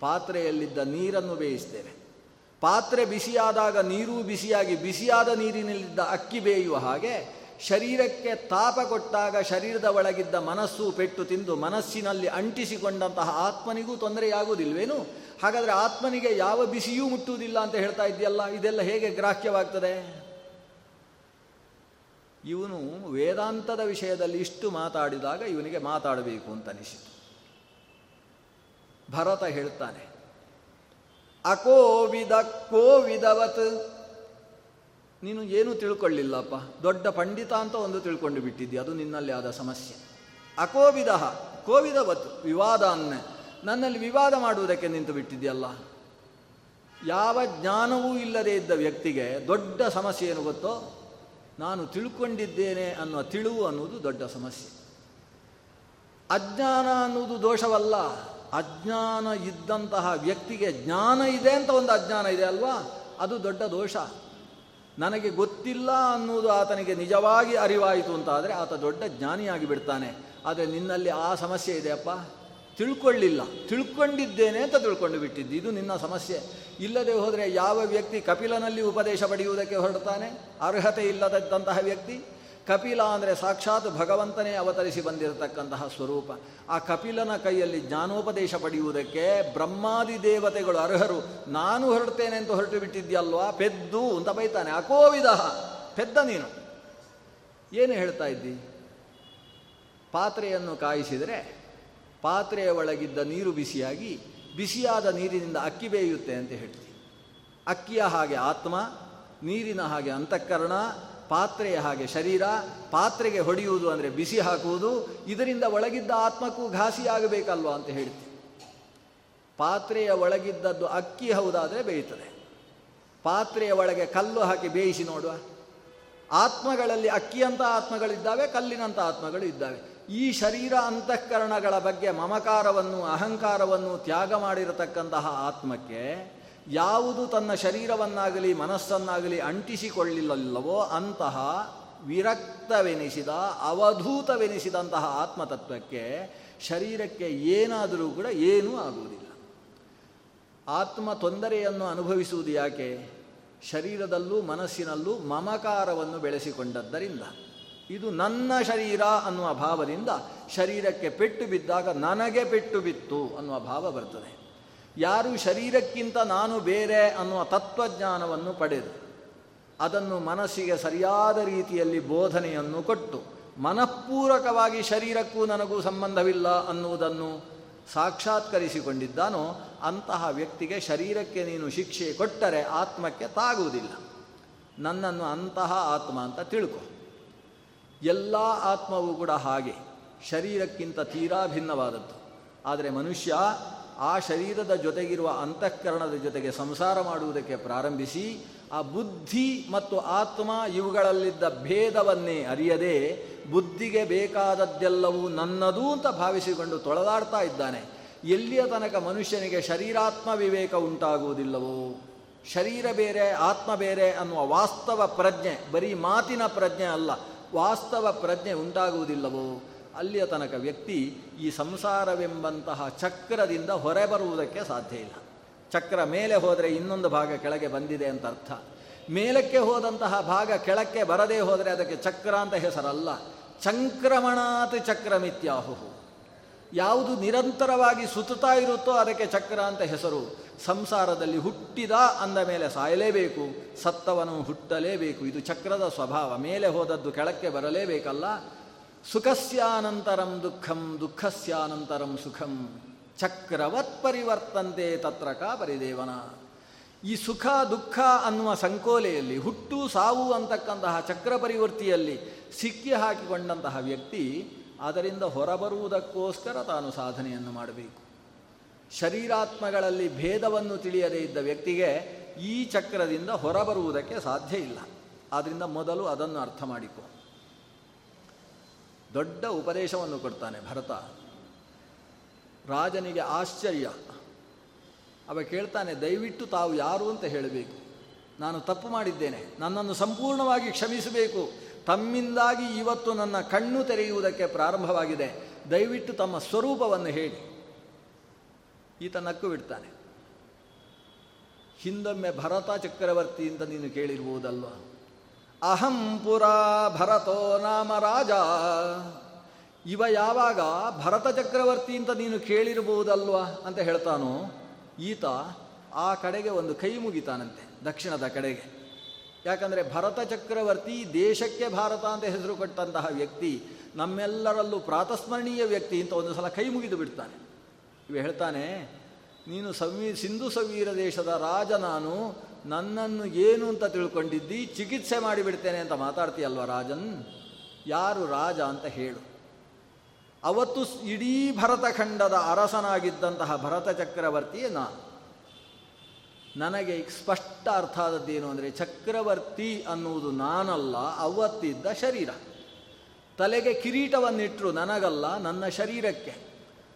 ಪಾತ್ರೆಯಲ್ಲಿದ್ದ ನೀರನ್ನು ಬೇಯಿಸ್ತೇವೆ. ಪಾತ್ರೆ ಬಿಸಿಯಾದಾಗ ನೀರೂ ಬಿಸಿಯಾಗಿ, ಬಿಸಿಯಾದ ನೀರಿನಲ್ಲಿದ್ದ ಅಕ್ಕಿ ಬೇಯುವ ಹಾಗೆ ಶರೀರಕ್ಕೆ ತಾಪ ಕೊಟ್ಟಾಗ ಶರೀರದ ಒಳಗಿದ್ದ ಮನಸ್ಸು ಪೆಟ್ಟು ತಿಂದು ಮನಸ್ಸಿನಲ್ಲಿ ಅಂಟಿಸಿಕೊಂಡಂತಹ ಆತ್ಮನಿಗೂ ತೊಂದರೆಯಾಗುವುದಿಲ್ವೇನು? ಹಾಗಾದರೆ ಆತ್ಮನಿಗೆ ಯಾವ ಬಿಸಿಯೂ ಮುಟ್ಟುವುದಿಲ್ಲ ಅಂತ ಹೇಳ್ತಾ ಇದೆಯಲ್ಲ ಇದೆಲ್ಲ ಹೇಗೆ ಗ್ರಾಹ್ಯವಾಗ್ತದೆ? ಇವನು ವೇದಾಂತದ ವಿಷಯದಲ್ಲಿ ಇಷ್ಟು ಮಾತಾಡಿದಾಗ ಇವನಿಗೆ ಮಾತಾಡಬೇಕು ಅಂತ ಅನಿಸಿತು. ಭರತ ಹೇಳ್ತಾನೆ ಅಕೋವಿದ ಕೋವಿದವತ್ ನೀನು ಏನೂ ತಿಳ್ಕೊಳ್ಳಿಲ್ಲಪ್ಪ? ದೊಡ್ಡ ಪಂಡಿತ ಅಂತ ಒಂದು ತಿಳ್ಕೊಂಡು ಬಿಟ್ಟಿದ್ದಿ. ಅದು ನಿನ್ನಲ್ಲಿ ಆದ ಸಮಸ್ಯೆ. ಅಕೋವಿದ ಕೋವಿದವತ್ತು ವಿವಾದ ಅನ್ನೆ. ನನ್ನಲ್ಲಿ ವಿವಾದ ಮಾಡುವುದಕ್ಕೆ ನಿಂತು ಬಿಟ್ಟಿದ್ಯಲ್ಲ? ಯಾವ ಜ್ಞಾನವೂ ಇಲ್ಲದೇ ಇದ್ದ ವ್ಯಕ್ತಿಗೆ ದೊಡ್ಡ ಸಮಸ್ಯೆ ಏನು ಗೊತ್ತೋ? ನಾನು ತಿಳ್ಕೊಂಡಿದ್ದೇನೆ ಅನ್ನುವ ತಿಳುವು ಅನ್ನುವುದು ದೊಡ್ಡ ಸಮಸ್ಯೆ. ಅಜ್ಞಾನ ಅನ್ನುವುದು ದೋಷವಲ್ಲ. ಅಜ್ಞಾನ ಇದ್ದಂತಹ ವ್ಯಕ್ತಿಗೆ ಜ್ಞಾನ ಇದೆ ಅಂತ ಒಂದು ಅಜ್ಞಾನ ಇದೆ ಅಲ್ವಾ? ಅದು ದೊಡ್ಡ ದೋಷ. ನನಗೆ ಗೊತ್ತಿಲ್ಲ ಅನ್ನುವುದು ಆತನಿಗೆ ನಿಜವಾಗಿ ಅರಿವಾಯಿತು ಅಂತಾದರೆ ಆತ ದೊಡ್ಡ ಜ್ಞಾನಿಯಾಗಿ ಬಿಡ್ತಾನೆ. ಆದರೆ ನಿನ್ನಲ್ಲಿ ಆ ಸಮಸ್ಯೆ ಇದೆಯಪ್ಪ ತಿಳ್ಕೊಳ್ಳಿಲ್ಲ. ತಿಳ್ಕೊಂಡಿದ್ದೇನೆ ಅಂತ ತಿಳ್ಕೊಂಡು ಬಿಟ್ಟಿದ್ದು. ಇದು ನಿನ್ನ ಸಮಸ್ಯೆ. ಇಲ್ಲದೆ ಹೋದರೆ ಯಾವ ವ್ಯಕ್ತಿ ಕಪಿಲನಲ್ಲಿ ಉಪದೇಶ ಪಡೆಯುವುದಕ್ಕೆ ಹೊರಡ್ತಾನೆ? ಅರ್ಹತೆ ಇಲ್ಲದಂತಹ ವ್ಯಕ್ತಿ? ಕಪಿಲ ಅಂದರೆ ಸಾಕ್ಷಾತ್ ಭಗವಂತನೇ ಅವತರಿಸಿ ಬಂದಿರತಕ್ಕಂತಹ ಸ್ವರೂಪ. ಆ ಕಪಿಲನ ಕೈಯಲ್ಲಿ ಜ್ಞಾನೋಪದೇಶ ಪಡೆಯುವುದಕ್ಕೆ ಬ್ರಹ್ಮಾದಿ ದೇವತೆಗಳು ಅರ್ಹರು. ನಾನು ಹೊರಡ್ತೇನೆ ಅಂತ ಹೊರಟು ಬಿಟ್ಟಿದ್ಯಲ್ವಾ? ಪೆದ್ದು ಅಂತ ಬೈತಾನೆ. ಅಕೋವಿದ. ಪೆದ್ದ ನೀನು. ಏನು ಹೇಳ್ತಾ ಇದ್ದಿ? ಪಾತ್ರೆಯನ್ನು ಕಾಯಿಸಿದರೆ ಪಾತ್ರೆಯ ಒಳಗಿದ್ದ ನೀರು ಬಿಸಿಯಾಗಿ ಬಿಸಿಯಾದ ನೀರಿನಿಂದ ಅಕ್ಕಿ ಬೇಯುತ್ತೆ ಅಂತ ಹೇಳ್ತೀವಿ ಅಕ್ಕಿಯ ಹಾಗೆ ಆತ್ಮ, ನೀರಿನ ಹಾಗೆ ಅಂತಃಕರಣ ಪಾತ್ರೆಯ ಹಾಗೆ ಶರೀರ, ಪಾತ್ರೆಗೆ ಹೊಡೆಯುವುದು ಅಂದರೆ ಬಿಸಿ ಹಾಕುವುದು, ಇದರಿಂದ ಒಳಗಿದ್ದ ಆತ್ಮಕ್ಕೂ ಘಾಸಿ ಅಂತ ಹೇಳ್ತೀವಿ ಪಾತ್ರೆಯ ಒಳಗಿದ್ದದ್ದು ಅಕ್ಕಿ ಹೌದಾದರೆ ಬೇಯುತ್ತದೆ ಪಾತ್ರೆಯ ಒಳಗೆ ಕಲ್ಲು ಹಾಕಿ ಬೇಯಿಸಿ ನೋಡುವ. ಆತ್ಮಗಳಲ್ಲಿ ಅಕ್ಕಿಯಂಥ ಆತ್ಮಗಳಿದ್ದಾವೆ ಕಲ್ಲಿನಂಥ ಆತ್ಮಗಳು ಇದ್ದಾವೆ. ಈ ಶರೀರ ಅಂತಃಕರಣಗಳ ಬಗ್ಗೆ ಮಮಕಾರವನ್ನು, ಅಹಂಕಾರವನ್ನು ತ್ಯಾಗ ಮಾಡಿರತಕ್ಕಂತಹ ಆತ್ಮಕ್ಕೆ ಯಾವುದು ತನ್ನ ಶರೀರವನ್ನಾಗಲಿ ಮನಸ್ಸನ್ನಾಗಲಿ ಅಂಟಿಸಿಕೊಳ್ಳಿಲ್ಲವೋ ಅಂತಹ ವಿರಕ್ತವೆನಿಸಿದ, ಅವಧೂತವೆನಿಸಿದಂತಹ ಆತ್ಮತತ್ವಕ್ಕೆ ಶರೀರಕ್ಕೆ ಏನಾದರೂ ಕೂಡ ಏನೂ ಆಗುವುದಿಲ್ಲ. ಆತ್ಮ ತೊಂದರೆಯನ್ನು ಅನುಭವಿಸುವುದು ಯಾಕೆ? ಶರೀರದಲ್ಲೂ ಮನಸ್ಸಿನಲ್ಲೂ ಮಮಕಾರವನ್ನು ಬೆಳೆಸಿಕೊಂಡದ್ದರಿಂದ. ಇದು ನನ್ನ ಶರೀರ ಅನ್ನುವ ಭಾವದಿಂದ ಶರೀರಕ್ಕೆ ಪೆಟ್ಟು ಬಿದ್ದಾಗ ನನಗೆ ಪೆಟ್ಟು ಬಿತ್ತು ಅನ್ನುವ ಭಾವ ಬರ್ತದೆ. ಯಾರು ಶರೀರಕ್ಕಿಂತ ನಾನು ಬೇರೆ ಅನ್ನುವ ತತ್ವಜ್ಞಾನವನ್ನು ಪಡೆದು ಅದನ್ನು ಮನಸ್ಸಿಗೆ ಸರಿಯಾದ ರೀತಿಯಲ್ಲಿ ಬೋಧನೆಯನ್ನು ಕೊಟ್ಟು ಮನಃಪೂರಕವಾಗಿ ಶರೀರಕ್ಕೂ ನನಗೂ ಸಂಬಂಧವಿಲ್ಲ ಅನ್ನುವುದನ್ನು ಸಾಕ್ಷಾತ್ಕರಿಸಿಕೊಂಡಿದ್ದಾನೋ ಅಂತಹ ವ್ಯಕ್ತಿಗೆ ಶರೀರಕ್ಕೆ ನೀನು ಶಿಕ್ಷೆ ಕೊಟ್ಟರೆ ಆತ್ಮಕ್ಕೆ ತಾಗುವುದಿಲ್ಲ. ನನ್ನನ್ನು ಅಂತಹ ಆತ್ಮ ಅಂತ ತಿಳ್ಕೊ. ಎಲ್ಲ ಆತ್ಮವೂ ಕೂಡ ಹಾಗೆ. ಶರೀರಕ್ಕಿಂತ ತೀರಾ ಭಿನ್ನವಾದದ್ದು. ಆದರೆ ಮನುಷ್ಯ ಆ ಶರೀರದ ಜೊತೆಗಿರುವ ಅಂತಃಕರಣದ ಜೊತೆಗೆ ಸಂಸಾರ ಮಾಡುವುದಕ್ಕೆ ಪ್ರಾರಂಭಿಸಿ, ಆ ಬುದ್ಧಿ ಮತ್ತು ಆತ್ಮ ಇವುಗಳಲ್ಲಿದ್ದ ಭೇದವನ್ನೇ ಅರಿಯದೆ, ಬುದ್ಧಿಗೆ ಬೇಕಾದದ್ದೆಲ್ಲವೂ ನನ್ನದು ಅಂತ ಭಾವಿಸಿಕೊಂಡು ತೊಳೆದಾಡ್ತಾ ಇದ್ದಾನೆ. ಎಲ್ಲಿಯ ತನಕ ಮನುಷ್ಯನಿಗೆ ಶರೀರಾತ್ಮ ವಿವೇಕ ಉಂಟಾಗುವುದಿಲ್ಲವೋ? ಶರೀರ ಬೇರೆ, ಆತ್ಮ ಬೇರೆ ಅನ್ನುವ ವಾಸ್ತವ ಪ್ರಜ್ಞೆ, ಬರೀ ಮಾತಿನ ಪ್ರಜ್ಞೆ ಅಲ್ಲ, ವಾಸ್ತವ ಪ್ರಜ್ಞೆ ಉಂಟಾಗುವುದಿಲ್ಲವೋ? ಅಲ್ಲಿಯ ತನಕ ವ್ಯಕ್ತಿ ಈ ಸಂಸಾರವೆಂಬಂತಹ ಚಕ್ರದಿಂದ ಹೊರಬರುವುದಕ್ಕೆ ಸಾಧ್ಯ ಇಲ್ಲ. ಚಕ್ರ ಮೇಲೆ ಹೋದರೆ ಇನ್ನೊಂದು ಭಾಗ ಕೆಳಗೆ ಬಂದಿದೆ ಅಂತ ಅರ್ಥ. ಮೇಲಕ್ಕೆ ಹೋದಂತಹ ಭಾಗ ಕೆಳಕ್ಕೆ ಬರದೇ ಹೋದರೆ ಅದಕ್ಕೆ ಚಕ್ರ ಅಂತ ಹೆಸರಲ್ಲ. ಚಂಕ್ರಮಣಾತ್ ಚಕ್ರಮಿತ್ಯಾಹು. ಯಾವುದು ನಿರಂತರವಾಗಿ ಸುತ್ತುತ್ತಾ ಇರುತ್ತೋ ಅದಕ್ಕೆ ಚಕ್ರ ಅಂತ ಹೆಸರು. ಸಂಸಾರದಲ್ಲಿ ಹುಟ್ಟಿದ ಅಂದ ಮೇಲೆ ಸಾಯಲೇಬೇಕು, ಸತ್ತವನು ಹುಟ್ಟಲೇಬೇಕು. ಇದು ಚಕ್ರದ ಸ್ವಭಾವ. ಮೇಲೆ ಹೋದದ್ದು ಕೆಳಕ್ಕೆ ಬರಲೇಬೇಕಲ್ಲ. ಸುಖಸ್ಯಾನಂತರಂ ದುಃಖಂ, ದುಃಖಸ್ಯಾನಂತರಂ ಸುಖಂ. ಚಕ್ರವತ್ ಪರಿವರ್ತಂತೆ ತತ್ರ ಕಾ ಪರಿದೇವನ. ಈ ಸುಖ, ದುಃಖ ಅನ್ನುವ ಸಂಕೋಲೆಯಲ್ಲಿ, ಹುಟ್ಟು, ಸಾವು ಅಂತಕ್ಕಂತಹ ಚಕ್ರ ಪರಿವರ್ತಿಯಲ್ಲಿ ಸಿಕ್ಕಿ ಹಾಕಿಕೊಂಡಂತಹ ವ್ಯಕ್ತಿ ಅದರಿಂದ ಹೊರಬರುವುದಕ್ಕೋಸ್ಕರ ತಾನು ಸಾಧನೆಯನ್ನು ಮಾಡಬೇಕು. ಶರೀರಾತ್ಮಗಳಲ್ಲಿ ಭೇದವನ್ನು ತಿಳಿಯದೇ ಇದ್ದ ವ್ಯಕ್ತಿಗೆ ಈ ಚಕ್ರದಿಂದ ಹೊರಬರುವುದಕ್ಕೆ ಸಾಧ್ಯ ಇಲ್ಲ. ಆದ್ದರಿಂದ ಮೊದಲು ಅದನ್ನು ಅರ್ಥ ಮಾಡಿಕೊ. ದೊಡ್ಡ ಉಪದೇಶವನ್ನು ಕೊಡ್ತಾನೆ ಭರತ. ರಾಜನಿಗೆ ಆಶ್ಚರ್ಯ. ಅವ ಕೇಳ್ತಾನೆ, ದಯವಿಟ್ಟು ತಾವು ಯಾರು ಅಂತ ಹೇಳಬೇಕು. ನಾನು ತಪ್ಪು ಮಾಡಿದ್ದೇನೆ. ನನ್ನನ್ನು ಸಂಪೂರ್ಣವಾಗಿ ಕ್ಷಮಿಸಬೇಕು. ತಮ್ಮಿಂದಾಗಿ ಇವತ್ತು ನನ್ನ ಕಣ್ಣು ತೆರೆಯುವುದಕ್ಕೆ ಪ್ರಾರಂಭವಾಗಿದೆ. ದಯವಿಟ್ಟು ತಮ್ಮ ಸ್ವರೂಪವನ್ನು ಹೇಳಿ. ಈತ ನಕ್ಕು ಬಿಡ್ತಾನೆ. ಹಿಂದೊಮ್ಮೆ ಭರತ ಚಕ್ರವರ್ತಿ ಅಂತ ನೀನು ಕೇಳಿರ್ಬೋದಲ್ವ? ಅಹಂ ಪುರಾ ಭರತೋ ನಾಮ ರಾಜ. ಇವ ಯಾವಾಗ ಭರತ ಚಕ್ರವರ್ತಿ ಅಂತ ನೀನು ಕೇಳಿರಬಹುದಲ್ವಾ ಅಂತ ಹೇಳ್ತಾನೋ, ಈತ ಆ ಕಡೆಗೆ ಒಂದು ಕೈ ಮುಗಿತಾನಂತೆ, ದಕ್ಷಿಣದ ಕಡೆಗೆ. ಯಾಕಂದರೆ ಭರತ ಚಕ್ರವರ್ತಿ ದೇಶಕ್ಕೆ ಭಾರತ ಅಂತ ಹೆಸರು ಕೊಟ್ಟಂತಹ ವ್ಯಕ್ತಿ, ನಮ್ಮೆಲ್ಲರಲ್ಲೂ ಪ್ರಾತಸ್ಮರಣೀಯ ವ್ಯಕ್ತಿ ಅಂತ ಒಂದು ಸಲ ಕೈ ಮುಗಿದು ಬಿಡ್ತಾನೆ. ಇವ ಹೇಳ್ತಾನೆ, ನೀನು ಸಂವಿ, ಸಿಂಧು ಸವೀರ ದೇಶದ ರಾಜ ನಾನು ನನ್ನನ್ನು ಏನು ಅಂತ ತಿಳ್ಕೊಂಡಿದ್ದಿ? ಚಿಕಿತ್ಸೆ ಮಾಡಿಬಿಡ್ತೇನೆ ಅಂತ ಮಾತಾಡ್ತೀಯಲ್ವ ರಾಜನ್? ಯಾರು ರಾಜ ಅಂತ ಹೇಳು. ಅವತ್ತು ಇಡೀ ಭರತಖಂಡದ ಅರಸನಾಗಿದ್ದಂತಹ ಭರತ ಚಕ್ರವರ್ತಿಯೇ ನಾನು. ನನಗೆ ಸ್ಪಷ್ಟ ಅರ್ಥ ಆದದ್ದೇನು ಅಂದರೆ ಚಕ್ರವರ್ತಿ ಅನ್ನುವುದು ನಾನಲ್ಲ, ಅವತ್ತಿದ್ದ ಶರೀರ. ತಲೆಗೆ ಕಿರೀಟವನ್ನಿಟ್ಟರು ನನಗಲ್ಲ, ನನ್ನ ಶರೀರಕ್ಕೆ.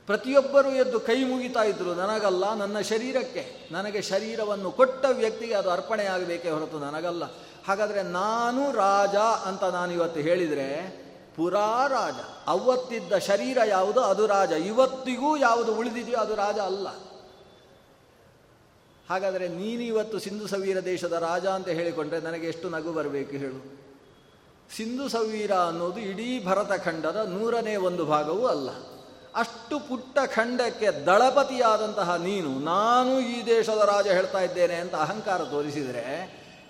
ಪ್ರತಿಯೊಬ್ಬರೂ ಎದ್ದು ಕೈ ಮುಗಿತಾ ಇದ್ರು, ನನಗಲ್ಲ, ನನ್ನ ಶರೀರಕ್ಕೆ ನನಗೆ ಶರೀರವನ್ನು ಕೊಟ್ಟ ವ್ಯಕ್ತಿಗೆ ಅದು ಅರ್ಪಣೆ ಅರ್ಪಣೆಯಾಗಬೇಕೇ ಹೊರತು ನನಗಲ್ಲ. ಹಾಗಾದರೆ ನಾನು ರಾಜ ಅಂತ ನಾನು ಇವತ್ತು ಹೇಳಿದರೆ, ಪುರಾ ರಾಜ, ಅವತ್ತಿದ್ದ ಶರೀರ ಯಾವುದು? ಅದು ರಾಜ. ಇವತ್ತಿಗೂ ಯಾವುದು ಉಳಿದಿದೆಯೋ ಅದು ರಾಜ ಅಲ್ಲ. ಹಾಗಾದರೆ ನೀನು ಇವತ್ತು ಸಿಂಧು ಸವೀರ ದೇಶದ ರಾಜ ಅಂತ ಹೇಳಿಕೊಂಡ್ರೆ ನನಗೆ ಎಷ್ಟು ನಗು ಬರಬೇಕು ಹೇಳು? ಸಿಂಧು ಸವೀರ ಅನ್ನೋದು ಇಡೀ ಭರತಖಂಡದ ನೂರನೇ ಒಂದು ಭಾಗವೂ ಅಲ್ಲ. ಅಷ್ಟು ಪುಟ್ಟ ಖಂಡಕ್ಕೆ ದಳಪತಿಯಾದಂತಹ ನೀನು, ನಾನು ಈ ದೇಶದ ರಾಜ ಹೇಳ್ತಾ ಇದ್ದೇನೆ ಅಂತ ಅಹಂಕಾರ ತೋರಿಸಿದರೆ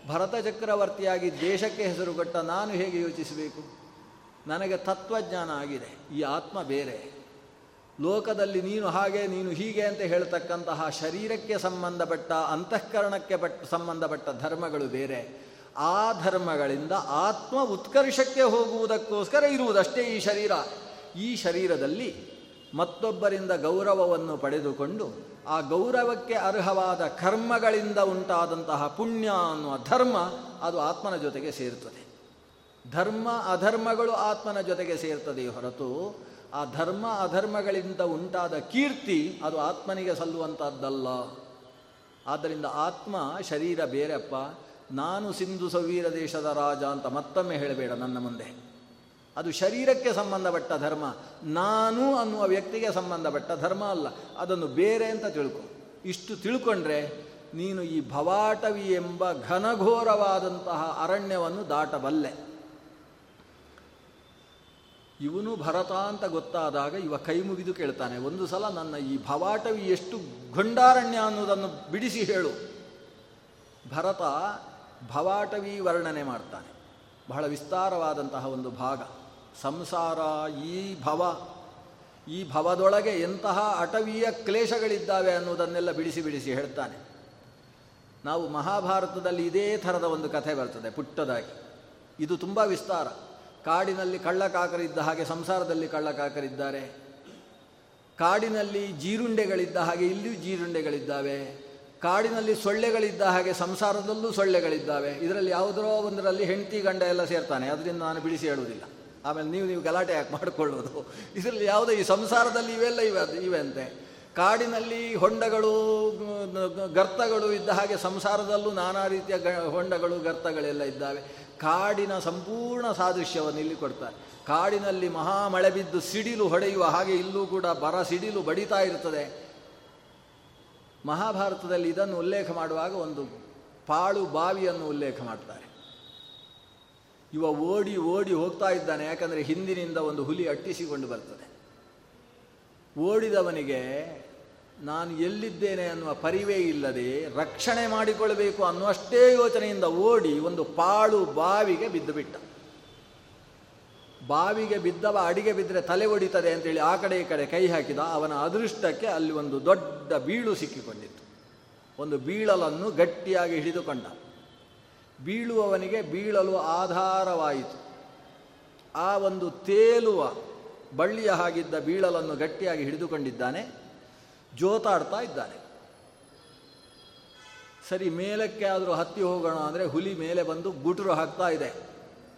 ಭರತ ಚಕ್ರವರ್ತಿಯಾಗಿ ದೇಶಕ್ಕೆ ಹೆಸರು ಕೊಟ್ಟ ನಾನು ಹೇಗೆ ಯೋಚಿಸಬೇಕು? ನನಗೆ ತತ್ವಜ್ಞಾನ ಆಗಿದೆ, ಈ ಆತ್ಮ ಬೇರೆ. ಲೋಕದಲ್ಲಿ ನೀನು ಹಾಗೆ, ನೀನು ಹೀಗೆ ಅಂತ ಹೇಳ್ತಕ್ಕಂತಹ ಶರೀರಕ್ಕೆ ಸಂಬಂಧಪಟ್ಟ, ಅಂತಃಕರಣಕ್ಕೆ ಪಟ್ಟ ಸಂಬಂಧಪಟ್ಟ ಧರ್ಮಗಳು ಬೇರೆ. ಆ ಧರ್ಮಗಳಿಂದ ಆತ್ಮ ಉತ್ಕರ್ಷಕ್ಕೆ ಹೋಗುವುದಕ್ಕೋಸ್ಕರ ಇರುವುದಷ್ಟೇ ಈ ಶರೀರ. ಈ ಶರೀರದಲ್ಲಿ ಮತ್ತೊಬ್ಬರಿಂದ ಗೌರವವನ್ನು ಪಡೆದುಕೊಂಡು ಆ ಗೌರವಕ್ಕೆ ಅರ್ಹವಾದ ಕರ್ಮಗಳಿಂದ ಉಂಟಾದಂತಹ ಪುಣ್ಯ ಅನ್ನುವ ಧರ್ಮ ಅದು ಆತ್ಮನ ಜೊತೆಗೆ ಸೇರ್ತದೆ. ಧರ್ಮ ಅಧರ್ಮಗಳು ಆತ್ಮನ ಜೊತೆಗೆ ಸೇರ್ತದೆ ಹೊರತು ಆ ಧರ್ಮ ಅಧರ್ಮಗಳಿಂದ ಉಂಟಾದ ಕೀರ್ತಿ ಅದು ಆತ್ಮನಿಗೆ ಸಲ್ಲುವಂಥದ್ದಲ್ಲ ಆದ್ದರಿಂದ ಆತ್ಮ ಶರೀರ ಬೇರೆಪ್ಪ, ನಾನು ಸಿಂಧು ಸವೀರ ದೇಶದ ರಾಜ ಅಂತ ಮತ್ತೊಮ್ಮೆ ಹೇಳಬೇಡ ನನ್ನ ಮುಂದೆ. ಅದು ಶರೀರಕ್ಕೆ ಸಂಬಂಧಪಟ್ಟ ಧರ್ಮ. ನಾನು ಅನ್ನುವ ವ್ಯಕ್ತಿಗೆ ಸಂಬಂಧಪಟ್ಟ ಧರ್ಮ ಅಲ್ಲ. ಅದನ್ನು ಬೇರೆ ಅಂತ ತಿಳ್ಕೊ. ಇಷ್ಟು ತಿಳ್ಕೊಂಡ್ರೆ ನೀನು ಈ ಭವಾಟವಿ ಎಂಬ ಘನಘೋರವಾದಂತಹ ಅರಣ್ಯವನ್ನು ದಾಟಬಲ್ಲೆ. ಇವನು ಭರತ ಅಂತ ಗೊತ್ತಾದಾಗ ಇವ ಕೈ ಮುಗಿದು ಕೇಳ್ತಾನೆ. ಒಂದು ಸಲ ನನ್ನ ಈ ಭವಾಟವಿ ಎಷ್ಟು ಗೊಂಡಾರಣ್ಯ ಅನ್ನೋದನ್ನು ಬಿಡಿಸಿ ಹೇಳು. ಭರತ ಭವಾಟವಿ ವರ್ಣನೆ ಮಾಡ್ತಾನೆ. ಬಹಳ ವಿಸ್ತಾರವಾದಂತಹ ಒಂದು ಭಾಗ. ಸಂಸಾರ, ಈ ಭವ, ಈ ಭವದೊಳಗೆ ಎಂತಹ ಅಟವೀಯ ಕ್ಲೇಶಗಳಿದ್ದಾವೆ ಅನ್ನೋದನ್ನೆಲ್ಲ ಬಿಡಿಸಿ ಬಿಡಿಸಿ ಹೇಳ್ತಾನೆ. ನಾವು ಮಹಾಭಾರತದಲ್ಲಿ ಇದೇ ಥರದ ಒಂದು ಕಥೆ ಬರ್ತದೆ ಪುಟ್ಟದಾಗಿ. ಇದು ತುಂಬ ವಿಸ್ತಾರ. ಕಾಡಿನಲ್ಲಿ ಕಳ್ಳಕಾಕರಿದ್ದ ಹಾಗೆ ಸಂಸಾರದಲ್ಲಿ ಕಳ್ಳಕಾಕರಿದ್ದಾರೆ. ಕಾಡಿನಲ್ಲಿ ಜೀರುಂಡೆಗಳಿದ್ದ ಹಾಗೆ ಇಲ್ಲಿಯೂ ಜೀರುಂಡೆಗಳಿದ್ದಾವೆ. ಕಾಡಿನಲ್ಲಿ ಸೊಳ್ಳೆಗಳಿದ್ದ ಹಾಗೆ ಸಂಸಾರದಲ್ಲೂ ಸೊಳ್ಳೆಗಳಿದ್ದಾವೆ. ಇದರಲ್ಲಿ ಯಾವುದರೋ ಒಂದರಲ್ಲಿ ಹೆಂಡತಿ ಗಂಡ ಎಲ್ಲ ಸೇರ್ತಾನೆ. ಅದರಿಂದ ನಾನು ಬಿಡಿಸಿ ಹೇಳುವುದಿಲ್ಲ. ಆಮೇಲೆ ನೀವು ನೀವು ಗಲಾಟೆ ಯಾಕೆ ಮಾಡಿಕೊಳ್ಳೋದು? ಇದರಲ್ಲಿ ಯಾವುದೇ ಈ ಸಂಸಾರದಲ್ಲಿ ಇವೆಲ್ಲ ಇವೆ ಇವೆ ಅಂತೆ ಕಾಡಿನಲ್ಲಿ ಹೊಂಡಗಳು, ಗರ್ತಗಳು ಇದ್ದ ಹಾಗೆ ಸಂಸಾರದಲ್ಲೂ ನಾನಾ ರೀತಿಯ ಗ, ಹೊಂಡಗಳು, ಗರ್ತಗಳೆಲ್ಲ ಇದ್ದಾವೆ. ಕಾಡಿನ ಸಂಪೂರ್ಣ ಸಾದೃಶ್ಯವನ್ನು ಇಲ್ಲಿ ಕೊಡ್ತಾರೆ. ಕಾಡಿನಲ್ಲಿ ಮಹಾ ಮಳೆ ಬಿದ್ದು ಸಿಡಿಲು ಹೊಡೆಯುವ ಹಾಗೆ ಇಲ್ಲೂ ಕೂಡ ಬರ ಸಿಡಿಲು ಬಡಿತಾ ಇರ್ತದೆ. ಮಹಾಭಾರತದಲ್ಲಿ ಇದನ್ನು ಉಲ್ಲೇಖ ಮಾಡುವಾಗ ಒಂದು ಪಾಳು ಬಾವಿಯನ್ನು ಉಲ್ಲೇಖ ಮಾಡ್ತಾರೆ. ಇವ ಓಡಿ ಓಡಿ ಹೋಗ್ತಾ ಇದ್ದಾನೆ, ಯಾಕಂದರೆ ಹಿಂದಿನಿಂದ ಒಂದು ಹುಲಿ ಅಟ್ಟಿಸಿಕೊಂಡು ಬರ್ತದೆ. ಓಡಿದವನಿಗೆ, ನಾನು ಎಲ್ಲಿದ್ದೇನೆ ಅನ್ನುವ ಪರಿವೇ ಇಲ್ಲದೆ ರಕ್ಷಣೆ ಮಾಡಿಕೊಳ್ಳಬೇಕು ಅನ್ನುವಷ್ಟೇ ಯೋಚನೆಯಿಂದ ಓಡಿ ಒಂದು ಪಾಳು ಬಾವಿಗೆ ಬಿದ್ದು ಬಿಟ್ಟ ಬಾವಿಗೆ ಬಿದ್ದವ ಅಡಿಗೆ ಬಿದ್ದರೆ ತಲೆ ಒಡಿತದೆ ಅಂತೇಳಿ ಆ ಕಡೆ ಈ ಕಡೆ ಕೈ ಹಾಕಿದ. ಅವನ ಅದೃಷ್ಟಕ್ಕೆ ಅಲ್ಲಿ ಒಂದು ದೊಡ್ಡ ಬೀಳು ಸಿಕ್ಕಿಕೊಂಡಿತ್ತು. ಒಂದು ಬೀಳಲನ್ನು ಗಟ್ಟಿಯಾಗಿ ಹಿಡಿದುಕೊಂಡ. ಬೀಳುವವನಿಗೆ ಬೀಳಲು ಆಧಾರವಾಯಿತು. ಆ ಒಂದು ತೇಲುವ ಬಳ್ಳಿಯ ಹಾಗಿದ್ದ ಬೀಳಲನ್ನು ಗಟ್ಟಿಯಾಗಿ ಹಿಡಿದುಕೊಂಡಿದ್ದಾನೆ, ಜೋತಾಡ್ತಾ ಇದ್ದಾನೆ. ಸರಿ, ಮೇಲಕ್ಕೆ ಆದರೂ ಹತ್ತಿ ಹೋಗೋಣ ಅಂದರೆ ಹುಲಿ ಮೇಲೆ ಬಂದು ಗುಟುರು ಹಾಕ್ತಾ ಇದೆ.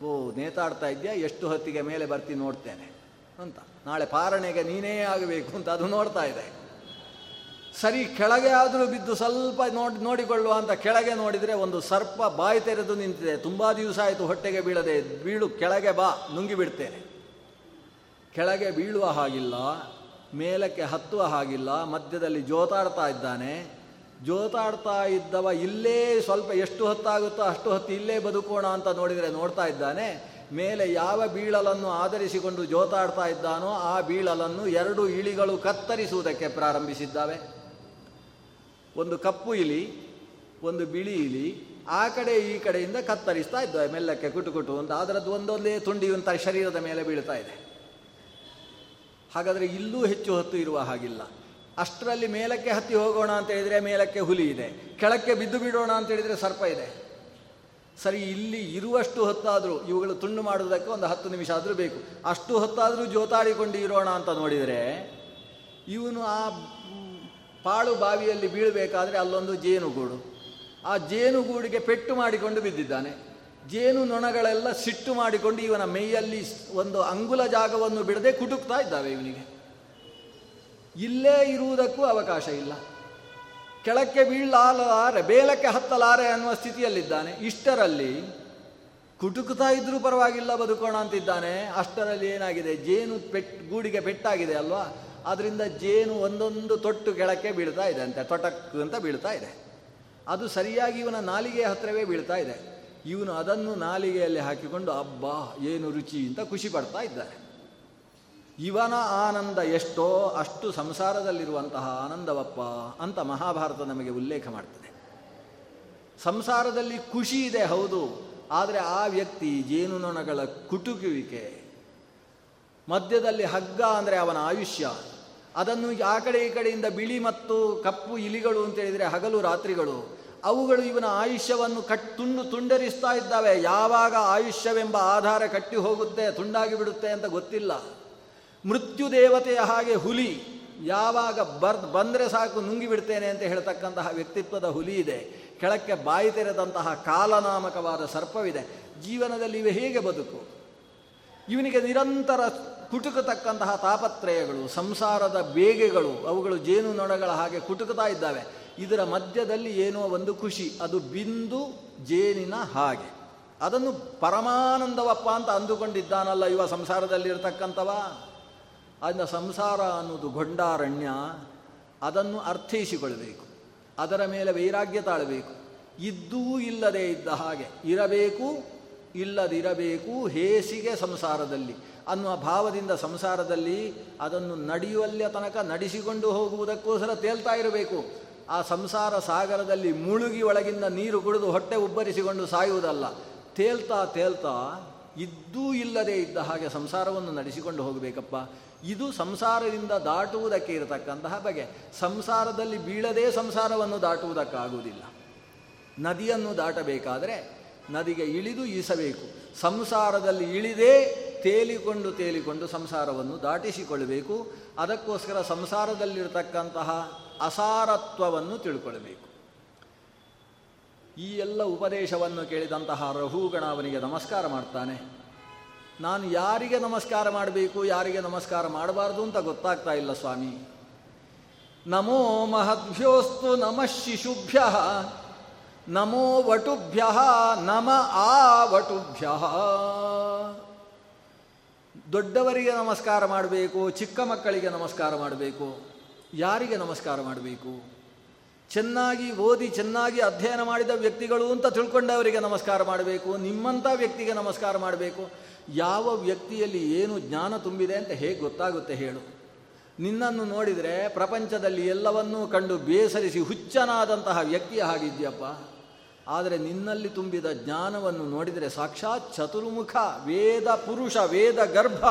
ಓ, ನೇತಾಡ್ತಾ ಇದೆಯಾ? ಎಷ್ಟು ಹೊತ್ತಿಗೆ ಮೇಲೆ ಬರ್ತೀನಿ ನೋಡ್ತೇನೆ ಅಂತ. ನಾಳೆ ಪಾರಣೆಗೆ ನೀನೇ ಆಗಬೇಕು ಅಂತ ಅದು ನೋಡ್ತಾ ಇದೆ. ಸರಿ, ಕೆಳಗೆ ಆದರೂ ಬಿದ್ದು ಸ್ವಲ್ಪ ನೋಡಿ, ನೋಡಿಕೊಳ್ಳುವ ಅಂತ ಕೆಳಗೆ ನೋಡಿದರೆ ಒಂದು ಸರ್ಪ ಬಾಯಿ ತೆರೆದು ನಿಂತಿದೆ. ತುಂಬ ದಿವಸ ಆಯಿತು ಹೊಟ್ಟೆಗೆ ಬೀಳದೆ. ಬೀಳು, ಕೆಳಗೆ ಬಾ, ನುಂಗಿ ಬಿಡ್ತೇನೆ. ಕೆಳಗೆ ಬೀಳುವ ಹಾಗಿಲ್ಲ, ಮೇಲಕ್ಕೆ ಹತ್ತುವ ಹಾಗಿಲ್ಲ, ಮಧ್ಯದಲ್ಲಿ ಜೋತಾಡ್ತಾ ಇದ್ದಾನೆ. ಜೋತಾಡ್ತಾ ಇದ್ದವ ಇಲ್ಲೇ ಸ್ವಲ್ಪ ಎಷ್ಟು ಹೊತ್ತಾಗುತ್ತೋ ಅಷ್ಟು ಹೊತ್ತು ಇಲ್ಲೇ ಬದುಕೋಣ ಅಂತ ನೋಡಿದರೆ ನೋಡ್ತಾ ಇದ್ದಾನೆ. ಮೇಲೆ ಯಾವ ಬೀಳಲನ್ನು ಆಧರಿಸಿಕೊಂಡು ಜೋತಾಡ್ತಾ ಇದ್ದಾನೋ ಆ ಬೀಳಲನ್ನು ಎರಡು ಇಳಿಗಳು ಕತ್ತರಿಸುವುದಕ್ಕೆ ಪ್ರಾರಂಭಿಸಿದ್ದಾವೆ. ಒಂದು ಕಪ್ಪು ಇಲಿ, ಒಂದು ಬಿಳಿ ಇಲಿ, ಆ ಕಡೆ ಈ ಕಡೆಯಿಂದ ಕತ್ತರಿಸ್ತಾ ಇದ್ದಾವೆ ಮೆಲ್ಲಕ್ಕೆ ಕುಟು ಕುಟು ಅಂತ. ಅದರದ್ದು ಒಂದೊಂದೇ ತುಂಡಿಯುವಂಥ ಶರೀರದ ಮೇಲೆ ಬೀಳ್ತಾ ಇದೆ. ಹಾಗಾದರೆ ಇಲ್ಲೂ ಹೆಚ್ಚು ಹೊತ್ತು ಇರುವ ಹಾಗಿಲ್ಲ. ಅಷ್ಟರಲ್ಲಿ ಮೇಲಕ್ಕೆ ಹತ್ತಿ ಹೋಗೋಣ ಅಂತ ಹೇಳಿದರೆ ಮೇಲಕ್ಕೆ ಹುಲಿ ಇದೆ. ಕೆಳಕ್ಕೆ ಬಿದ್ದು ಬಿಡೋಣ ಅಂತ ಹೇಳಿದರೆ ಸರ್ಪ ಇದೆ. ಸರಿ, ಇಲ್ಲಿ ಇರುವಷ್ಟು ಹೊತ್ತಾದರೂ, ಇವುಗಳು ತುಂಡು ಮಾಡುವುದಕ್ಕೆ ಒಂದು ಹತ್ತು ನಿಮಿಷ ಆದರೂ ಬೇಕು. ಅಷ್ಟು ಹೊತ್ತಾದರೂ ಜೋತಾಡಿಕೊಂಡು ಇರೋಣ ಅಂತ ನೋಡಿದರೆ, ಇವನು ಆ ಪಾಳು ಬಾವಿಯಲ್ಲಿ ಬೀಳಬೇಕಾದ್ರೆ ಅಲ್ಲೊಂದು ಜೇನುಗೂಡು. ಆ ಜೇನುಗೂಡಿಗೆ ಪೆಟ್ಟು ಮಾಡಿಕೊಂಡು ಬಿದ್ದಿದ್ದಾನೆ. ಜೇನು ನೊಣಗಳೆಲ್ಲ ಸಿಟ್ಟು ಮಾಡಿಕೊಂಡು ಇವನ ಮೈಯಲ್ಲಿ ಒಂದು ಅಂಗುಲ ಜಾಗವನ್ನು ಬಿಡದೆ ಕುಟುಕ್ತಾ ಇದ್ದಾವೆ ಇವನಿಗೆ. ಇಲ್ಲೇ ಇರುವುದಕ್ಕೂ ಅವಕಾಶ ಇಲ್ಲ. ಕೆಳಕ್ಕೆ ಬೀಳಲಾರೆ, ಬೇಲಕ್ಕೆ ಹತ್ತಲಾರೆ ಅನ್ನುವ ಸ್ಥಿತಿಯಲ್ಲಿದ್ದಾನೆ. ಇಷ್ಟರಲ್ಲಿ ಕುಟುಕುತ್ತಾ ಇದ್ರೂ ಪರವಾಗಿಲ್ಲ ಬದುಕೋಣ ಅಂತಿದ್ದಾನೆ. ಅಷ್ಟರಲ್ಲಿ ಏನಾಗಿದೆ? ಜೇನು ಪೆಟ್, ಗೂಡಿಗೆ ಪೆಟ್ಟಾಗಿದೆ ಅಲ್ವಾ? ಅದರಿಂದ ಜೇನು ಒಂದೊಂದು ತೊಟ್ಟು ಕೆಳಕ್ಕೆ ಬೀಳ್ತಾ ಇದೆ ಅಂತೆ ತೊಟಕ್ ಅಂತ ಬೀಳ್ತಾ ಇದೆ. ಅದು ಸರಿಯಾಗಿ ಇವನ ನಾಲಿಗೆಯ ಹತ್ತಿರವೇ ಬೀಳ್ತಾ ಇದೆ. ಇವನು ಅದನ್ನು ನಾಲಿಗೆಯಲ್ಲಿ ಹಾಕಿಕೊಂಡು, ಅಬ್ಬಾ, ಏನು ರುಚಿ ಅಂತ ಖುಷಿ ಪಡ್ತಾ ಇದ್ದಾರೆ. ಇವನ ಆನಂದ ಎಷ್ಟೋ, ಅಷ್ಟು ಸಂಸಾರದಲ್ಲಿರುವಂತಹ ಆನಂದವಪ್ಪ ಅಂತ ಮಹಾಭಾರತ ನಮಗೆ ಉಲ್ಲೇಖ ಮಾಡ್ತದೆ. ಸಂಸಾರದಲ್ಲಿ ಖುಷಿ ಇದೆ, ಹೌದು. ಆದರೆ ಆ ವ್ಯಕ್ತಿ ಜೇನುನೊಣಗಳ ಕುಟುಕುವಿಕೆ, ಮಧ್ಯದಲ್ಲಿ ಹಗ್ಗ ಅಂದರೆ ಅವನ ಆಯುಷ್ಯ ಅದನ್ನು ಆ ಕಡೆ ಈ ಕಡೆಯಿಂದ ಬಿಳಿ ಮತ್ತು ಕಪ್ಪು ಇಲಿಗಳು ಅಂತ ಹೇಳಿದರೆ ಹಗಲು ರಾತ್ರಿಗಳು. ಅವುಗಳು ಇವನ ಆಯುಷ್ಯವನ್ನು ಕಟ್ ತುಂಡು ತುಂಡರಿಸ್ತಾ ಇದ್ದಾವೆ. ಯಾವಾಗ ಆಯುಷ್ಯವೆಂಬ ಆಧಾರ ಕಟ್ಟಿ ಹೋಗುತ್ತೆ, ತುಂಡಾಗಿ ಬಿಡುತ್ತೆ ಅಂತ ಗೊತ್ತಿಲ್ಲ. ಮೃತ್ಯು ದೇವತೆಯ ಹಾಗೆ ಹುಲಿ ಯಾವಾಗ ಬರ್ ಬಂದರೆ ಸಾಕು ನುಂಗಿ ಬಿಡ್ತೇನೆ ಅಂತ ಹೇಳ್ತಕ್ಕಂತಹ ವ್ಯಕ್ತಿತ್ವದ ಹುಲಿ ಇದೆ. ಕೆಳಕ್ಕೆ ಬಾಯಿ ತೆರೆದಂತಹ ಕಾಲನಾಮಕವಾದ ಸರ್ಪವಿದೆ. ಜೀವನದಲ್ಲಿ ಇವೆ ಹೇಗೆ ಬದುಕು? ಇವನಿಗೆ ನಿರಂತರ ಕುಟುಕತಕ್ಕಂತಹ ತಾಪತ್ರಯಗಳು, ಸಂಸಾರದ ಬೇಗೆಗಳು, ಅವುಗಳು ಜೇನು ನೊಣಗಳ ಹಾಗೆ ಕುಟುಕತಾ ಇದ್ದಾವೆ. ಇದರ ಮಧ್ಯದಲ್ಲಿ ಏನೋ ಒಂದು ಖುಷಿ, ಅದು ಬಿಂದು ಜೇನಿನ ಹಾಗೆ. ಅದನ್ನು ಪರಮಾನಂದವಪ್ಪ ಅಂತ ಅಂದುಕೊಂಡಿದ್ದಾನಲ್ಲ ಇವ ಸಂಸಾರದಲ್ಲಿರತಕ್ಕಂಥವ. ಅದನ್ನ ಸಂಸಾರ ಅನ್ನೋದು ಗೊಂಡಾರಣ್ಯ, ಅದನ್ನು ಅರ್ಥೈಸಿಕೊಳ್ಬೇಕು. ಅದರ ಮೇಲೆ ವೈರಾಗ್ಯ ತಾಳಬೇಕು. ಇದ್ದೂ ಇಲ್ಲದೇ ಇದ್ದ ಹಾಗೆ ಇರಬೇಕು, ಇಲ್ಲದಿರಬೇಕು ಹೇಸಿಗೆ ಸಂಸಾರದಲ್ಲಿ. ಅನ್ನುವ ಭಾವದಿಂದ ಸಂಸಾರದಲ್ಲಿ ಅದನ್ನು ನಡೆಯುವಲ್ಲಿಯ ತನಕ ನಡೆಸಿಕೊಂಡು ಹೋಗುವುದಕ್ಕೋಸ್ಕರ ತೇಲ್ತಾ ಇರಬೇಕು. ಆ ಸಂಸಾರ ಸಾಗರದಲ್ಲಿ ಮುಳುಗಿ ಒಳಗಿಂದ ನೀರು ಕುಡಿದು ಹೊಟ್ಟೆ ಉಬ್ಬರಿಸಿಕೊಂಡು ಸಾಯುವುದಲ್ಲ. ತೇಲ್ತಾ ತೇಲ್ತಾ ಇದ್ದೂ ಇಲ್ಲದೆ ಇದ್ದ ಹಾಗೆ ಸಂಸಾರವನ್ನು ನಡೆಸಿಕೊಂಡು ಹೋಗಬೇಕಪ್ಪ. ಇದು ಸಂಸಾರದಿಂದ ದಾಟುವುದಕ್ಕೆ ಇರತಕ್ಕಂತಹ ಬಗೆ. ಸಂಸಾರದಲ್ಲಿ ಬೀಳದೇ ಸಂಸಾರವನ್ನು ದಾಟುವುದಕ್ಕಾಗುವುದಿಲ್ಲ. ನದಿಯನ್ನು ದಾಟಬೇಕಾದರೆ ನದಿಗೆ ಇಳಿದು ಈಸಬೇಕು. ಸಂಸಾರದಲ್ಲಿ ಇಳಿದೇ ತೇಲಿಕೊಂಡು ತೇಲಿಕೊಂಡು ಸಂಸಾರವನ್ನು ದಾಟಿಸಿಕೊಳ್ಳಬೇಕು. ಅದಕ್ಕೋಸ್ಕರ ಸಂಸಾರದಲ್ಲಿರತಕ್ಕಂತಹ ಅಸಾರತ್ವವನ್ನು ತಿಳ್ಕೊಳ್ಬೇಕು. ಈ ಎಲ್ಲ ಉಪದೇಶವನ್ನು ಕೇಳಿದಂತಹ ರಘುಗಣ ಅವನಿಗೆ ನಮಸ್ಕಾರ ಮಾಡ್ತಾನೆ. ನಾನು ಯಾರಿಗೆ ನಮಸ್ಕಾರ ಮಾಡಬೇಕು, ಯಾರಿಗೆ ನಮಸ್ಕಾರ ಮಾಡಬಾರ್ದು ಅಂತ ಗೊತ್ತಾಗ್ತಾ ಇಲ್ಲ ಸ್ವಾಮಿ. ನಮೋ ಮಹದ್ಭ್ಯೋಸ್ತು ನಮಃ ಶಿಶುಭ್ಯ, ನಮೋ ವಟುಭ್ಯ ನಮ ಆ ವಟುಭ್ಯ. ದೊಡ್ಡವರಿಗೆ ನಮಸ್ಕಾರ ಮಾಡಬೇಕು, ಚಿಕ್ಕ ಮಕ್ಕಳಿಗೆ ನಮಸ್ಕಾರ ಮಾಡಬೇಕು, ಯಾರಿಗೆ ನಮಸ್ಕಾರ ಮಾಡಬೇಕು? ಚೆನ್ನಾಗಿ ಓದಿ, ಚೆನ್ನಾಗಿ ಅಧ್ಯಯನ ಮಾಡಿದ ವ್ಯಕ್ತಿಗಳು ಅಂತ ತಿಳ್ಕೊಂಡವರಿಗೆ ನಮಸ್ಕಾರ ಮಾಡಬೇಕು ನಿಮ್ಮಂಥ ವ್ಯಕ್ತಿಗೆ ನಮಸ್ಕಾರ ಮಾಡಬೇಕು. ಯಾವ ವ್ಯಕ್ತಿಯಲ್ಲಿ ಏನು ಜ್ಞಾನ ತುಂಬಿದೆ ಅಂತ ಹೇಗೆ ಗೊತ್ತಾಗುತ್ತೆ ಹೇಳು. ನಿನ್ನನ್ನು ನೋಡಿದರೆ ಪ್ರಪಂಚದಲ್ಲಿ ಎಲ್ಲವನ್ನೂ ಕಂಡು ಬೇಸರಿಸಿ ಹುಚ್ಚನಾದಂತಹ ವ್ಯಕ್ತಿಯ ಹಾಗಿದ್ಯಪ್ಪ ಆದರೆ ನಿನ್ನಲ್ಲಿ ತುಂಬಿದ ಜ್ಞಾನವನ್ನು ನೋಡಿದರೆ ಸಾಕ್ಷಾತ್ ಚತುರ್ಮುಖ, ವೇದ ಪುರುಷ, ವೇದ ಗರ್ಭ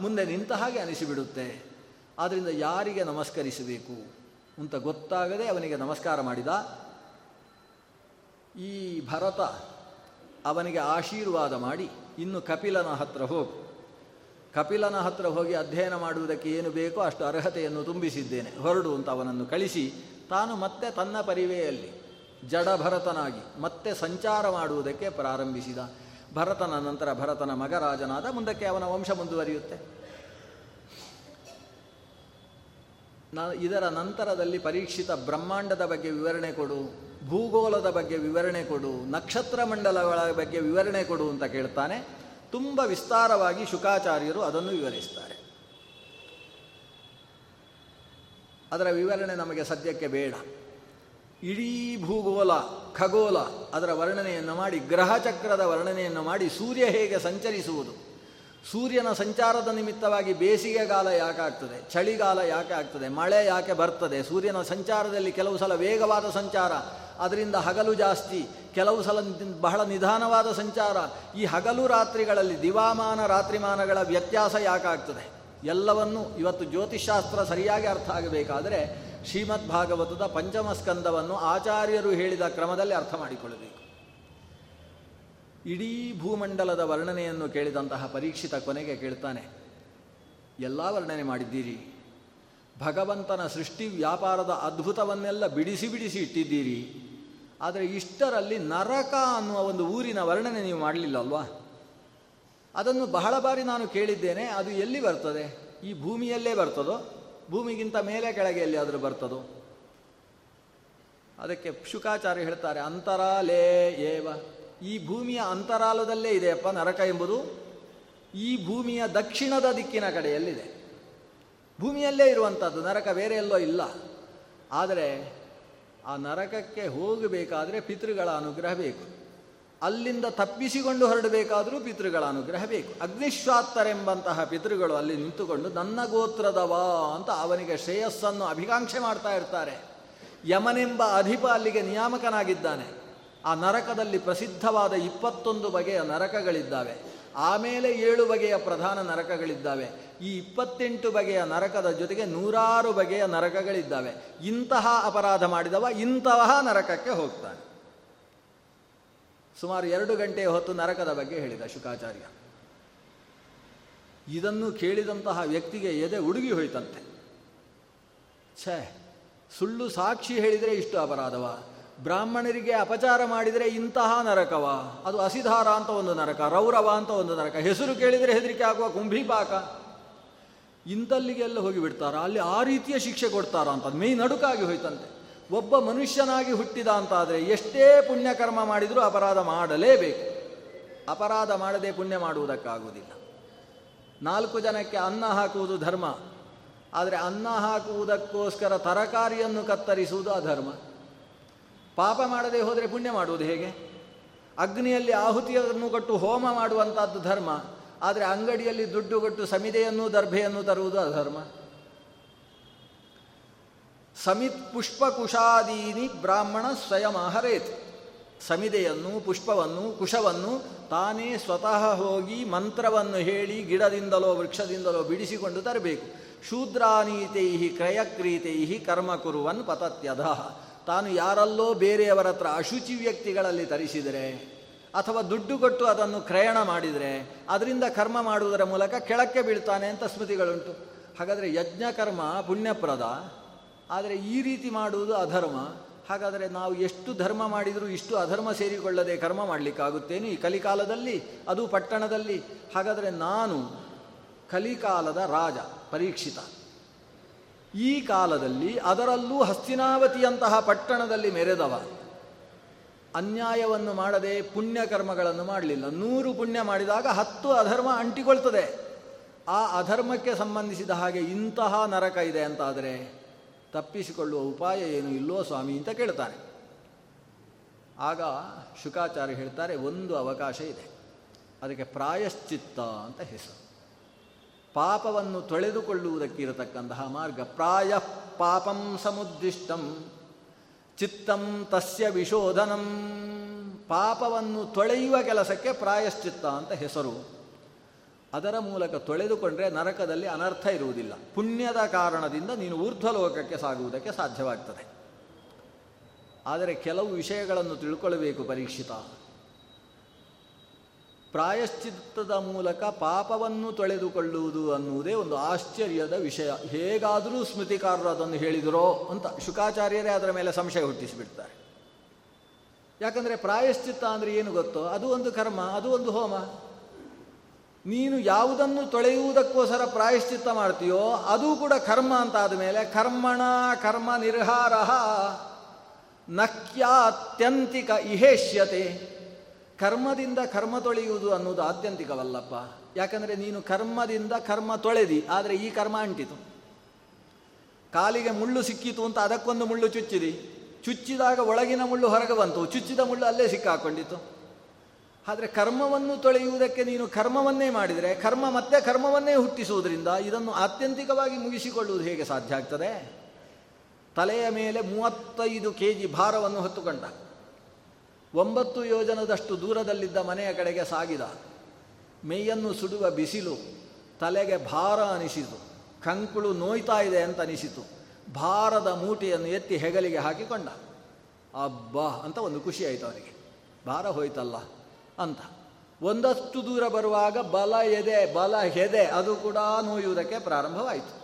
ಮುಂದೆ ನಿಂತ ಹಾಗೆ ಅನಿಸಿಬಿಡುತ್ತೆ. ಆದ್ದರಿಂದ ಯಾರಿಗೆ ನಮಸ್ಕರಿಸಬೇಕು ಅಂತ ಗೊತ್ತಾಗದೆ ಅವನಿಗೆ ನಮಸ್ಕಾರ ಮಾಡಿದ. ಈ ಭರತ ಅವನಿಗೆ ಆಶೀರ್ವಾದ ಮಾಡಿ ಇನ್ನು ಕಪಿಲನ ಹತ್ರ ಹೋಗು. ಕಪಿಲನ ಹತ್ರ ಹೋಗಿ ಅಧ್ಯಯನ ಮಾಡುವುದಕ್ಕೆ ಏನು ಬೇಕೋ ಅಷ್ಟು ಅರ್ಹತೆಯನ್ನು ತುಂಬಿಸಿದ್ದೇನೆ. ಹೊರಡು ಅಂತ ಅವನನ್ನು ಕಳಿಸಿ ತಾನು ಮತ್ತೆ ತನ್ನ ಪರಿವೆಯಲ್ಲಿ ಜಡಭರತನಾಗಿ ಮತ್ತೆ ಸಂಚಾರ ಮಾಡುವುದಕ್ಕೆ ಪ್ರಾರಂಭಿಸಿದ. ಭರತನ ನಂತರ ಭರತನ ಮಗರಾಜನಾದ ಮುಂದಕ್ಕೆ ಅವನ ವಂಶ ಮುಂದುವರಿಯುತ್ತೆ. ನ, ಇದರ ನಂತರದಲ್ಲಿ ಪರೀಕ್ಷಿತ ಬ್ರಹ್ಮಾಂಡದ ಬಗ್ಗೆ ವಿವರಣೆ ಕೊಡು, ಭೂಗೋಳದ ಬಗ್ಗೆ ವಿವರಣೆ ಕೊಡು, ನಕ್ಷತ್ರ ಮಂಡಲಗಳ ಬಗ್ಗೆ ವಿವರಣೆ ಕೊಡು ಅಂತ ಕೇಳ್ತಾನೆ. ತುಂಬ ವಿಸ್ತಾರವಾಗಿ ಶುಕಾಚಾರ್ಯರು ಅದನ್ನು ವಿವರಿಸ್ತಾರೆ. ಅದರ ವಿವರಣೆ ನಮಗೆ ಸದ್ಯಕ್ಕೆ ಬೇಡ. ಇಡೀ ಭೂಗೋಳ ಖಗೋಲ ಅದರ ವರ್ಣನೆಯನ್ನು ಮಾಡಿ ಗ್ರಹಚಕ್ರದ ವರ್ಣನೆಯನ್ನು ಮಾಡಿ ಸೂರ್ಯ ಹೇಗೆ ಸಂಚರಿಸುವುದು? ಸೂರ್ಯನ ಸಂಚಾರದ ನಿಮಿತ್ತವಾಗಿ ಬೇಸಿಗೆಗಾಲ ಯಾಕೆ ಆಗ್ತದೆ? ಚಳಿಗಾಲ ಯಾಕೆ ಆಗ್ತದೆ? ಮಳೆ ಯಾಕೆ ಬರ್ತದೆ? ಸೂರ್ಯನ ಸಂಚಾರದಲ್ಲಿ ಕೆಲವು ಸಲ ವೇಗವಾದ ಸಂಚಾರ, ಅದರಿಂದ ಹಗಲು ಜಾಸ್ತಿ, ಕೆಲವು ಸಲ ಬಹಳ ನಿಧಾನವಾದ ಸಂಚಾರ. ಈ ಹಗಲು ರಾತ್ರಿಗಳಲ್ಲಿ ದಿವಾಮಾನ, ರಾತ್ರಿಮಾನಗಳ ವ್ಯತ್ಯಾಸ ಯಾಕಾಗ್ತದೆ? ಎಲ್ಲವನ್ನು ಇವತ್ತು ಜ್ಯೋತಿಷಾಸ್ತ್ರ ಸರಿಯಾಗಿ ಅರ್ಥ ಆಗಬೇಕಾದರೆ ಶ್ರೀಮದ್ ಭಾಗವತದ ಪಂಚಮ ಸ್ಕಂದವನ್ನು ಆಚಾರ್ಯರು ಹೇಳಿದ ಕ್ರಮದಲ್ಲಿ ಅರ್ಥ ಮಾಡಿಕೊಳ್ಳಬೇಕು. ಇಡೀ ಭೂಮಂಡಲದ ವರ್ಣನೆಯನ್ನು ಕೇಳಿದಂತಹ ಪರೀಕ್ಷಿತ ಕೊನೆಗೆ ಕೇಳ್ತಾನೆ, ಎಲ್ಲ ವರ್ಣನೆ ಮಾಡಿದ್ದೀರಿ? ಭಗವಂತನ ಸೃಷ್ಟಿ ವ್ಯಾಪಾರದ ಅದ್ಭುತವನ್ನೆಲ್ಲ ಬಿಡಿಸಿ ಬಿಡಿಸಿ ಇಟ್ಟಿದ್ದೀರಿ? ಆದರೆ ಇಷ್ಟರಲ್ಲಿ ನರಕ ಅನ್ನುವ ಒಂದು ಊರಿನ ವರ್ಣನೆ ನೀವು ಮಾಡಲಿಲ್ಲ ಅಲ್ವಾ? ಅದನ್ನು ಬಹಳ ಬಾರಿ ನಾನು ಕೇಳಿದ್ದೇನೆ, ಅದು ಎಲ್ಲಿ ಬರ್ತದೆ? ಈ ಭೂಮಿಯಲ್ಲೇ ಬರ್ತದೋ? ಭೂಮಿಗಿಂತ ಮೇಲೆ ಕೆಳಗೆ ಎಲ್ಲಿಯಾದರೂ ಬರ್ತದೋ? ಅದಕ್ಕೆ ಶುಕಾಚಾರ್ಯ ಹೇಳ್ತಾರೆ, ಅಂತರಾಲೇ ಏವ. ಈ ಭೂಮಿಯ ಅಂತರಾಲದಲ್ಲೇ ಇದೆಯಪ್ಪ ನರಕ ಎಂಬುದು? ಈ ಭೂಮಿಯ ದಕ್ಷಿಣದ ದಿಕ್ಕಿನ ಕಡೆಯಲ್ಲಿದೆ. ಭೂಮಿಯಲ್ಲೇ ಇರುವಂಥದ್ದು ನರಕ ಬೇರೆ ಎಲ್ಲೋ ಇಲ್ಲ. ಆದರೆ ಆ ನರಕಕ್ಕೆ ಹೋಗಬೇಕಾದರೆ ಪಿತೃಗಳ ಅನುಗ್ರಹ ಬೇಕು. ಅಲ್ಲಿಂದ ತಪ್ಪಿಸಿಕೊಂಡು ಹೊರಡಬೇಕಾದರೂ ಪಿತೃಗಳ ಅನುಗ್ರಹ ಬೇಕು. ಅಗ್ನಿಶ್ವಾತ್ತರೆಂಬಂತಹ ಪಿತೃಗಳು ಅಲ್ಲಿ ನಿಂತುಕೊಂಡು ನನ್ನ ಗೋತ್ರದವ ಅಂತ ಅವನಿಗೆ ಶ್ರೇಯಸ್ಸನ್ನು ಅಭಿಕಾಂಕ್ಷೆ ಮಾಡ್ತಾ ಇರ್ತಾರೆ. ಯಮನೆಂಬ ಅಧಿಪ ಅಲ್ಲಿಗೆ ನಿಯಾಮಕನಾಗಿದ್ದಾನೆ. ಆ ನರಕದಲ್ಲಿ ಪ್ರಸಿದ್ಧವಾದ ಇಪ್ಪತ್ತೊಂದು ಬಗೆಯ ನರಕಗಳಿದ್ದಾವೆ. ಆಮೇಲೆ ಏಳು ಬಗೆಯ ಪ್ರಧಾನ ನರಕಗಳಿದ್ದಾವೆ. ಈ ಇಪ್ಪತ್ತೆಂಟು ಬಗೆಯ ನರಕದ ಜೊತೆಗೆ ನೂರಾರು ಬಗೆಯ ನರಕಗಳಿದ್ದಾವೆ. ಇಂತಹ ಅಪರಾಧ ಮಾಡಿದವ ಇಂತಹ ನರಕಕ್ಕೆ ಹೋಗ್ತಾನೆ. ಸುಮಾರು ಎರಡು ಗಂಟೆ ಹೊತ್ತು ನರಕದ ಬಗ್ಗೆ ಹೇಳಿದ ಶುಕಾಚಾರ್ಯ. ಇದನ್ನು ಕೇಳಿದಂತಹ ವ್ಯಕ್ತಿಗೆ ಎದೆ ಉಡುಗಿ ಹೋಯ್ತಂತೆ. ಛೇ, ಸುಳ್ಳು ಸಾಕ್ಷಿ ಹೇಳಿದರೆ ಇಷ್ಟು ಅಪರಾಧವ. ಬ್ರಾಹ್ಮಣರಿಗೆ ಅಪಚಾರ ಮಾಡಿದರೆ ಇಂತಹ ನರಕವ. ಅದು ಅಸಿಧಾರ ಅಂತ ಒಂದು ನರಕ, ರೌರವ ಅಂತ ಒಂದು ನರಕ. ಹೆಸರು ಕೇಳಿದರೆ ಹೆದರಿಕೆ ಆಗುವ ಕುಂಭಿಪಾಕ ಇಂತಲ್ಲಿಗೆಲ್ಲ ಹೋಗಿ ಬಿಡ್ತಾರ ಅಲ್ಲಿ ಆ ರೀತಿಯ ಶಿಕ್ಷೆ ಕೊಡ್ತಾರ ಅಂತ. ಮೈ ನಡುಕಾಗಿ ಹೋಯ್ತಂತೆ. ಒಬ್ಬ ಮನುಷ್ಯನಾಗಿ ಹುಟ್ಟಿದ ಅಂತಾದರೆ ಎಷ್ಟೇ ಪುಣ್ಯಕರ್ಮ ಮಾಡಿದರೂ ಅಪರಾಧ ಮಾಡಲೇಬೇಕು. ಅಪರಾಧ ಮಾಡದೆ ಪುಣ್ಯ ಮಾಡುವುದಕ್ಕಾಗುವುದಿಲ್ಲ. ನಾಲ್ಕು ಜನಕ್ಕೆ ಅನ್ನ ಹಾಕುವುದು ಧರ್ಮ. ಆದರೆ ಅನ್ನ ಹಾಕುವುದಕ್ಕೋಸ್ಕರ ತರಕಾರಿಯನ್ನು ಕತ್ತರಿಸುವುದು ಅಧರ್ಮ. ಪಾಪ ಮಾಡದೆ ಹೋದರೆ ಪುಣ್ಯ ಮಾಡುವುದು ಹೇಗೆ? ಅಗ್ನಿಯಲ್ಲಿ ಆಹುತಿಯನ್ನು ಕೊಟ್ಟು ಹೋಮ ಮಾಡುವಂಥದ್ದು ಧರ್ಮ. ಆದರೆ ಅಂಗಡಿಯಲ್ಲಿ ದುಡ್ಡು ಕೊಟ್ಟು ಸಮಿದೆಯನ್ನು ದರ್ಭೆಯನ್ನು ತರುವುದು ಅಧರ್ಮ. ಸಮಿತ್ ಪುಷ್ಪಕುಶಾದೀನಿ ಬ್ರಾಹ್ಮಣ ಸ್ವಯಂ ಅಹರೇತ್ ಸಮಿದೆಯನ್ನು, ಪುಷ್ಪವನ್ನು, ಕುಶವನ್ನು ತಾನೇ ಸ್ವತಃ ಹೋಗಿ ಮಂತ್ರವನ್ನು ಹೇಳಿ ಗಿಡದಿಂದಲೋ ವೃಕ್ಷದಿಂದಲೋ ಬಿಡಿಸಿಕೊಂಡು ತರಬೇಕು. ಶೂದ್ರಾನೀತೈ ಕ್ರಯಕ್ರೀತೈ ಕರ್ಮ ಕುರುವನ್ ಪತತ್ಯಧ. ತಾನು ಯಾರಲ್ಲೋ ಬೇರೆಯವರ ಹತ್ರ ಅಶುಚಿ ವ್ಯಕ್ತಿಗಳಲ್ಲಿ ತರಿಸಿದರೆ ಅಥವಾ ದುಡ್ಡು ಕೊಟ್ಟು ಅದನ್ನು ಕ್ರಯಣ ಮಾಡಿದರೆ ಅದರಿಂದ ಕರ್ಮ ಮಾಡುವುದರ ಮೂಲಕ ಕೆಳಕ್ಕೆ ಬೀಳ್ತಾನೆ ಅಂತ ಸ್ಮೃತಿಗಳುಂಟು. ಹಾಗಾದರೆ ಯಜ್ಞಕರ್ಮ ಪುಣ್ಯಪ್ರದ. ಆದರೆ ಈ ರೀತಿ ಮಾಡುವುದು ಅಧರ್ಮ. ಹಾಗಾದರೆ ನಾವು ಎಷ್ಟು ಧರ್ಮ ಮಾಡಿದರೂ ಇಷ್ಟು ಅಧರ್ಮ ಸೇರಿಕೊಳ್ಳದೆ ಕರ್ಮ ಮಾಡಲಿಕ್ಕಾಗುತ್ತೇನು? ಈ ಕಲಿಕಾಲದಲ್ಲಿ, ಅದು ಪಟ್ಟಣದಲ್ಲಿ. ಹಾಗಾದರೆ ನಾನು ಕಲಿಕಾಲದ ರಾಜ, ಪರೀಕ್ಷಿತ. ಈ ಕಾಲದಲ್ಲಿ ಅದರಲ್ಲೂ ಹಸ್ತಿನಾವತಿಯಂತಹ ಪಟ್ಟಣದಲ್ಲಿ ಮೆರೆದವ. ಅನ್ಯಾಯವನ್ನು ಮಾಡದೆ ಪುಣ್ಯ ಕರ್ಮಗಳನ್ನು ಮಾಡಲಿಲ್ಲ. ನೂರು ಪುಣ್ಯ ಮಾಡಿದಾಗ ಹತ್ತು ಅಧರ್ಮ ಅಂಟಿಕೊಳ್ತದೆ. ಆ ಅಧರ್ಮಕ್ಕೆ ಸಂಬಂಧಿಸಿದ ಹಾಗೆ ಇಂತಹ ನರಕ ಇದೆ ಅಂತಾದರೆ ತಪ್ಪಿಸಿಕೊಳ್ಳುವ ಉಪಾಯ ಏನು ಇಲ್ಲೋ ಸ್ವಾಮಿ ಅಂತ ಕೇಳ್ತಾನೆ ಆಗ ಶುಕಾಚಾರ್ಯ ಹೇಳ್ತಾರೆ, ಒಂದು ಅವಕಾಶ ಇದೆ. ಅದಕ್ಕೆ ಪ್ರಾಯಶ್ಚಿತ್ತ ಅಂತ ಹೆಸರು. ಪಾಪವನ್ನು ತೊಳೆದುಕೊಳ್ಳುವುದಕ್ಕಿರತಕ್ಕಂತಹ ಮಾರ್ಗ ಪ್ರಾಯ ಪಾಪಂ ಸಮುದ್ದಿಷ್ಟಂ, ಚಿತ್ತಂ ತಸ್ಯ ವಿಶೋಧನಂ. ಪಾಪವನ್ನು ತೊಳೆಯುವ ಕೆಲಸಕ್ಕೆ ಪ್ರಾಯಶ್ಚಿತ್ತ ಅಂತ ಹೆಸರು. ಅದರ ಮೂಲಕ ತೊಳೆದುಕೊಂಡ್ರೆ ನರಕದಲ್ಲಿ ಅನರ್ಥ ಇರುವುದಿಲ್ಲ. ಪುಣ್ಯದ ಕಾರಣದಿಂದ ನೀನು ಊರ್ಧ್ವಲೋಕಕ್ಕೆ ಸಾಗುವುದಕ್ಕೆ ಸಾಧ್ಯವಾಗ್ತದೆ. ಆದರೆ ಕೆಲವು ವಿಷಯಗಳನ್ನು ತಿಳ್ಕೊಳ್ಬೇಕು ಪರೀಕ್ಷಿತ. ಪ್ರಾಯಶ್ಚಿತ್ತದ ಮೂಲಕ ಪಾಪವನ್ನು ತೊಳೆದುಕೊಳ್ಳುವುದು ಅನ್ನುವುದೇ ಒಂದು ಆಶ್ಚರ್ಯದ ವಿಷಯ. ಹೇಗಾದರೂ ಸ್ಮೃತಿಕಾರರು ಅದನ್ನು ಹೇಳಿದರೋ ಅಂತ ಶುಕಾಚಾರ್ಯರೇ ಅದರ ಮೇಲೆ ಸಂಶಯ ಹುಟ್ಟಿಸಿಬಿಡ್ತಾರೆ. ಯಾಕಂದರೆ ಪ್ರಾಯಶ್ಚಿತ್ತ ಅಂದರೆ ಏನು ಗೊತ್ತೋ? ಅದು ಒಂದು ಕರ್ಮ, ಅದು ಒಂದು ಹೋಮ. ನೀನು ಯಾವುದನ್ನು ತೊಳೆಯುವುದಕ್ಕೋಸ್ಕರ ಪ್ರಾಯಶ್ಚಿತ್ತ ಮಾಡ್ತೀಯೋ ಅದು ಕೂಡ ಕರ್ಮ ಅಂತ ಆದಮೇಲೆ ಕರ್ಮಣ, ಕರ್ಮ ನಿರ್ಹಾರ ನಕ್ಯಾತ್ಯಂತಿಕ ಇಹೇಷ್ಯತೆ. ಕರ್ಮದಿಂದ ಕರ್ಮ ತೊಳೆಯುವುದು ಅನ್ನೋದು ಆತ್ಯಂತಿಕವಲ್ಲಪ್ಪ. ಯಾಕಂದರೆ ನೀನು ಕರ್ಮದಿಂದ ಕರ್ಮ ತೊಳೆದಿ, ಆದರೆ ಈ ಕರ್ಮ ಅಂಟಿತು. ಕಾಲಿಗೆ ಮುಳ್ಳು ಸಿಕ್ಕಿತು ಅಂತ ಅದಕ್ಕೊಂದು ಮುಳ್ಳು ಚುಚ್ಚಿದಿ. ಚುಚ್ಚಿದಾಗ ಒಳಗಿನ ಮುಳ್ಳು ಹೊರಗೆ ಬಂತು. ಚುಚ್ಚಿದ ಮುಳ್ಳು ಅಲ್ಲೇ ಸಿಕ್ಕಾಕೊಂಡಿತು ಆದರೆ ಕರ್ಮವನ್ನು ತೊಳೆಯುವುದಕ್ಕೆ ನೀನು ಕರ್ಮವನ್ನೇ ಮಾಡಿದರೆ, ಕರ್ಮ ಮತ್ತೆ ಕರ್ಮವನ್ನೇ ಹುಟ್ಟಿಸುವುದರಿಂದ ಇದನ್ನು ಆತ್ಯಂತಿಕವಾಗಿ ಮುಗಿಸಿಕೊಳ್ಳುವುದು ಹೇಗೆ ಸಾಧ್ಯ ಆಗ್ತದೆ? ತಲೆಯ ಮೇಲೆ ಮೂವತ್ತೈದು ಕೆ ಜಿ ಭಾರವನ್ನು ಹೊತ್ತುಕೊಂಡ. ಒಂಬತ್ತು ಯೋಜನದಷ್ಟು ದೂರದಲ್ಲಿದ್ದ ಮನೆಯ ಕಡೆಗೆ ಸಾಗಿದ. ಮೇಯನ್ನು ಸುಡುವ ಬಿಸಿಲು ತಲೆಗೆ ಭಾರ ಅನಿಸಿತು. ಕಂಕುಳು ನೋಯ್ತಾ ಇದೆ ಅಂತ ಅನಿಸಿತು. ಭಾರದ ಮೂಟೆಯನ್ನು ಎತ್ತಿ ಹೆಗಲಿಗೆ ಹಾಕಿಕೊಂಡ. ಅಬ್ಬಾ ಅಂತ ಒಂದು ಖುಷಿ ಆಯಿತು ಭಾರ ಹೋಯ್ತಲ್ಲ. ಅಂತ. ಒಂದಷ್ಟು ದೂರ ಬರುವಾಗ ಬಲ ಎದೆ, ಬಲ ಹೆದೆ, ಅದು ಕೂಡ ನೋಯುವುದಕ್ಕೆ ಪ್ರಾರಂಭವಾಯಿತು.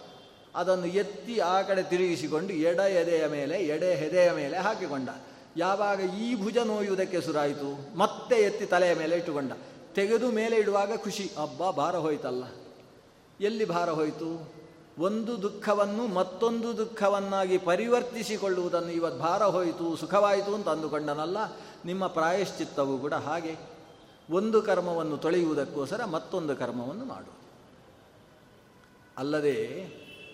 ಅದನ್ನು ಎತ್ತಿ ಆ ಕಡೆ ತಿರುಗಿಸಿಕೊಂಡು ಎಡ ಎದೆಯ ಮೇಲೆ, ಎಡೆ ಹೆದೆಯ ಮೇಲೆ ಹಾಕಿಕೊಂಡ. ಯಾವಾಗ ಈ ಭುಜ ನೋಯುವುದಕ್ಕೆ ಸುರಾಯಿತು ಮತ್ತೆ ಎತ್ತಿ ತಲೆಯ ಮೇಲೆ ಇಟ್ಟುಕೊಂಡ. ತೆಗೆದು ಮೇಲೆ ಇಡುವಾಗ ಖುಷಿ, ಅಬ್ಬಾ, ಭಾರ ಹೋಯ್ತಲ್ಲ. ಎಲ್ಲಿ ಭಾರ ಹೋಯಿತು? ಒಂದು ದುಃಖವನ್ನು ಮತ್ತೊಂದು ದುಃಖವನ್ನಾಗಿ ಪರಿವರ್ತಿಸಿಕೊಳ್ಳುವುದನ್ನು ಇವತ್ತು ಭಾರ ಹೋಯಿತು, ಸುಖವಾಯಿತು ಅಂತ ಅಂದುಕೊಂಡನಲ್ಲ, ನಿಮ್ಮ ಪ್ರಾಯಶ್ಚಿತ್ತವು ಕೂಡ ಹಾಗೆ. ಒಂದು ಕರ್ಮವನ್ನು ತೊಳೆಯುವುದಕ್ಕೋಸ್ಕರ ಮತ್ತೊಂದು ಕರ್ಮವನ್ನು ಮಾಡು. ಅಲ್ಲದೆ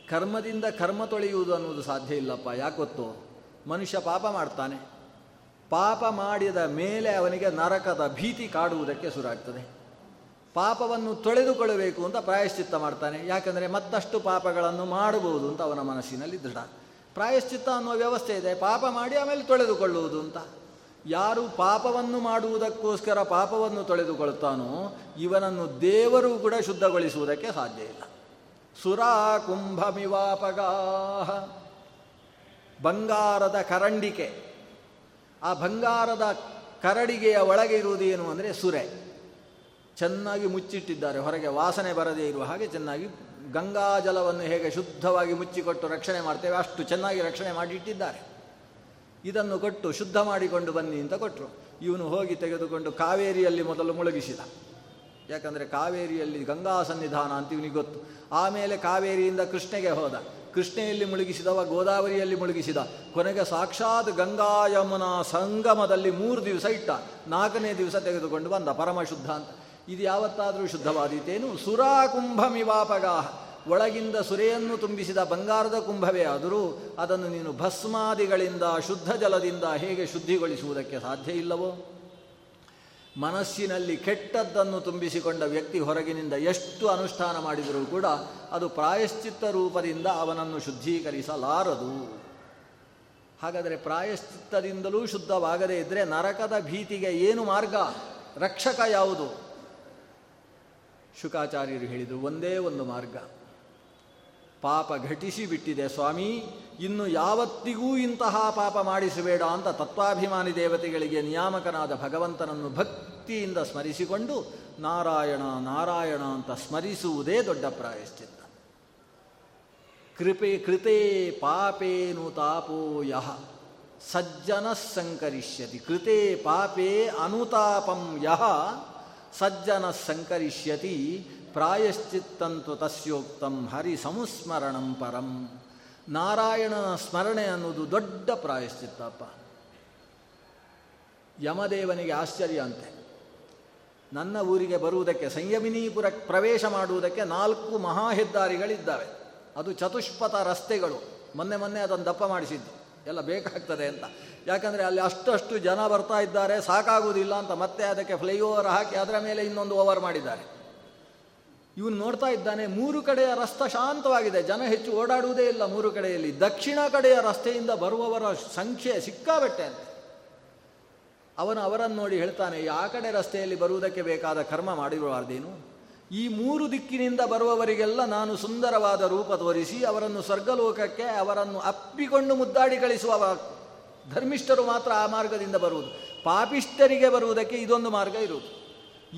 ಕರ್ಮದಿಂದ ಕರ್ಮ ತೊಳೆಯುವುದು ಅನ್ನುವುದು ಸಾಧ್ಯ ಇಲ್ಲಪ್ಪ ಯಾಕೊತ್ತು ಮನುಷ್ಯ ಪಾಪ ಮಾಡ್ತಾನೆ. ಪಾಪ ಮಾಡಿದ ಮೇಲೆ ಅವನಿಗೆ ನರಕದ ಭೀತಿ ಕಾಡುವುದಕ್ಕೆ ಶುರುವಾಗ್ತದೆ. ಪಾಪವನ್ನು ತೊಳೆದುಕೊಳ್ಳಬೇಕು ಅಂತ ಪ್ರಾಯಶ್ಚಿತ್ತ ಮಾಡ್ತಾನೆ. ಯಾಕಂದರೆ ಮತ್ತಷ್ಟು ಪಾಪಗಳನ್ನು ಮಾಡಬಹುದು ಅಂತ ಅವನ ಮನಸ್ಸಿನಲ್ಲಿ ದೃಢ. ಪ್ರಾಯಶ್ಚಿತ್ತ ಅನ್ನೋ ವ್ಯವಸ್ಥೆ ಇದೆ. ಪಾಪ ಮಾಡಿ ಆಮೇಲೆ ತೊಳೆದುಕೊಳ್ಳುವುದು ಅಂತ. ಯಾರು ಪಾಪವನ್ನು ಮಾಡುವುದಕ್ಕೋಸ್ಕರ ಪಾಪವನ್ನು ತೊಳೆದುಕೊಳ್ಳುತ್ತಾನೋ ಇವನನ್ನು ದೇವರು ಕೂಡ ಶುದ್ಧಗೊಳಿಸುವುದಕ್ಕೆ ಸಾಧ್ಯ ಇಲ್ಲ. ಸುರಾ ಕುಂಭಮಿವಾಪಗಾಹ. ಬಂಗಾರದ ಕರಂಡಿಕೆ. ಆ ಬಂಗಾರದ ಕರಡಿಗೆಯ ಒಳಗೆ ಇರುವುದು ಏನು ಅಂದರೆ ಸುರೆ. ಚೆನ್ನಾಗಿ ಮುಚ್ಚಿಟ್ಟಿದ್ದಾರೆ. ಹೊರಗೆ ವಾಸನೆ ಬರದೇ ಇರುವ ಹಾಗೆ ಚೆನ್ನಾಗಿ ಗಂಗಾಜಲವನ್ನು ಹೇಗೆ ಶುದ್ಧವಾಗಿ ಮುಚ್ಚಿಕೊಟ್ಟು ರಕ್ಷಣೆ ಮಾಡ್ತೇವೆ, ಅಷ್ಟು ಚೆನ್ನಾಗಿ ರಕ್ಷಣೆ ಮಾಡಿಟ್ಟಿದ್ದಾರೆ. ಇದನ್ನು ಕೊಟ್ಟು ಶುದ್ಧ ಮಾಡಿಕೊಂಡು ಬನ್ನಿ ಅಂತ ಕೊಟ್ಟರು ಇವನು ಹೋಗಿ ತೆಗೆದುಕೊಂಡು ಕಾವೇರಿಯಲ್ಲಿ ಮೊದಲು ಮುಳುಗಿಸಿದ. ಯಾಕಂದರೆ ಕಾವೇರಿಯಲ್ಲಿ ಗಂಗಾ ಸನ್ನಿಧಾನ ಅಂತ ಇವನಿಗೆ ಗೊತ್ತು. ಆಮೇಲೆ ಕಾವೇರಿಯಿಂದ ಕೃಷ್ಣೆಗೆ ಹೋದ. ಕೃಷ್ಣೆಯಲ್ಲಿ ಮುಳುಗಿಸಿದವ, ಗೋದಾವರಿಯಲ್ಲಿ ಮುಳುಗಿಸಿದ. ಕೊನೆಗೆ ಸಾಕ್ಷಾತ್ ಗಂಗಾ ಸಂಗಮದಲ್ಲಿ ಮೂರು ದಿವಸ ಇಟ್ಟ. ನಾಲ್ಕನೇ ದಿವಸ ತೆಗೆದುಕೊಂಡು ಬಂದ ಪರಮಶುದ್ಧ ಅಂತ. ಇದು ಯಾವತ್ತಾದರೂ ಶುದ್ಧವಾದೀತೇನು? ಸುರಾ ಕುಂಭಮಿವಾಪಗಾಹ ಒಳಗಿಂದ ಸುರೆಯನ್ನು ತುಂಬಿಸಿದ ಬಂಗಾರದ ಕುಂಭವೇ ಆದರೂ ಅದನ್ನು ನೀನು ಭಸ್ಮಾದಿಗಳಿಂದ, ಶುದ್ಧ ಜಲದಿಂದ ಹೇಗೆ ಶುದ್ಧಿಗೊಳಿಸುವುದಕ್ಕೆ ಸಾಧ್ಯ ಇಲ್ಲವೋ? ಮನಸ್ಸಿನಲ್ಲಿ ಕೆಟ್ಟದ್ದನ್ನು ತುಂಬಿಸಿಕೊಂಡ ವ್ಯಕ್ತಿ ಹೊರಗಿನಿಂದ ಎಷ್ಟು ಅನುಷ್ಠಾನ ಮಾಡಿದರೂ ಕೂಡ ಅದು ಪ್ರಾಯಶ್ಚಿತ್ತ ರೂಪದಿಂದ ಅವನನ್ನು ಶುದ್ಧೀಕರಿಸಲಾರದು. ಹಾಗಾದರೆ ಪ್ರಾಯಶ್ಚಿತ್ತದಿಂದಲೂ ಶುದ್ಧವಾಗದೇ ಇದ್ದರೆ ನರಕದ ಭೀತಿಗೆ ಏನು ಮಾರ್ಗ? ರಕ್ಷಕ ಯಾವುದು? ಶುಕಾಚಾರ್ಯರು ಹೇಳಿದರು, ಒಂದೇ ಒಂದು ಮಾರ್ಗ. ಪಾಪ ಘಟಿಸಿ ಬಿಟ್ಟಿದೆ ಸ್ವಾಮಿ. ಇನ್ನು ಯಾವತ್ತಿಗೂ ಇಂತಹ ಪಾಪ ಮಾಡಿಸಬೇಡ ಅಂತ ತತ್ವಾಭಿಮಾನಿ ದೇವತೆಗಳಿಗೆ ನಿಯಾಮಕನಾದ ಭಗವಂತನನ್ನು ಭಕ್ತಿಯಿಂದ ಸ್ಮರಿಸಿಕೊಂಡು ನಾರಾಯಣ ನಾರಾಯಣ ಅಂತ ಸ್ಮರಿಸುವುದೇ ದೊಡ್ಡ ಪ್ರಾಯಶ್ಚಿತ್ತ. ಕೃಪೆ ಕೃತೆ ಪಾಪೇನು ತಾಪೋ ಯಹ ಸಜ್ಜನ ಸಂಕರಿಷ್ಯತಿ. ಕೃತೆ ಪಾಪೇ ಅನುತಾಪಂ ಯಹ ಸಜ್ಜನ ಸಂಕರಿಷ್ಯತಿ. ಪ್ರಾಯಶ್ಚಿತ್ತಂತು ತಸ್ಯೋಕ್ತಂ ಹರಿ ಸಂಸ್ಮರಣಂ ಪರಂ. ನಾರಾಯಣನ ಸ್ಮರಣೆ ಅನ್ನೋದು ದೊಡ್ಡ ಪ್ರಾಯಶ್ಚಿತ್ತಪ್ಪ. ಯಮದೇವನಿಗೆ ಆಶ್ಚರ್ಯ ಅಂತೆ. ನನ್ನ ಊರಿಗೆ ಬರುವುದಕ್ಕೆ ಸಂಯಮಿನೀಪುರ ಪ್ರವೇಶ ಮಾಡುವುದಕ್ಕೆ ನಾಲ್ಕು ಮಹಾ ಹೆದ್ದಾರಿಗಳಿದ್ದಾವೆ ಅದು ಚತುಷ್ಪಥ ರಸ್ತೆಗಳು. ಮೊನ್ನೆ ಮೊನ್ನೆ ಅದನ್ನು ದಪ್ಪ ಮಾಡಿಸಿದ್ದು. ಎಲ್ಲ ಬೇಕಾಗ್ತದೆ ಅಂತ. ಯಾಕಂದರೆ ಅಲ್ಲಿ ಅಷ್ಟಷ್ಟು ಜನ ಬರ್ತಾ ಇದ್ದಾರೆ, ಸಾಕಾಗುವುದಿಲ್ಲ ಅಂತ ಮತ್ತೆ ಅದಕ್ಕೆ ಫ್ಲೈಓವರ್ ಹಾಕಿ ಅದರ ಮೇಲೆ ಇನ್ನೊಂದು ಓವರ್ ಮಾಡಿದ್ದಾರೆ. ಇವನು ನೋಡ್ತಾ ಇದ್ದಾನೆ, ಮೂರು ಕಡೆಯ ರಸ್ತೆ ಶಾಂತವಾಗಿದೆ. ಜನ ಹೆಚ್ಚು ಓಡಾಡುವುದೇ ಇಲ್ಲ ಮೂರು ಕಡೆಯಲ್ಲಿ. ದಕ್ಷಿಣ ಕಡೆಯ ರಸ್ತೆಯಿಂದ ಬರುವವರ ಸಂಖ್ಯೆ ಸಿಕ್ಕಾಬಟ್ಟೆ ಅಂತ. ಅವನು ಅವರನ್ನು ನೋಡಿ ಹೇಳ್ತಾನೆ ಆ ಕಡೆ ರಸ್ತೆಯಲ್ಲಿ ಬರುವುದಕ್ಕೆ ಬೇಕಾದ ಕರ್ಮ ಮಾಡಿರಬಾರ್ದೇನು ಈ ಮೂರು ದಿಕ್ಕಿನಿಂದ ಬರುವವರಿಗೆಲ್ಲ ನಾನು ಸುಂದರವಾದ ರೂಪ ತೋರಿಸಿ, ಅವರನ್ನು ಸ್ವರ್ಗಲೋಕಕ್ಕೆ, ಅವರನ್ನು ಅಪ್ಪಿಕೊಂಡು ಮುದ್ದಾಡಿ ಕಳಿಸುವ ಧರ್ಮಿಷ್ಠರು ಮಾತ್ರ ಆ ಮಾರ್ಗದಿಂದ ಬರುವುದು. ಪಾಪಿಷ್ಠರಿಗೆ ಬರುವುದಕ್ಕೆ ಇದೊಂದು ಮಾರ್ಗ ಇರುವುದು.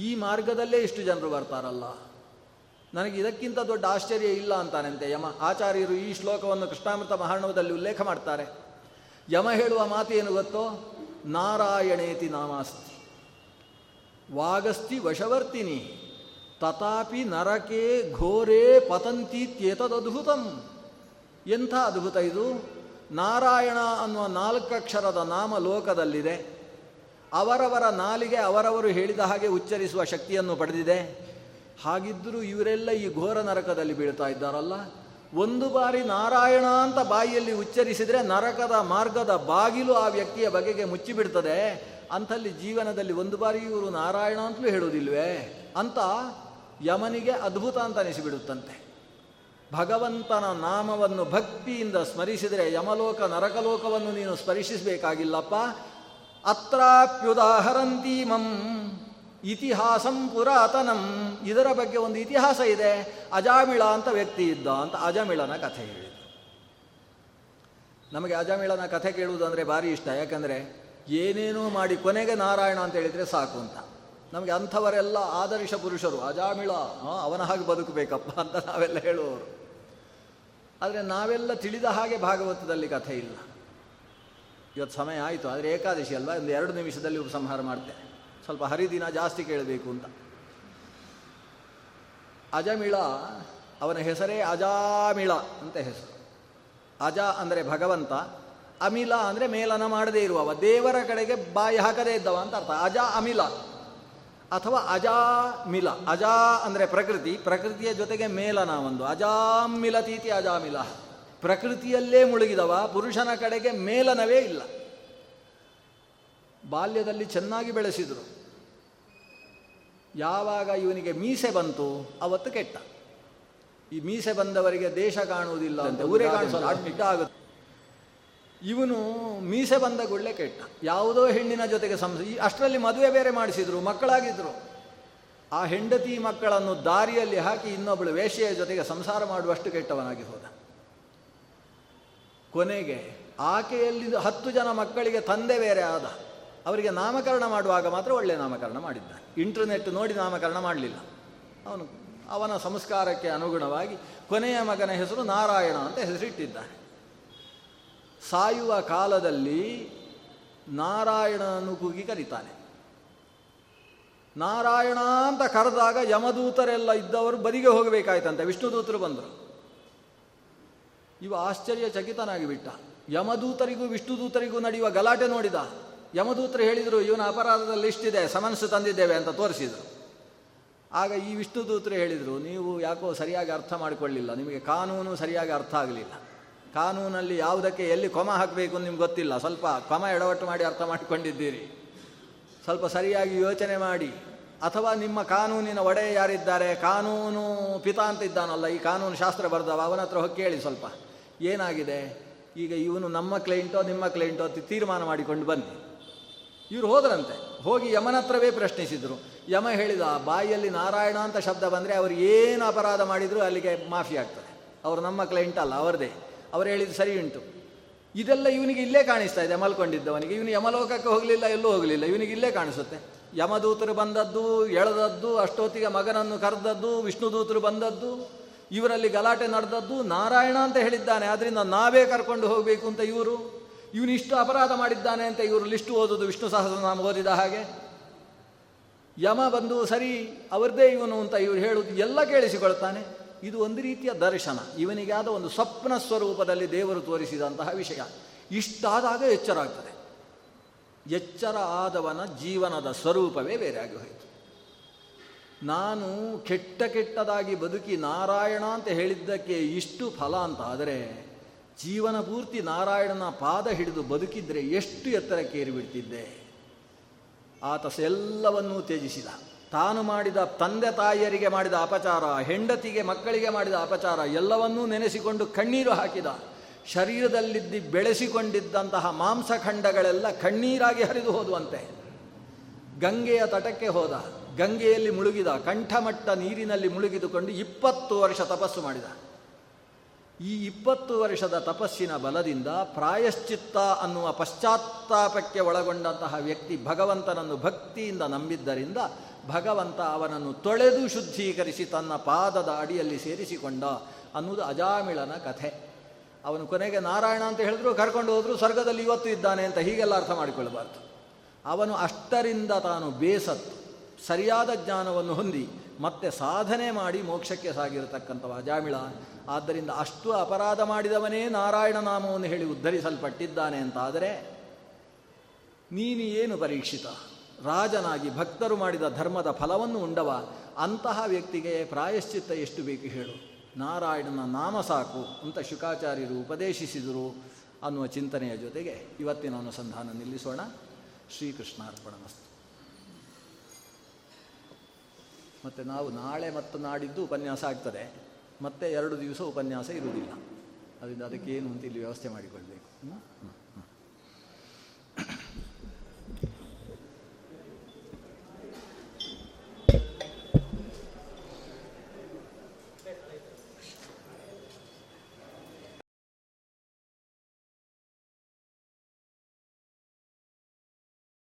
ಈ ಮಾರ್ಗದಲ್ಲೇ ಇಷ್ಟು ಜನರು ಬರ್ತಾರಲ್ಲ. ನನಗೆ ಇದಕ್ಕಿಂತ ದೊಡ್ಡ ಆಶ್ಚರ್ಯ ಇಲ್ಲ ಅಂತಾನಂತೆ ಯಮ. ಆಚಾರ್ಯರು ಈ ಶ್ಲೋಕವನ್ನು ಕೃಷ್ಣಾಮೃತ ಮಹಾರ್ಣವದಲ್ಲಿ ಉಲ್ಲೇಖ ಮಾಡ್ತಾರೆ. ಯಮ ಹೇಳುವ ಮಾತು ಏನು ಗೊತ್ತೋ? ನಾರಾಯಣೇತಿ ನಾಮಾಸ್ತಿ. ವಾಗಸ್ತಿ ವಶವರ್ತಿನಿ. ತಥಾಪಿ ನರಕೆ ಘೋರೇ ಪತಂತೀತ್ಯೇತದದ್ಭುತಂ ಎಂಥ ಅದ್ಭುತ ಇದು? ನಾರಾಯಣ ಅನ್ನುವ ನಾಲ್ಕಕ್ಷರದ ನಾಮ ಲೋಕದಲ್ಲಿದೆ ಅವರವರ ನಾಲಿಗೆ ಅವರವರು ಹೇಳಿದ ಹಾಗೆ ಉಚ್ಚರಿಸುವ ಶಕ್ತಿಯನ್ನು ಪಡೆದಿದೆ. ಹಾಗಿದ್ದರೂ ಇವರೆಲ್ಲ ಈ ಘೋರ ನರಕದಲ್ಲಿ ಬೀಳ್ತಾ ಇದ್ದಾರಲ್ಲ? ಒಂದು ಬಾರಿ ನಾರಾಯಣ ಅಂತ ಬಾಯಿಯಲ್ಲಿ ಉಚ್ಚರಿಸಿದರೆ ನರಕದ ಮಾರ್ಗದ ಬಾಗಿಲು ಆ ವ್ಯಕ್ತಿಯ ಬಗೆಗೆ ಮುಚ್ಚಿಬಿಡ್ತದೆ. ಅಂಥಲ್ಲಿ ಜೀವನದಲ್ಲಿ ಒಂದು ಬಾರಿ ಇವರು ನಾರಾಯಣ ಅಂತಲೂ ಹೇಳುವುದಿಲ್ವೇ? ಅಂತ ಯಮನಿಗೆ ಅದ್ಭುತ ಅಂತ ಅನಿಸಿಬಿಡುತ್ತಂತೆ. ಭಗವಂತನ ನಾಮವನ್ನು ಭಕ್ತಿಯಿಂದ ಸ್ಮರಿಸಿದರೆ ಯಮಲೋಕ, ನರಕಲೋಕವನ್ನು ನೀನು ಸ್ಮರಿಸಬೇಕಾಗಿಲ್ಲಪ್ಪ ಅತ್ರಾಪ್ಯುದಾಹರಂತೀಮಂ. ಇತಿಹಾಸಂ ಪುರಾತನಂ. ಇದರ ಬಗ್ಗೆ ಒಂದು ಇತಿಹಾಸ ಇದೆ. ಅಜಾಮಿಳ ಅಂತ ವ್ಯಕ್ತಿ ಇದ್ದ ಅಂತ ಅಜಾಮಿಳನ ಕಥೆ ಹೇಳಿದ ನಮಗೆ ಅಜಮಿಳನ ಕಥೆ ಕೇಳುವುದು ಅಂದರೆ ಭಾರಿ ಇಷ್ಟ. ಯಾಕಂದರೆ ಏನೇನೋ ಮಾಡಿ ಕೊನೆಗೆ ನಾರಾಯಣ ಅಂತ ಹೇಳಿದರೆ ಸಾಕು ಅಂತ. ನಮಗೆ ಅಂಥವರೆಲ್ಲ ಆದರ್ಶ ಪುರುಷರು. ಅಜಾಮಿಳ ಅವನ ಹಾಗೆ ಬದುಕಬೇಕಪ್ಪ ಅಂತ ನಾವೆಲ್ಲ ಹೇಳುವವರು. ಆದರೆ ನಾವೆಲ್ಲ ತಿಳಿದ ಹಾಗೆ ಭಾಗವತದಲ್ಲಿ ಕಥೆ ಇಲ್ಲ. ಇವತ್ತು ಸಮಯ ಆಯಿತು. ಆದರೆ ಏಕಾದಶಿ ಅಲ್ವಾ? ಒಂದು ಎರಡು ನಿಮಿಷದಲ್ಲಿ ಉಪಸಂಹಾರ ಮಾಡ್ತೇನೆ. ಸ್ವಲ್ಪ ಹರಿದಿನ ಜಾಸ್ತಿ ಕೇಳಬೇಕು ಅಂತ. ಅಜಮಿಳ ಅವನ ಹೆಸರೇ ಅಜಾಮಿಳ ಅಂತ ಹೆಸರು. ಅಜ ಅಂದರೆ ಭಗವಂತ, ಅಮಿಲ ಅಂದರೆ ಮೇಲನ ಮಾಡದೇ ಇರುವವ, ದೇವರ ಕಡೆಗೆ ಬಾಯಿ ಹಾಕದೇ ಇದ್ದವ ಅಂತ ಅರ್ಥ. ಅಜ ಅಮಿಲ ಅಥವಾ ಅಜಾಮಿಲ. ಅಜಾ ಅಂದರೆ ಪ್ರಕೃತಿ, ಪ್ರಕೃತಿಯ ಜೊತೆಗೆ ಮೇಲನ ಒಂದು. ಅಜಾಮಿಲತೀತಿ ಅಜಾಮಿಲ. ಪ್ರಕೃತಿಯಲ್ಲೇ ಮುಳುಗಿದವ, ಪುರುಷನ ಕಡೆಗೆ ಮೇಲನವೇ ಇಲ್ಲ. ಬಾಲ್ಯದಲ್ಲಿ ಚೆನ್ನಾಗಿ ಬೆಳೆಸಿದರು. ಯಾವಾಗ ಇವನಿಗೆ ಮೀಸೆ ಬಂತು ಅವತ್ತು ಕೆಟ್ಟ. ಈ ಮೀಸೆ ಬಂದವರಿಗೆ ದೇಶ ಕಾಣುವುದಿಲ್ಲ ಅಂತ ಊರೇ ಕಾಣಿಸೋಲ್ಲ ಅಡ್ಮಿಟ್ ಆಗುತ್ತೆ. ಇವನು ಮೀಸೆ ಬಂದ ಗುಳ್ಳೆ ಕೆಟ್ಟ. ಯಾವುದೋ ಹೆಣ್ಣಿನ ಜೊತೆಗೆ ಸಂಸ ಈ ಅಷ್ಟರಲ್ಲಿ ಮದುವೆ ಬೇರೆ ಮಾಡಿಸಿದ್ರು ಮಕ್ಕಳಾಗಿದ್ದರು ಆ ಹೆಂಡತಿ ಮಕ್ಕಳನ್ನು ದಾರಿಯಲ್ಲಿ ಹಾಕಿ ಇನ್ನೊಬ್ಬಳು ವೇಶ್ಯೆಯ ಜೊತೆಗೆ ಸಂಸಾರ ಮಾಡುವಷ್ಟು ಕೆಟ್ಟವನಾಗಿ ಹೋದ. ಕೊನೆಗೆ ಆಕೆಯಲ್ಲಿ ಹತ್ತು ಜನ ಮಕ್ಕಳಿಗೆ ತಂದೆ ಬೇರೆ ಆದ. ಅವರಿಗೆ ನಾಮಕರಣ ಮಾಡುವಾಗ ಮಾತ್ರ ಒಳ್ಳೆಯ ನಾಮಕರಣ ಮಾಡಿದ್ದ ಇಂಟರ್ನೆಟ್ ನೋಡಿ ನಾಮಕರಣ ಮಾಡಲಿಲ್ಲ. ಅವನು, ಅವನ ಸಂಸ್ಕಾರಕ್ಕೆ ಅನುಗುಣವಾಗಿ ಕೊನೆಯ ಮಗನ ಹೆಸರು ನಾರಾಯಣ ಅಂತ ಹೆಸರಿಟ್ಟಿದ್ದಾನೆ. ಸಾಯುವ ಕಾಲದಲ್ಲಿ ನಾರಾಯಣನನ್ನು ಕೂಗಿ ಕರೀತಾನೆ. ನಾರಾಯಣ ಅಂತ ಕರೆದಾಗ ಯಮದೂತರೆಲ್ಲ ಇದ್ದವರು ಬದಿಗೆ ಹೋಗಬೇಕಾಯ್ತಂತೆ. ವಿಷ್ಣುದೂತರು ಬಂದರು. ಇವ ಆಶ್ಚರ್ಯಚಕಿತನಾಗಿ ಬಿಟ್ಟ. ಯಮದೂತರಿಗೂ ವಿಷ್ಣುದೂತರಿಗೂ ನಡೆಯುವ ಗಲಾಟೆ ನೋಡಿದ. ಯಮದೂತರು ಹೇಳಿದರು, ಇವನ ಅಪರಾಧದ ಲಿಸ್ಟ್ ಇದೆ, ಸಮನ್ಸ್ ತಂದಿದ್ದೇವೆ ಅಂತ ತೋರಿಸಿದರು. ಆಗ ಈ ವಿಷ್ಣುದೂತರು ಹೇಳಿದರು, ನೀವು ಯಾಕೋ ಸರಿಯಾಗಿ ಅರ್ಥ ಮಾಡಿಕೊಳ್ಳಿಲ್ಲ, ನಿಮಗೆ ಕಾನೂನು ಸರಿಯಾಗಿ ಅರ್ಥ ಆಗಲಿಲ್ಲ. ಕಾನೂನಲ್ಲಿ ಯಾವುದಕ್ಕೆ ಎಲ್ಲಿ ಕೊಮ ಹಾಕಬೇಕು ನಿಮ್ಗೆ ಗೊತ್ತಿಲ್ಲ, ಸ್ವಲ್ಪ ಕೊಮ ಎಡವಟ್ಟು ಮಾಡಿ ಅರ್ಥ ಮಾಡಿಕೊಂಡಿದ್ದೀರಿ. ಸ್ವಲ್ಪ ಸರಿಯಾಗಿ ಯೋಚನೆ ಮಾಡಿ. ಅಥವಾ ನಿಮ್ಮ ಕಾನೂನಿನ ಒಡೆಯ ಯಾರಿದ್ದಾರೆ? ಕಾನೂನು ಪಿತ ಅಂತ ಇದ್ದಾನಲ್ಲ, ಈ ಕಾನೂನು ಶಾಸ್ತ್ರ ಬರ್ದವ, ಅವನ ಹತ್ರ ಹೋಗಿ ಕೇಳಿ ಸ್ವಲ್ಪ. ಏನಾಗಿದೆ? ಈಗ ಇವನು ನಮ್ಮ ಕ್ಲೈಂಟೋ ನಿಮ್ಮ ಕ್ಲೈಂಟೋ ತೀರ್ಮಾನ ಮಾಡಿಕೊಂಡು ಬನ್ನಿ ಇವರು ಹೋದ್ರಂತೆ. ಹೋಗಿ ಯಮನ ಹತ್ರವೇ ಪ್ರಶ್ನಿಸಿದರು. ಯಮ ಹೇಳಿದ ಬಾಯಿಯಲ್ಲಿ ನಾರಾಯಣ ಅಂತ ಶಬ್ದ ಬಂದರೆ ಅವರು ಏನು ಅಪರಾಧ ಮಾಡಿದರೂ ಅಲ್ಲಿಗೆ ಮಾಫಿ ಆಗ್ತದೆ. ಅವರು ನಮ್ಮ ಕ್ಲೈಂಟ್ ಅಲ್ಲ, ಅವರದೇ. ಅವರು ಹೇಳಿದ್ದು ಸರಿ ಉಂಟು. ಇದೆಲ್ಲ ಇವನಿಗೆ ಇಲ್ಲೇ ಕಾಣಿಸ್ತಾ ಇದೆ, ಮಲ್ಕೊಂಡಿದ್ದವನಿಗೆ. ಇವನು ಯಮಲೋಕಕ್ಕೆ ಹೋಗಲಿಲ್ಲ, ಎಲ್ಲೂ ಹೋಗಲಿಲ್ಲ. ಇವನಿಗೆ ಇಲ್ಲೇ ಕಾಣಿಸುತ್ತೆ. ಯಮದೂತರು ಬಂದದ್ದು, ಎಳೆದದ್ದು, ಅಷ್ಟೊತ್ತಿಗೆ ಮಗನನ್ನು ಕರೆದದ್ದು, ವಿಷ್ಣುದೂತರು ಬಂದದ್ದು, ಇವರಲ್ಲಿ ಗಲಾಟೆ ನಡೆದದ್ದು ನಾರಾಯಣ ಅಂತ ಹೇಳಿದ್ದಾನೆ. ಆದ್ದರಿಂದ ನಾವೇ ಕರ್ಕೊಂಡು ಹೋಗಬೇಕು ಅಂತ ಇವರು. ಇವನು ಇಷ್ಟು ಅಪರಾಧ ಮಾಡಿದ್ದಾನೆ ಅಂತ ಇವರು ಲಿಸ್ಟ್ ಓದೋದು ವಿಷ್ಣು ಸಹಸ್ರನಾಮ ಓದಿದ ಹಾಗೆ. ಯಮ ಬಂದು ಸರಿ, ಅವರದೇ ಇವನು ಅಂತ ಇವರು ಹೇಳುವುದು ಎಲ್ಲ ಕೇಳಿಸಿಕೊಳ್ತಾನೆ. ಇದು ಒಂದು ರೀತಿಯ ದರ್ಶನ. ಇವನಿಗಾದ ಒಂದು ಸ್ವಪ್ನ ಸ್ವರೂಪದಲ್ಲಿ ದೇವರು ತೋರಿಸಿದಂತಹ ವಿಷಯ. ಇಷ್ಟಾದಾಗ ಎಚ್ಚರ ಆಗ್ತದೆ. ಎಚ್ಚರ ಆದವನ ಜೀವನದ ಸ್ವರೂಪವೇ ಬೇರೆ ಆಗಿ ಹೋಯಿತು. ನಾನು ಕೆಟ್ಟ ಕೆಟ್ಟದಾಗಿ ಬದುಕಿ ನಾರಾಯಣ ಅಂತ ಹೇಳಿದ್ದಕ್ಕೆ ಇಷ್ಟು ಫಲ ಅಂತ ಆದರೆ ಜೀವನ ಪೂರ್ತಿ ನಾರಾಯಣನ ಪಾದ ಹಿಡಿದು ಬದುಕಿದ್ರೆ ಎಷ್ಟು ಎತ್ತರಕ್ಕೆ ಏರಿಬಿಡ್ತಿದ್ದೆ ಆತ ಎಲ್ಲವನ್ನೂ ತ್ಯಜಿಸಿದ. ತಾನು ಮಾಡಿದ ತಂದೆ ತಾಯಿಯರಿಗೆ ಮಾಡಿದ ಅಪಚಾರ, ಹೆಂಡತಿಗೆ ಮಕ್ಕಳಿಗೆ ಮಾಡಿದ ಅಪಚಾರ, ಎಲ್ಲವನ್ನೂ ನೆನೆಸಿಕೊಂಡು ಕಣ್ಣೀರು ಹಾಕಿದ. ಶರೀರದಲ್ಲಿದ್ದಿ ಬೆಳೆಸಿಕೊಂಡಿದ್ದಂತಹ ಮಾಂಸಖಂಡಗಳೆಲ್ಲ ಕಣ್ಣೀರಾಗಿ ಹರಿದು ಹೋದುವಂತೆ. ಗಂಗೆಯ ತಟಕ್ಕೆ ಹೋದ. ಗಂಗೆಯಲ್ಲಿ ಮುಳುಗಿದ. ಕಂಠಮಟ್ಟ ನೀರಿನಲ್ಲಿ ಮುಳುಗಿದುಕೊಂಡು ಇಪ್ಪತ್ತು ವರ್ಷ ತಪಸ್ಸು ಮಾಡಿದ. ಈ ಇಪ್ಪತ್ತು ವರ್ಷದ ತಪಸ್ಸಿನ ಬಲದಿಂದ ಪ್ರಾಯಶ್ಚಿತ್ತ ಅನ್ನುವ ಪಶ್ಚಾತ್ತಾಪಕ್ಕೆ ಒಳಗೊಂಡಂತಹ ವ್ಯಕ್ತಿ ಭಗವಂತನನ್ನು ಭಕ್ತಿಯಿಂದ ನಂಬಿದ್ದರಿಂದ ಭಗವಂತ ಅವನನ್ನು ತೊಳೆದು ಶುದ್ಧೀಕರಿಸಿ ತನ್ನ ಪಾದದ ಅಡಿಯಲ್ಲಿ ಸೇರಿಸಿಕೊಂಡ ಅನ್ನುವುದು ಅಜಾಮಿಳನ ಕಥೆ. ಅವನು ಕೊನೆಗೆ ನಾರಾಯಣ ಅಂತ ಹೇಳಿದ್ರು, ಕರ್ಕೊಂಡು ಹೋದರೂ, ಸ್ವರ್ಗದಲ್ಲಿ ಇವತ್ತು ಇದ್ದಾನೆ ಅಂತ ಹೀಗೆಲ್ಲ ಅರ್ಥ ಮಾಡಿಕೊಳ್ಳಬಾರ್ದು. ಅವನು ಅಷ್ಟರಿಂದ ತಾನು ಬೇಸತ್ತು, ಸರಿಯಾದ ಜ್ಞಾನವನ್ನು ಹೊಂದಿ ಮತ್ತೆ ಸಾಧನೆ ಮಾಡಿ ಮೋಕ್ಷಕ್ಕೆ ಸಾಗಿರತಕ್ಕಂಥವ ಅಜಾಮಿಳ. ಆದ್ದರಿಂದ ಅಷ್ಟು ಅಪರಾಧ ಮಾಡಿದವನೇ ನಾರಾಯಣ ನಾಮವನ್ನು ಹೇಳಿ ಉದ್ಧರಿಸಲ್ಪಟ್ಟಿದ್ದಾನೆ ಅಂತಾದರೆ, ನೀನು ಏನು ಪರೀಕ್ಷಿತ? ರಾಜನಾಗಿ ಭಕ್ತರು ಮಾಡಿದ ಧರ್ಮದ ಫಲವನ್ನು ಉಂಡವ? ಅಂತಹ ವ್ಯಕ್ತಿಗೆ ಪ್ರಾಯಶ್ಚಿತ್ತ ಎಷ್ಟು ಬೇಕು ಹೇಳು. ನಾರಾಯಣನ ನಾಮ ಸಾಕು ಅಂತ ಶುಕಾಚಾರ್ಯರು ಉಪದೇಶಿಸಿದರು ಅನ್ನುವ ಚಿಂತನೆಯ ಜೊತೆಗೆ ಇವತ್ತಿನ ಅನುಸಂಧಾನ ನಿಲ್ಲಿಸೋಣ. ಶ್ರೀಕೃಷ್ಣಾರ್ಪಣ ಮಸ್ತು ಮತ್ತು ನಾವು ನಾಳೆ ಮತ್ತು ನಾಡಿದ್ದು ಉಪನ್ಯಾಸ ಆಗ್ತದೆ. ಮತ್ತೆ ಎರಡು ದಿವಸ ಉಪನ್ಯಾಸ ಇರುವುದಿಲ್ಲ. ಅದರಿಂದ ಅದಕ್ಕೆ ಏನು ಅಂತ ಇಲ್ಲಿ ವ್ಯವಸ್ಥೆ ಮಾಡಿಕೊಳ್ಬೇಕು.